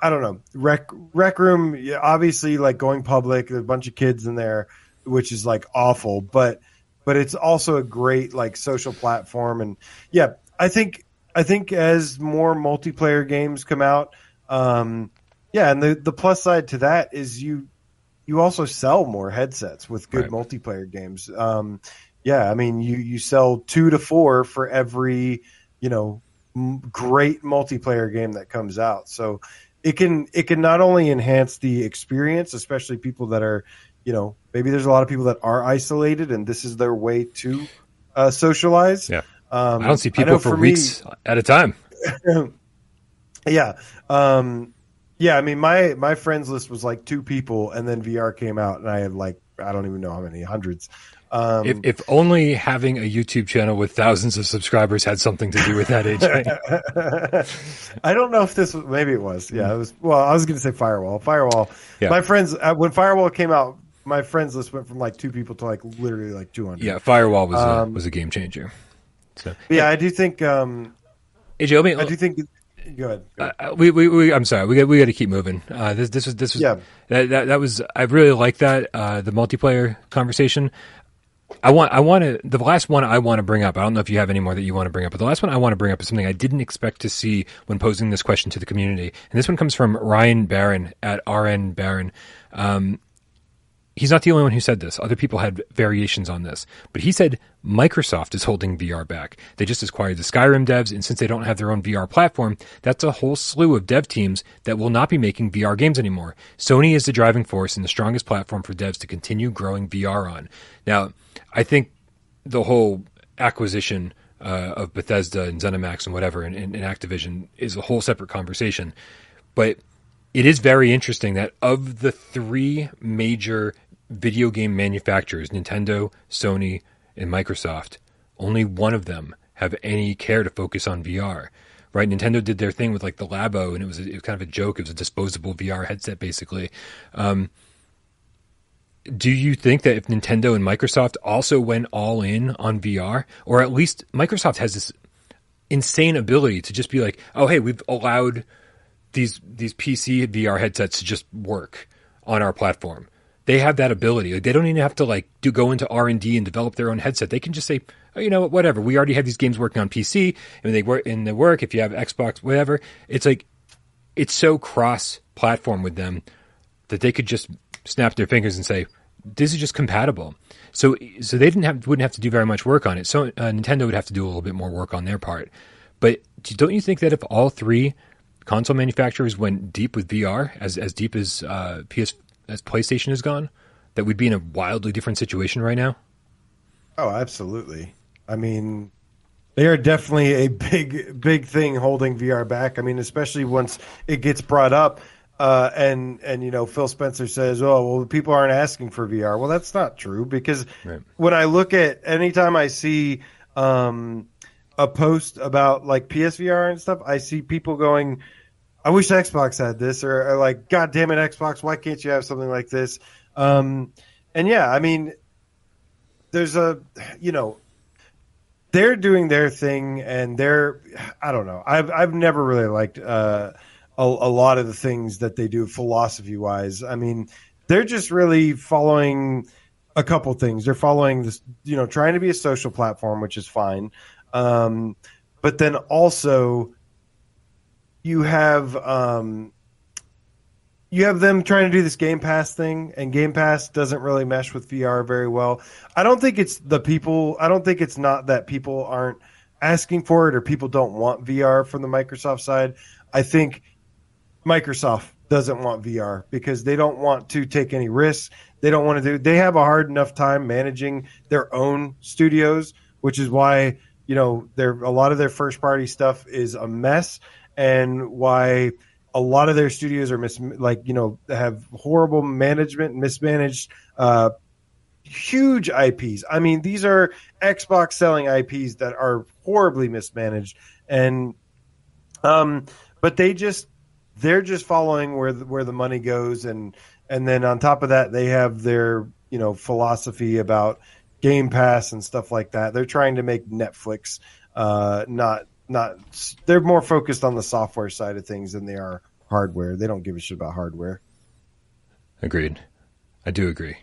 I don't know rec rec room. Obviously, like going public, there's a bunch of kids in there, which is like awful, but but it's also a great like social platform. And yeah, I think I think as more multiplayer games come out, um, yeah, and the the plus side to that is you you also sell more headsets with good right. multiplayer games. Um, yeah, I mean you you sell two to four for every you know m- great multiplayer game that comes out. So it can it can not only enhance the experience, especially people that are you know maybe there's a lot of people that are isolated and this is their way to uh, socialize. Yeah, um, I don't see people for, for weeks me, at a time. yeah. Um, yeah, I mean my my friends list was like two people, and then VR came out, and I had like I don't even know how many hundreds. Um, if, if only having a YouTube channel with thousands of subscribers had something to do with that, AJ. I don't know if this was, maybe it was. Yeah, it was. Well, I was going to say Firewall. Firewall. Yeah. My friends, uh, when Firewall came out, my friends list went from like two people to like literally like 200. Yeah, Firewall was, um, a, was a game changer. So, yeah, yeah, I do think. Um, AJ, me, I do think Go ahead. Go ahead. Uh, we, we, we, I'm sorry. We got, we got to keep moving. Uh, this, this was, this was, yeah. That, that, that was, I really like that, uh, the multiplayer conversation. I want, I want to, the last one I want to bring up, I don't know if you have any more that you want to bring up, but the last one I want to bring up is something I didn't expect to see when posing this question to the community. And this one comes from Ryan Barron at RN Barron. Um, he's not the only one who said this. Other people had variations on this. But he said Microsoft is holding VR back. They just acquired the Skyrim devs, and since they don't have their own VR platform, that's a whole slew of dev teams that will not be making VR games anymore. Sony is the driving force and the strongest platform for devs to continue growing VR on. Now, I think the whole acquisition uh, of Bethesda and ZeniMax and whatever and, and, and Activision is a whole separate conversation. But it is very interesting that of the three major video game manufacturers, Nintendo, Sony, and Microsoft, only one of them have any care to focus on VR. Right? Nintendo did their thing with like the Labo, and it was, a, it was kind of a joke. It was a disposable VR headset, basically. Um, do you think that if Nintendo and Microsoft also went all in on VR, or at least Microsoft has this insane ability to just be like, oh hey, we've allowed these these PC VR headsets to just work on our platform they have that ability. Like, they don't even have to like do go into R and D and develop their own headset. They can just say, oh, you know what, whatever. We already have these games working on PC, and they work in the work. If you have Xbox, whatever, it's like it's so cross platform with them that they could just snap their fingers and say, this is just compatible. So, so they didn't have wouldn't have to do very much work on it. So uh, Nintendo would have to do a little bit more work on their part. But don't you think that if all three console manufacturers went deep with VR, as as deep as uh, PS as PlayStation has gone, that we'd be in a wildly different situation right now? Oh, absolutely. I mean, they are definitely a big, big thing holding VR back. I mean, especially once it gets brought up, uh, and and you know, Phil Spencer says, "Oh, well, people aren't asking for VR." Well, that's not true because right. when I look at anytime I see um, a post about like PSVR and stuff, I see people going I wish Xbox had this, or, or, like, God damn it, Xbox, why can't you have something like this? Um, and yeah, I mean, there's a, you know, they're doing their thing, and they're, I don't know, I've I've never really liked uh, a, a lot of the things that they do philosophy wise. I mean, they're just really following a couple things. They're following this, you know, trying to be a social platform, which is fine, um, but then also you have um, you have them trying to do this Game Pass thing, and Game Pass doesn't really mesh with VR very well. I don't think it's the people. I don't think it's not that people aren't asking for it or people don't want VR from the Microsoft side. I think Microsoft doesn't want VR because they don't want to take any risks. They don't want to do. They have a hard enough time managing their own studios, which is why you know their a lot of their first party stuff is a mess and why a lot of their studios are mis like you know have horrible management, mismanaged, uh, huge IPs. I mean, these are Xbox selling IPs that are horribly mismanaged, and um, but they just they're just following where the, where the money goes, and and then on top of that, they have their you know philosophy about Game Pass and stuff like that. They're trying to make Netflix uh, not not. They're more focused on the software side of things than they are hardware. They don't give a shit about hardware. Agreed. I do agree.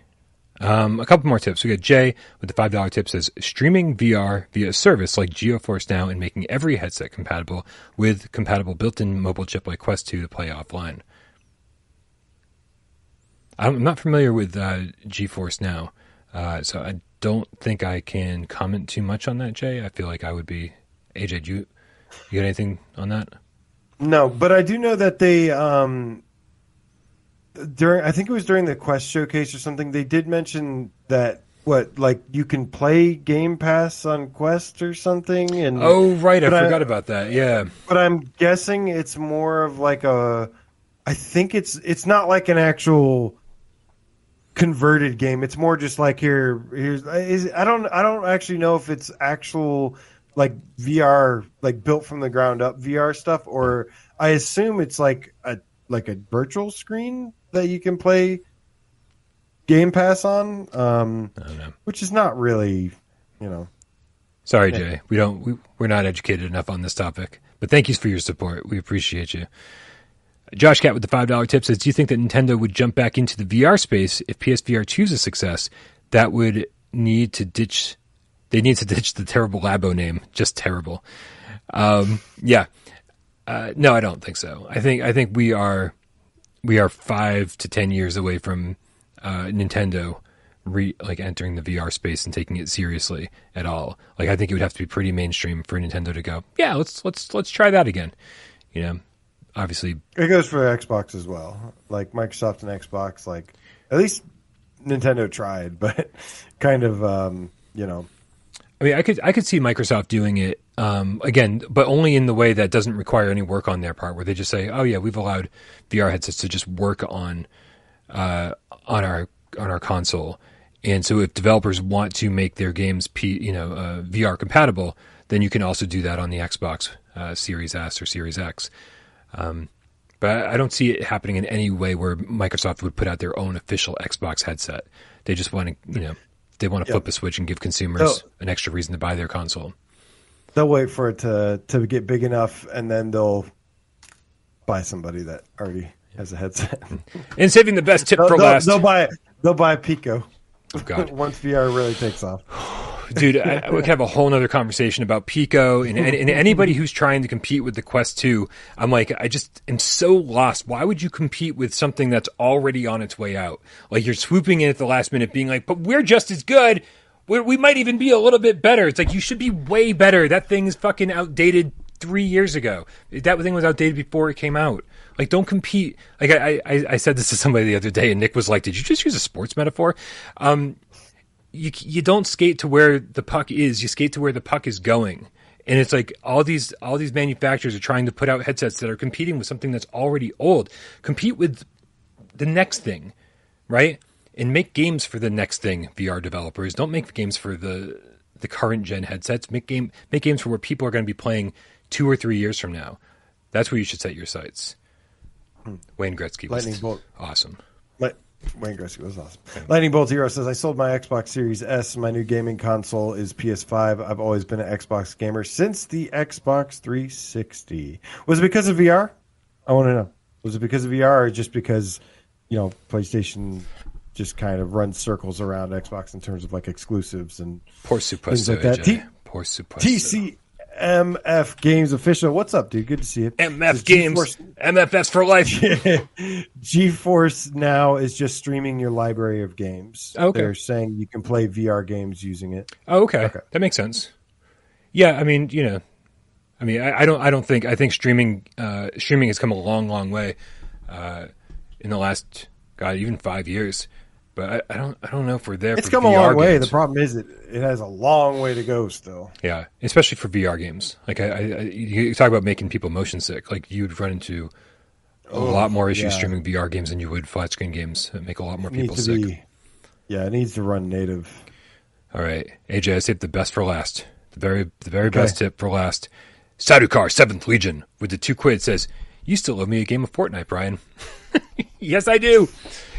Um, a couple more tips. We got Jay with the five dollar tip says streaming VR via a service like GeForce Now and making every headset compatible with compatible built-in mobile chip like Quest 2 to play offline. I'm not familiar with uh, GeForce Now, uh, so I don't think I can comment too much on that, Jay. I feel like I would be. AJ, do you, you got anything on that? No, but I do know that they um, during I think it was during the Quest showcase or something. They did mention that what like you can play Game Pass on Quest or something. And oh, right, I forgot about that. Yeah, but I'm guessing it's more of like a. I think it's it's not like an actual converted game. It's more just like here here's is I don't I don't actually know if it's actual like VR like built from the ground up VR stuff or I assume it's like a like a virtual screen that you can play Game Pass on um which is not really, you know. Sorry, Jay. We don't we, we're not educated enough on this topic. But thank you for your support. We appreciate you. Josh Cat with the five dollar tip says, "Do you think that Nintendo would jump back into the VR space if PSVR 2 is a success? That would need to ditch. They need to ditch the terrible Labo name. Just terrible. Um, yeah. Uh, no, I don't think so. I think I think we are we are five to ten years away from uh, Nintendo re like entering the VR space and taking it seriously at all. Like I think it would have to be pretty mainstream for Nintendo to go, yeah, let's let's let's try that again. You know, obviously it goes for Xbox as well. Like Microsoft and Xbox, like at least Nintendo tried, but kind of um, you know. I mean, I could I could see Microsoft doing it um, again, but only in the way that doesn't require any work on their part, where they just say, "Oh yeah, we've allowed VR headsets to just work on uh, on our on our console." And so, if developers want to make their games, P, you know, uh, VR compatible, then you can also do that on the Xbox uh, Series S or Series X. Um, but I don't see it happening in any way where Microsoft would put out their own official Xbox headset. They just want to, you know, they want to flip a switch and give consumers an extra reason to buy their console. They'll wait for it to to get big enough, and then they'll buy somebody that already has a headset. and saving the best tip they'll, for they'll, last. They'll buy they'll buy Pico. Oh God! Once VR really takes off. dude, I, we could have a whole nother conversation about Pico and, and, and, anybody who's trying to compete with the Quest 2. I'm like, I just am so lost. Why would you compete with something that's already on its way out? Like you're swooping in at the last minute, being like, but we're just as good. We're, we might even be a little bit better. It's like you should be way better. That thing is fucking outdated three years ago. That thing was outdated before it came out. Like, don't compete. Like I, I, I said this to somebody the other day, and Nick was like, "Did you just use a sports metaphor?" Um, you you don't skate to where the puck is. You skate to where the puck is going. And it's like all these all these manufacturers are trying to put out headsets that are competing with something that's already old. Compete with the next thing, right? And make games for the next thing. VR developers don't make games for the the current gen headsets. Make game make games for where people are going to be playing two or three years from now. That's where you should set your sights. Hmm. Wayne Gretzky was Lightning bolt. awesome. Wayne Gretzky was awesome. Lightning Bolt Zero says, I sold my Xbox Series S. My new gaming console is PS5. I've always been an Xbox gamer since the Xbox 360. Was it because of VR? I want to know. Was it because of VR or just because, you know, PlayStation just kind of runs circles around Xbox in terms of like exclusives and Poor things supuesto, like that? T- Poor supuesto. TCMF Games Official. What's up, dude? Good to see you. MF Games, GeForce- MFS for life. GeForce now is just streaming your library of games. Okay. They're saying you can play VR games using it. Oh, okay. that makes sense. Yeah, I mean, you know, I mean, I, I don't, I don't think, I think streaming, uh, streaming has come a long, long way uh, in the last, God, even five years. But I, I don't, I don't know if we're there. It's come a VR long way. The problem is it it has a long way to go still. Yeah, especially for VR games. Like I, I, you talk about making people motion sick. Like you'd run into a oh, lot more issues yeah. streaming VR games than you would flat screen games that make a lot more It people sick. be yeah, it needs to run native. All right, AJ, I saved the best for last. The very, the very Okay. best tip for last. Sadukar, Seventh Legion, with the two quid says, You still owe me a game of Fortnite, Brian. yes, I do.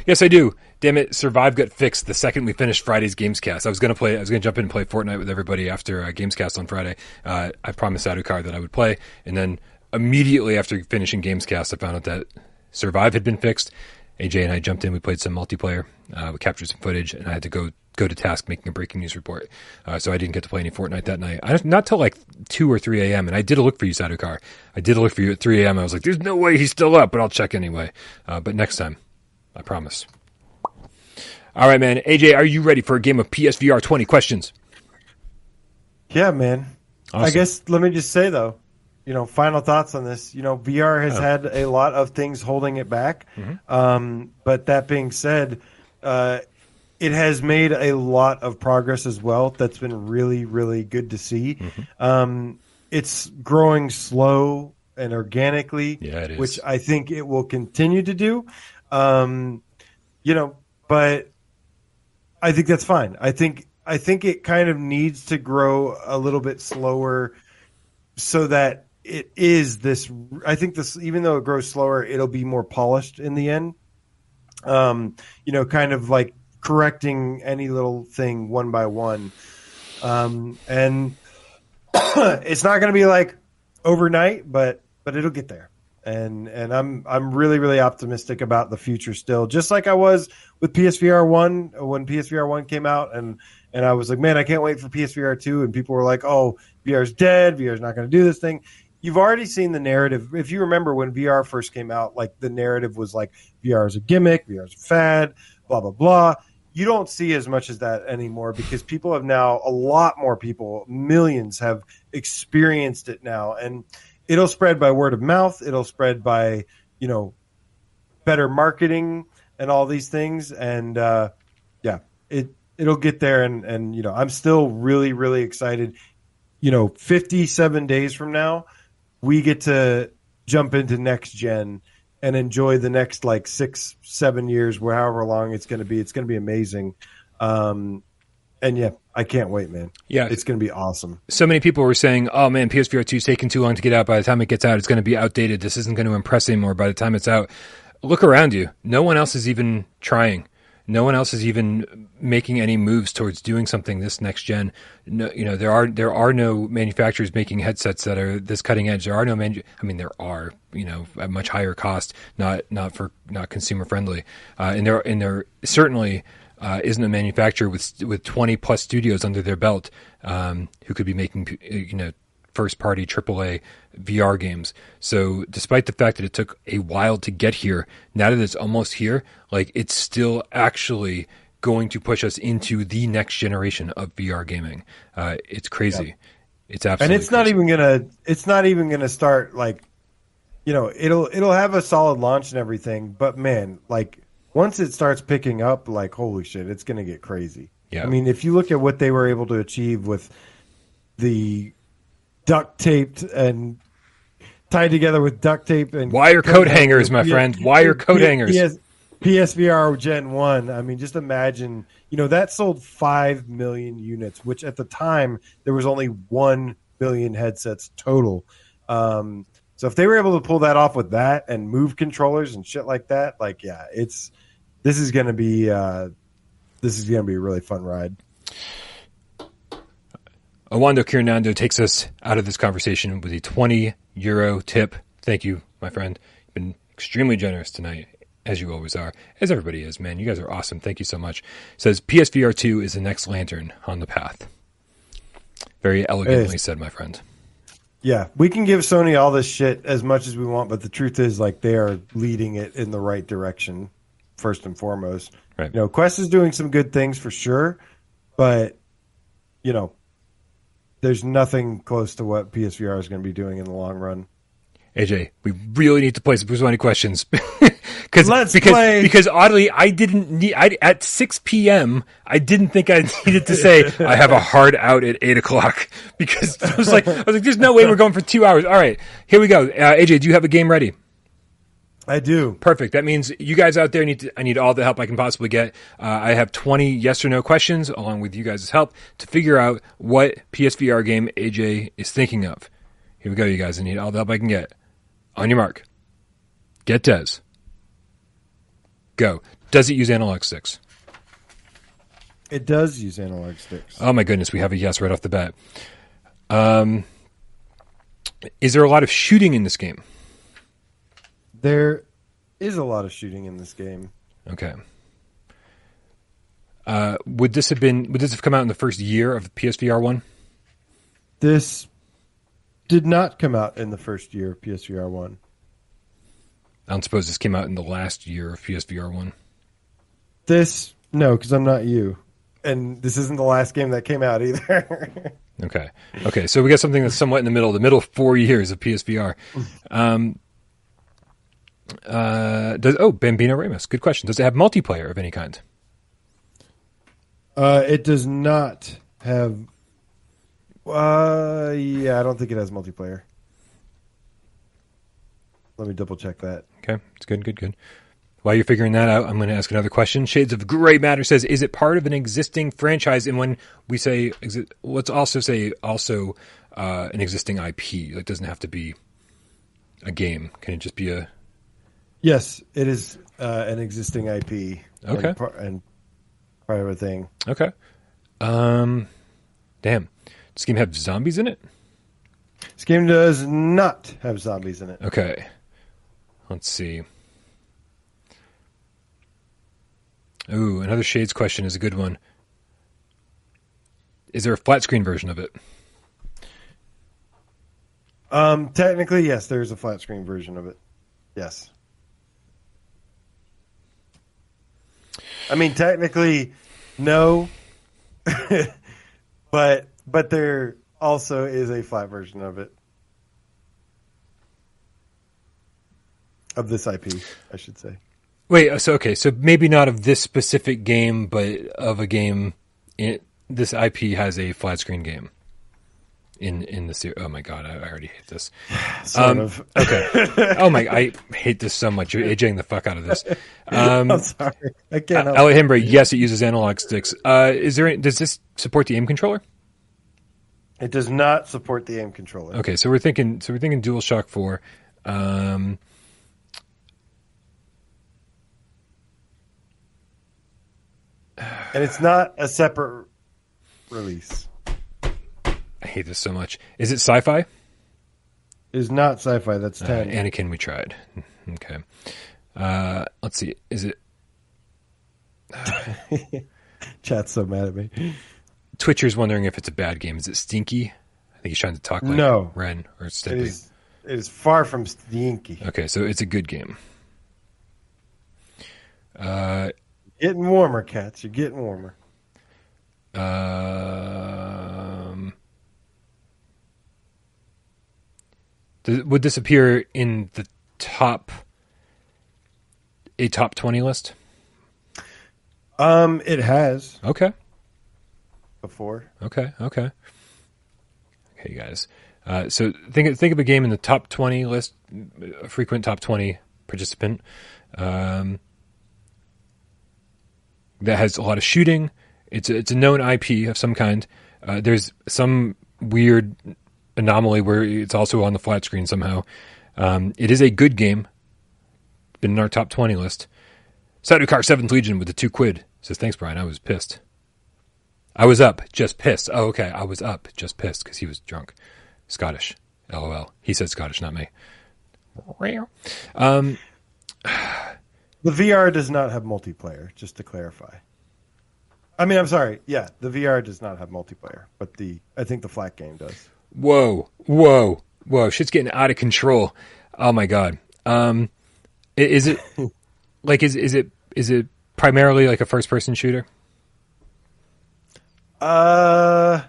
Yes, I do. Damn it, Survive got fixed the second we finished Friday's Gamescast. I was gonna play. I was gonna jump in and play Fortnite with everybody after uh, Gamescast on Friday. Uh, I promised Sadukar that I would play, and then immediately after finishing Gamescast, I found out that Survive had been fixed. AJ and I jumped in. We played some multiplayer. Uh, we captured some footage, and I had to go go to task making a breaking news report. Uh, so I didn't get to play any Fortnite that night. I, not till like two or three a.m. And I did a look for you, Sadukar. I did a look for you at three a.m. I was like, "There's no way he's still up," but I'll check anyway. Uh, but next time, I promise. All right, man. AJ, are you ready for a game of PSVR 20 questions? Yeah, man. Awesome. I guess let me just say though, you know, final thoughts on this. You know, VR has oh. had a lot of things holding it back. Mm-hmm. Um, but that being said, uh, it has made a lot of progress as well. That's been really, really good to see. Mm-hmm. Um, it's growing slow and organically, yeah, which I think it will continue to do. Um, you know, but I think that's fine. I think I think it kind of needs to grow a little bit slower so that it is this I think this even though it grows slower, it'll be more polished in the end. Um, you know, kind of like correcting any little thing one by one. Um, and it's not going to be like overnight, but but it'll get there and and I'm I'm really really optimistic about the future still. Just like I was with PSVR one when PSVR one came out, and and I was like, man, I can't wait for PSVR two, and people were like, oh, VR's dead, VR's not going to do this thing. You've already seen the narrative. If you remember when VR first came out, like the narrative was like VR is a gimmick, VR is a fad, blah blah blah. You don't see as much as that anymore because people have now a lot more people, millions have experienced it now, and it'll spread by word of mouth. It'll spread by you know better marketing and all these things. And uh, yeah, it it'll get there. And and you know I'm still really really excited. You know, 57 days from now, we get to jump into next gen and enjoy the next like six seven years, however long it's going to be. It's going to be amazing. Um, and yeah, I can't wait, man. Yeah, it's going to be awesome. So many people were saying, "Oh man, PSVR two is taking too long to get out. By the time it gets out, it's going to be outdated. This isn't going to impress anymore. By the time it's out, look around you. No one else is even trying. No one else is even making any moves towards doing something this next gen. No, you know, there are there are no manufacturers making headsets that are this cutting edge. There are no manu- I mean, there are, you know, at much higher cost, not not for not consumer friendly, uh, and there and there certainly uh, isn't a manufacturer with with 20 plus studios under their belt um, who could be making you know first party AAA VR games. So despite the fact that it took a while to get here, now that it's almost here, like it's still actually going to push us into the next generation of VR gaming. Uh, it's crazy. It's absolutely and it's crazy. not even gonna it's not even gonna start like you know it'll it'll have a solid launch and everything, but man, like once it starts picking up, like holy shit, it's going to get crazy. Yeah. I mean, if you look at what they were able to achieve with the duct taped and tied together with duct tape and wire coat hangers, my friend, wire coat hangers. PS, PSVR Gen One. I mean, just imagine. You know that sold five million units, which at the time there was only one billion headsets total. Um, so if they were able to pull that off with that and move controllers and shit like that, like yeah, it's this is going to be uh, this is going to be a really fun ride. Awando Kirinando takes us out of this conversation with a 20 euro tip. Thank you, my friend. You've been extremely generous tonight, as you always are, as everybody is, man. You guys are awesome. Thank you so much. Says PSVR 2 is the next lantern on the path. Very elegantly said, my friend. Yeah, we can give Sony all this shit as much as we want, but the truth is, like, they are leading it in the right direction first and foremost. Right. You know, Quest is doing some good things for sure, but you know, there's nothing close to what PSVR is going to be doing in the long run. AJ, we really need to play some Money questions. Cause, Let's because, play. Because oddly, I didn't need, I, at 6 p.m., I didn't think I needed to say, I have a hard out at 8 o'clock. Because I was like, I was like, there's no way we're going for two hours. All right, here we go. Uh, AJ, do you have a game ready? I do. Perfect. That means you guys out there need to, I need all the help I can possibly get. Uh, I have 20 yes or no questions along with you guys' help to figure out what PSVR game AJ is thinking of. Here we go, you guys. I need all the help I can get. On your mark. Get Des. Go. Does it use analog sticks? It does use analog sticks. Oh my goodness, we have a yes right off the bat. Um, is there a lot of shooting in this game? There is a lot of shooting in this game. Okay. Uh, would this have been? Would this have come out in the first year of the PSVR one? This did not come out in the first year of PSVR one. I don't suppose this came out in the last year of PSVR one. This no, because I'm not you, and this isn't the last game that came out either. Okay. Okay. So we got something that's somewhat in the middle, the middle four years of PSVR. Um, uh, does oh Bambino Ramos? Good question. Does it have multiplayer of any kind? uh, it does not have. Uh, yeah, I don't think it has multiplayer. Let me double check that. Okay, it's good, good, good. While you're figuring that out, I'm going to ask another question. Shades of Gray Matter says, "Is it part of an existing franchise?" And when we say, exi- let's also say also uh, an existing IP. It doesn't have to be a game. Can it just be a? Yes, it is uh, an existing IP. Okay. and, par- and part of a thing. Okay. Um, damn. Does this game have zombies in it? This game does not have zombies in it. Okay. Let's see. Ooh, another Shades question is a good one. Is there a flat screen version of it? Um, technically, yes, there is a flat screen version of it. Yes. I mean, technically, no, but but there also is a flat version of it of this IP, I should say. Wait, so okay, so maybe not of this specific game, but of a game. This IP has a flat screen game. In in the series. Oh my god, I, I already hate this. Sort Um, of. Okay. oh my, I hate this so much. You're AJing the fuck out of this. Um, I'm sorry, I can't. help Elliot yes, it uses analog sticks. Uh, is there? Does this support the aim controller? It does not support the aim controller. Okay, so we're thinking. So we're thinking DualShock Four. Um, And it's not a separate release. I hate this so much. Is it sci-fi? Is not sci-fi. That's Uh, ten. Anakin, we tried. Okay. Uh, let's see. Is it Chat's so mad at me. Twitcher's wondering if it's a bad game? Is it stinky? I think he's trying to talk like No. Ren or It Stimpy. is. It is far from stinky. Okay, so it's a good game. Uh, Getting warmer, cats. You're getting warmer. um, does, would this appear in the top a top twenty list? Um, it has Okay, before. okay, okay. Okay, guys. Uh, so think think of a game in the top twenty list, a frequent top twenty participant. Um, that has a lot of shooting. It's a, it's a known IP of some kind. Uh, there's some weird anomaly where it's also on the flat screen somehow. Um, it is a good game. Been in our top twenty list. Sadukar Seventh Legion with the two quid says thanks, Brian. I was pissed. I was up, just pissed. Oh, okay. I was up, just pissed because he was drunk. Scottish. LOL. He said Scottish, not me. Um, The VR does not have multiplayer. Just to clarify. I mean, I'm sorry. Yeah, the VR does not have multiplayer, but the I think the flat game does. Whoa, whoa, whoa! Shit's getting out of control. Oh my god. Um, is it like is is it is it primarily like a first person shooter? Uh,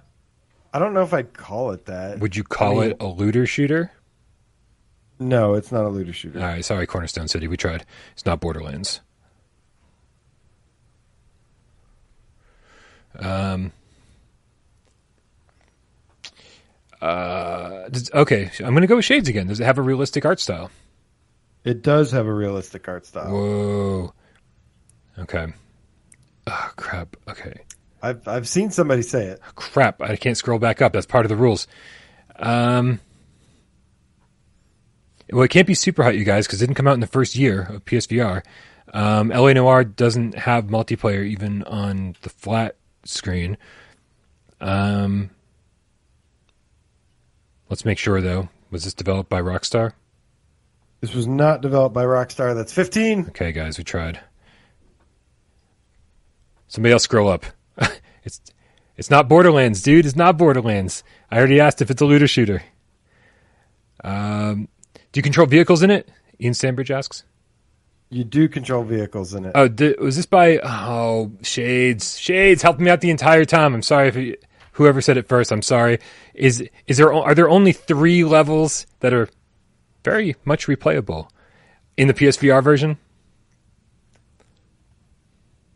I don't know if I'd call it that. Would you call I mean- it a looter shooter? No, it's not a looter shooter. All right, sorry, Cornerstone City. We tried. It's not Borderlands. Um. Uh, does, okay, I'm going to go with Shades again. Does it have a realistic art style? It does have a realistic art style. Whoa. Okay. Oh, crap. Okay. I've I've seen somebody say it. Crap. I can't scroll back up. That's part of the rules. Um. well, it can't be Superhot, you guys, because it didn't come out in the first year of PSVR. Um, LA Noire doesn't have multiplayer even on the flat screen. Um, let's make sure though. Was this developed by Rockstar? This was not developed by Rockstar. That's 15. Okay, guys, we tried. Somebody else scroll up. it's it's not Borderlands, dude. It's not Borderlands. I already asked if it's a looter shooter. Um, do you control vehicles in it? Ian Sandbridge asks. You do control vehicles in it. Oh, did, was this by oh Shades? Shades helped me out the entire time. I'm sorry if you, whoever said it first. I'm sorry. Is is there are there only three levels that are very much replayable in the PSVR version?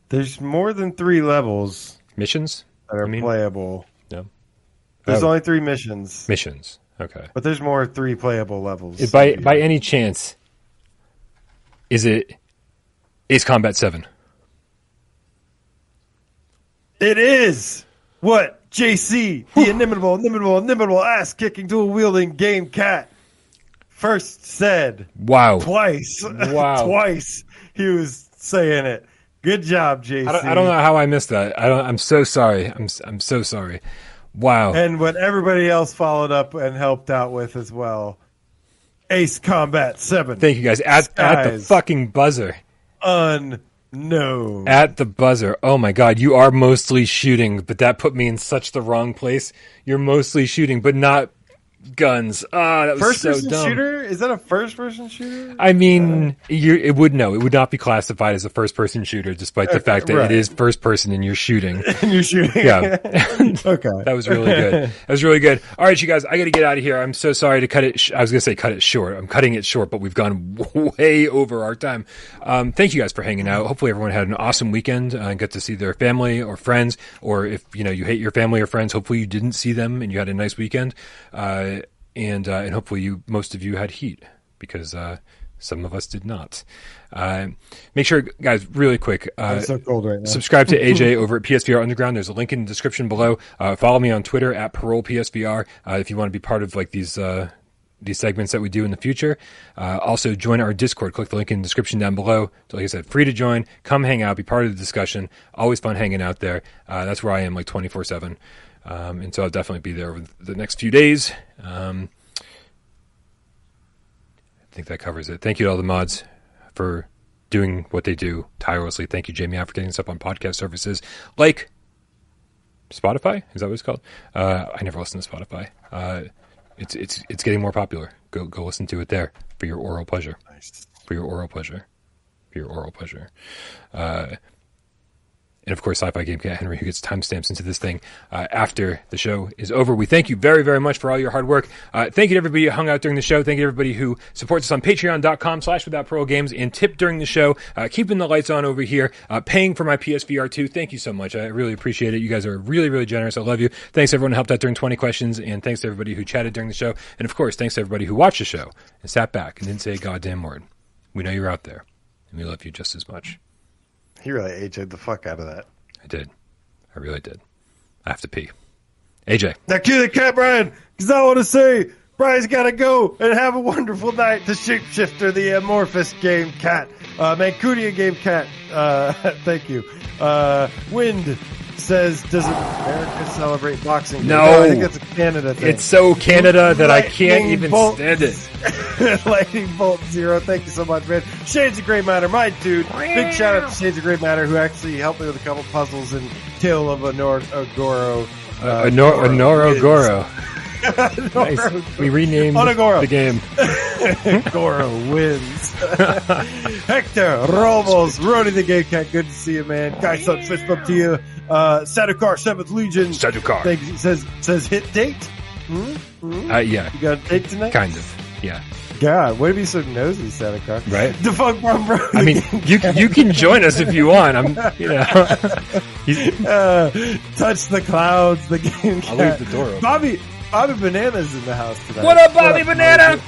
There's more than three levels Missions that are I mean- playable. No. There's Oh. only three missions, missions. Okay. but there's more three playable levels. By by any chance, is it Ace Combat Seven? It is what JC, the inimitable, inimitable, inimitable ass kicking dual wielding game cat, first said Wow. twice. Wow. twice he was saying it. Good job, JC. I don't, I don't know how I missed that. I don't. I'm so sorry. I'm I'm so sorry. Wow. And what everybody else followed up and helped out with as well. Ace Combat 7. Thank you guys. At at the fucking buzzer. Unknown. At the buzzer. Oh my god, you are mostly shooting, but that put me in such the wrong place. You're mostly shooting, but not guns. Ah, that was First so person dumb. shooter? Is that a first person shooter? I mean, you it would no, it would not be classified as a first person shooter, despite the fact that right. it is first person and you're shooting. And you're shooting. Yeah. okay. That was really good. That was really good. All right, you guys, I got to get out of here. I'm so sorry to cut it. Sh- I was going to say cut it short. I'm cutting it short, but we've gone way over our time. Um, thank you guys for hanging out. Hopefully, everyone had an awesome weekend uh, and got to see their family or friends. Or if you know you hate your family or friends, hopefully you didn't see them and you had a nice weekend. Uh, and uh, and hopefully you most of you had heat because uh, some of us did not. Uh, make sure, guys, really quick. Uh, so cold right now. Subscribe to AJ over at PSVR Underground. There's a link in the description below. Uh, follow me on Twitter at Parole PSVR uh, if you want to be part of like these uh, these segments that we do in the future. Uh, also, join our Discord. Click the link in the description down below. So, Like I said, free to join. Come hang out. Be part of the discussion. Always fun hanging out there. Uh, that's where I am like 24 seven. Um, and so I'll definitely be there over the next few days. Um, I think that covers it. Thank you to all the mods for doing what they do tirelessly. Thank you, Jamie, for getting us up on podcast services like Spotify. Is that what it's called? Uh, I never listen to Spotify. Uh, it's it's it's getting more popular. Go go listen to it there for your oral pleasure. Nice. For your oral pleasure. For your oral pleasure. Uh, and of course, Sci-Fi Game Cat Henry, who gets timestamps into this thing uh, after the show is over. We thank you very, very much for all your hard work. Uh, thank you to everybody who hung out during the show. Thank you to everybody who supports us on patreon.com slash without parole games and tip during the show, uh, keeping the lights on over here, uh, paying for my PSVR 2. Thank you so much. I really appreciate it. You guys are really, really generous. I love you. Thanks everyone who helped out during 20 questions, and thanks to everybody who chatted during the show. And of course, thanks to everybody who watched the show and sat back and didn't say a goddamn word. We know you're out there, and we love you just as much. He really AJ'd the fuck out of that. I did. I really did. I have to pee. AJ. Now cue the cat, Brian, because I want to say Brian's got to go and have a wonderful night. The shapeshifter, the amorphous game cat, uh, Mancunia game cat. Uh, thank you. Uh, Wind says, "Does America celebrate Boxing Day?" No. I think that's a Canada thing. It's so Canada that I can't even bolt. stand it. Lightning Bolt Zero. Thank you so much, man. Shades of Grey Matter, my dude. Big shout out to Shades of Grey Matter, who actually helped me with a couple puzzles in Tale of Honor Agoro. Uh, Honor- Honoro wins. Goro. Nice. We renamed Onogoro. the game. Goro wins. Hector Ramos, Rody the Gay Cat. Good to see you, man. Guy Son, fist bump to you. Uh, Sadukar, Seventh Legion. Sadukar. Thank you. Says says hit date. Hmm? Hmm? Uh, yeah, You got a date tonight? kind of. Yeah, God, way to be so nosy, Sadukar. right. Defunct Brum Bro. I mean, you you can join us if you want. I'm, you know, He's- uh, touch the clouds. The game. I'll leave the door open. Bobby. Bobby Banana's in the house today. What up, Bobby Banana?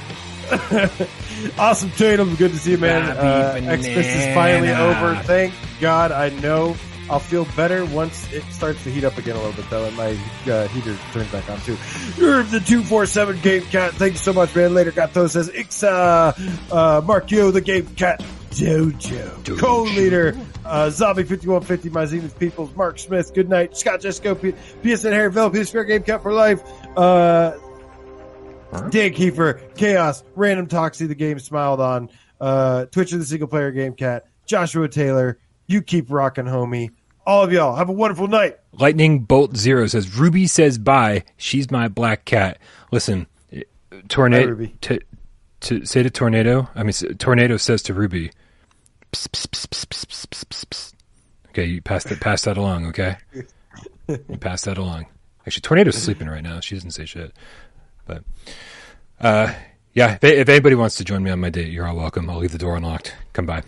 awesome Tatum. Good to see you, man. Bobby Uh, Xmas is finally over. Thank God. I know I'll feel better once it starts to heat up again a little bit, though, and my uh, heater turns back on too. You're the two four seven Game Cat. Thanks so much, man. Later, Gato says Ixa, uh, Mark Yo, the Game Cat. Dojo, Dojo. co-leader, uh, Zombie 5150, my Zenith Peoples, Mark Smith, good night, Scott Jesco, P- PSN Harryville, PSVR Game Cat for life, uh, Dan Kiefer, Chaos, Random Toxie, the game smiled on, uh, Twitch of the single player game cat, Joshua Taylor, you keep rocking, homie. All of y'all, have a wonderful night. Lightning Bolt Zero says Ruby says bye. She's my black cat. Listen, tornado. Ruby. To, to say to tornado. I mean, tornado says to Ruby. Okay, you pass that pass that along. Okay, you pass that along. Actually, Tornado's sleeping right now. She doesn't say shit, but uh, yeah. If, if anybody wants to join me on my date, you're all welcome. I'll leave the door unlocked. Come by.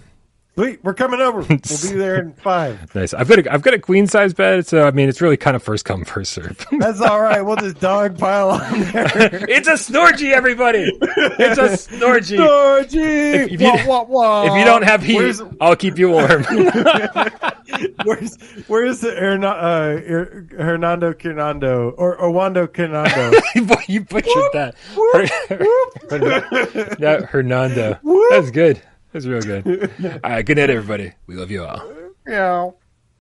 Sweet, we're coming over. We'll be there in five. Nice. I've got a, I've got a queen size bed, so I mean it's really kind of first come first serve. That's all right. We'll just dog pile on there. it's a snorgy, everybody. It's a snorgy. Georgie, If- if you- wah, wah, wah. If you don't have heat, where's I'll keep you warm. where's where's the Herna, uh, Her- Hernando Quinando or Owando Quinando? You butchered that. Her, that Hernando. That's good. That's real good. All right, good night, everybody. We love you all. Meow.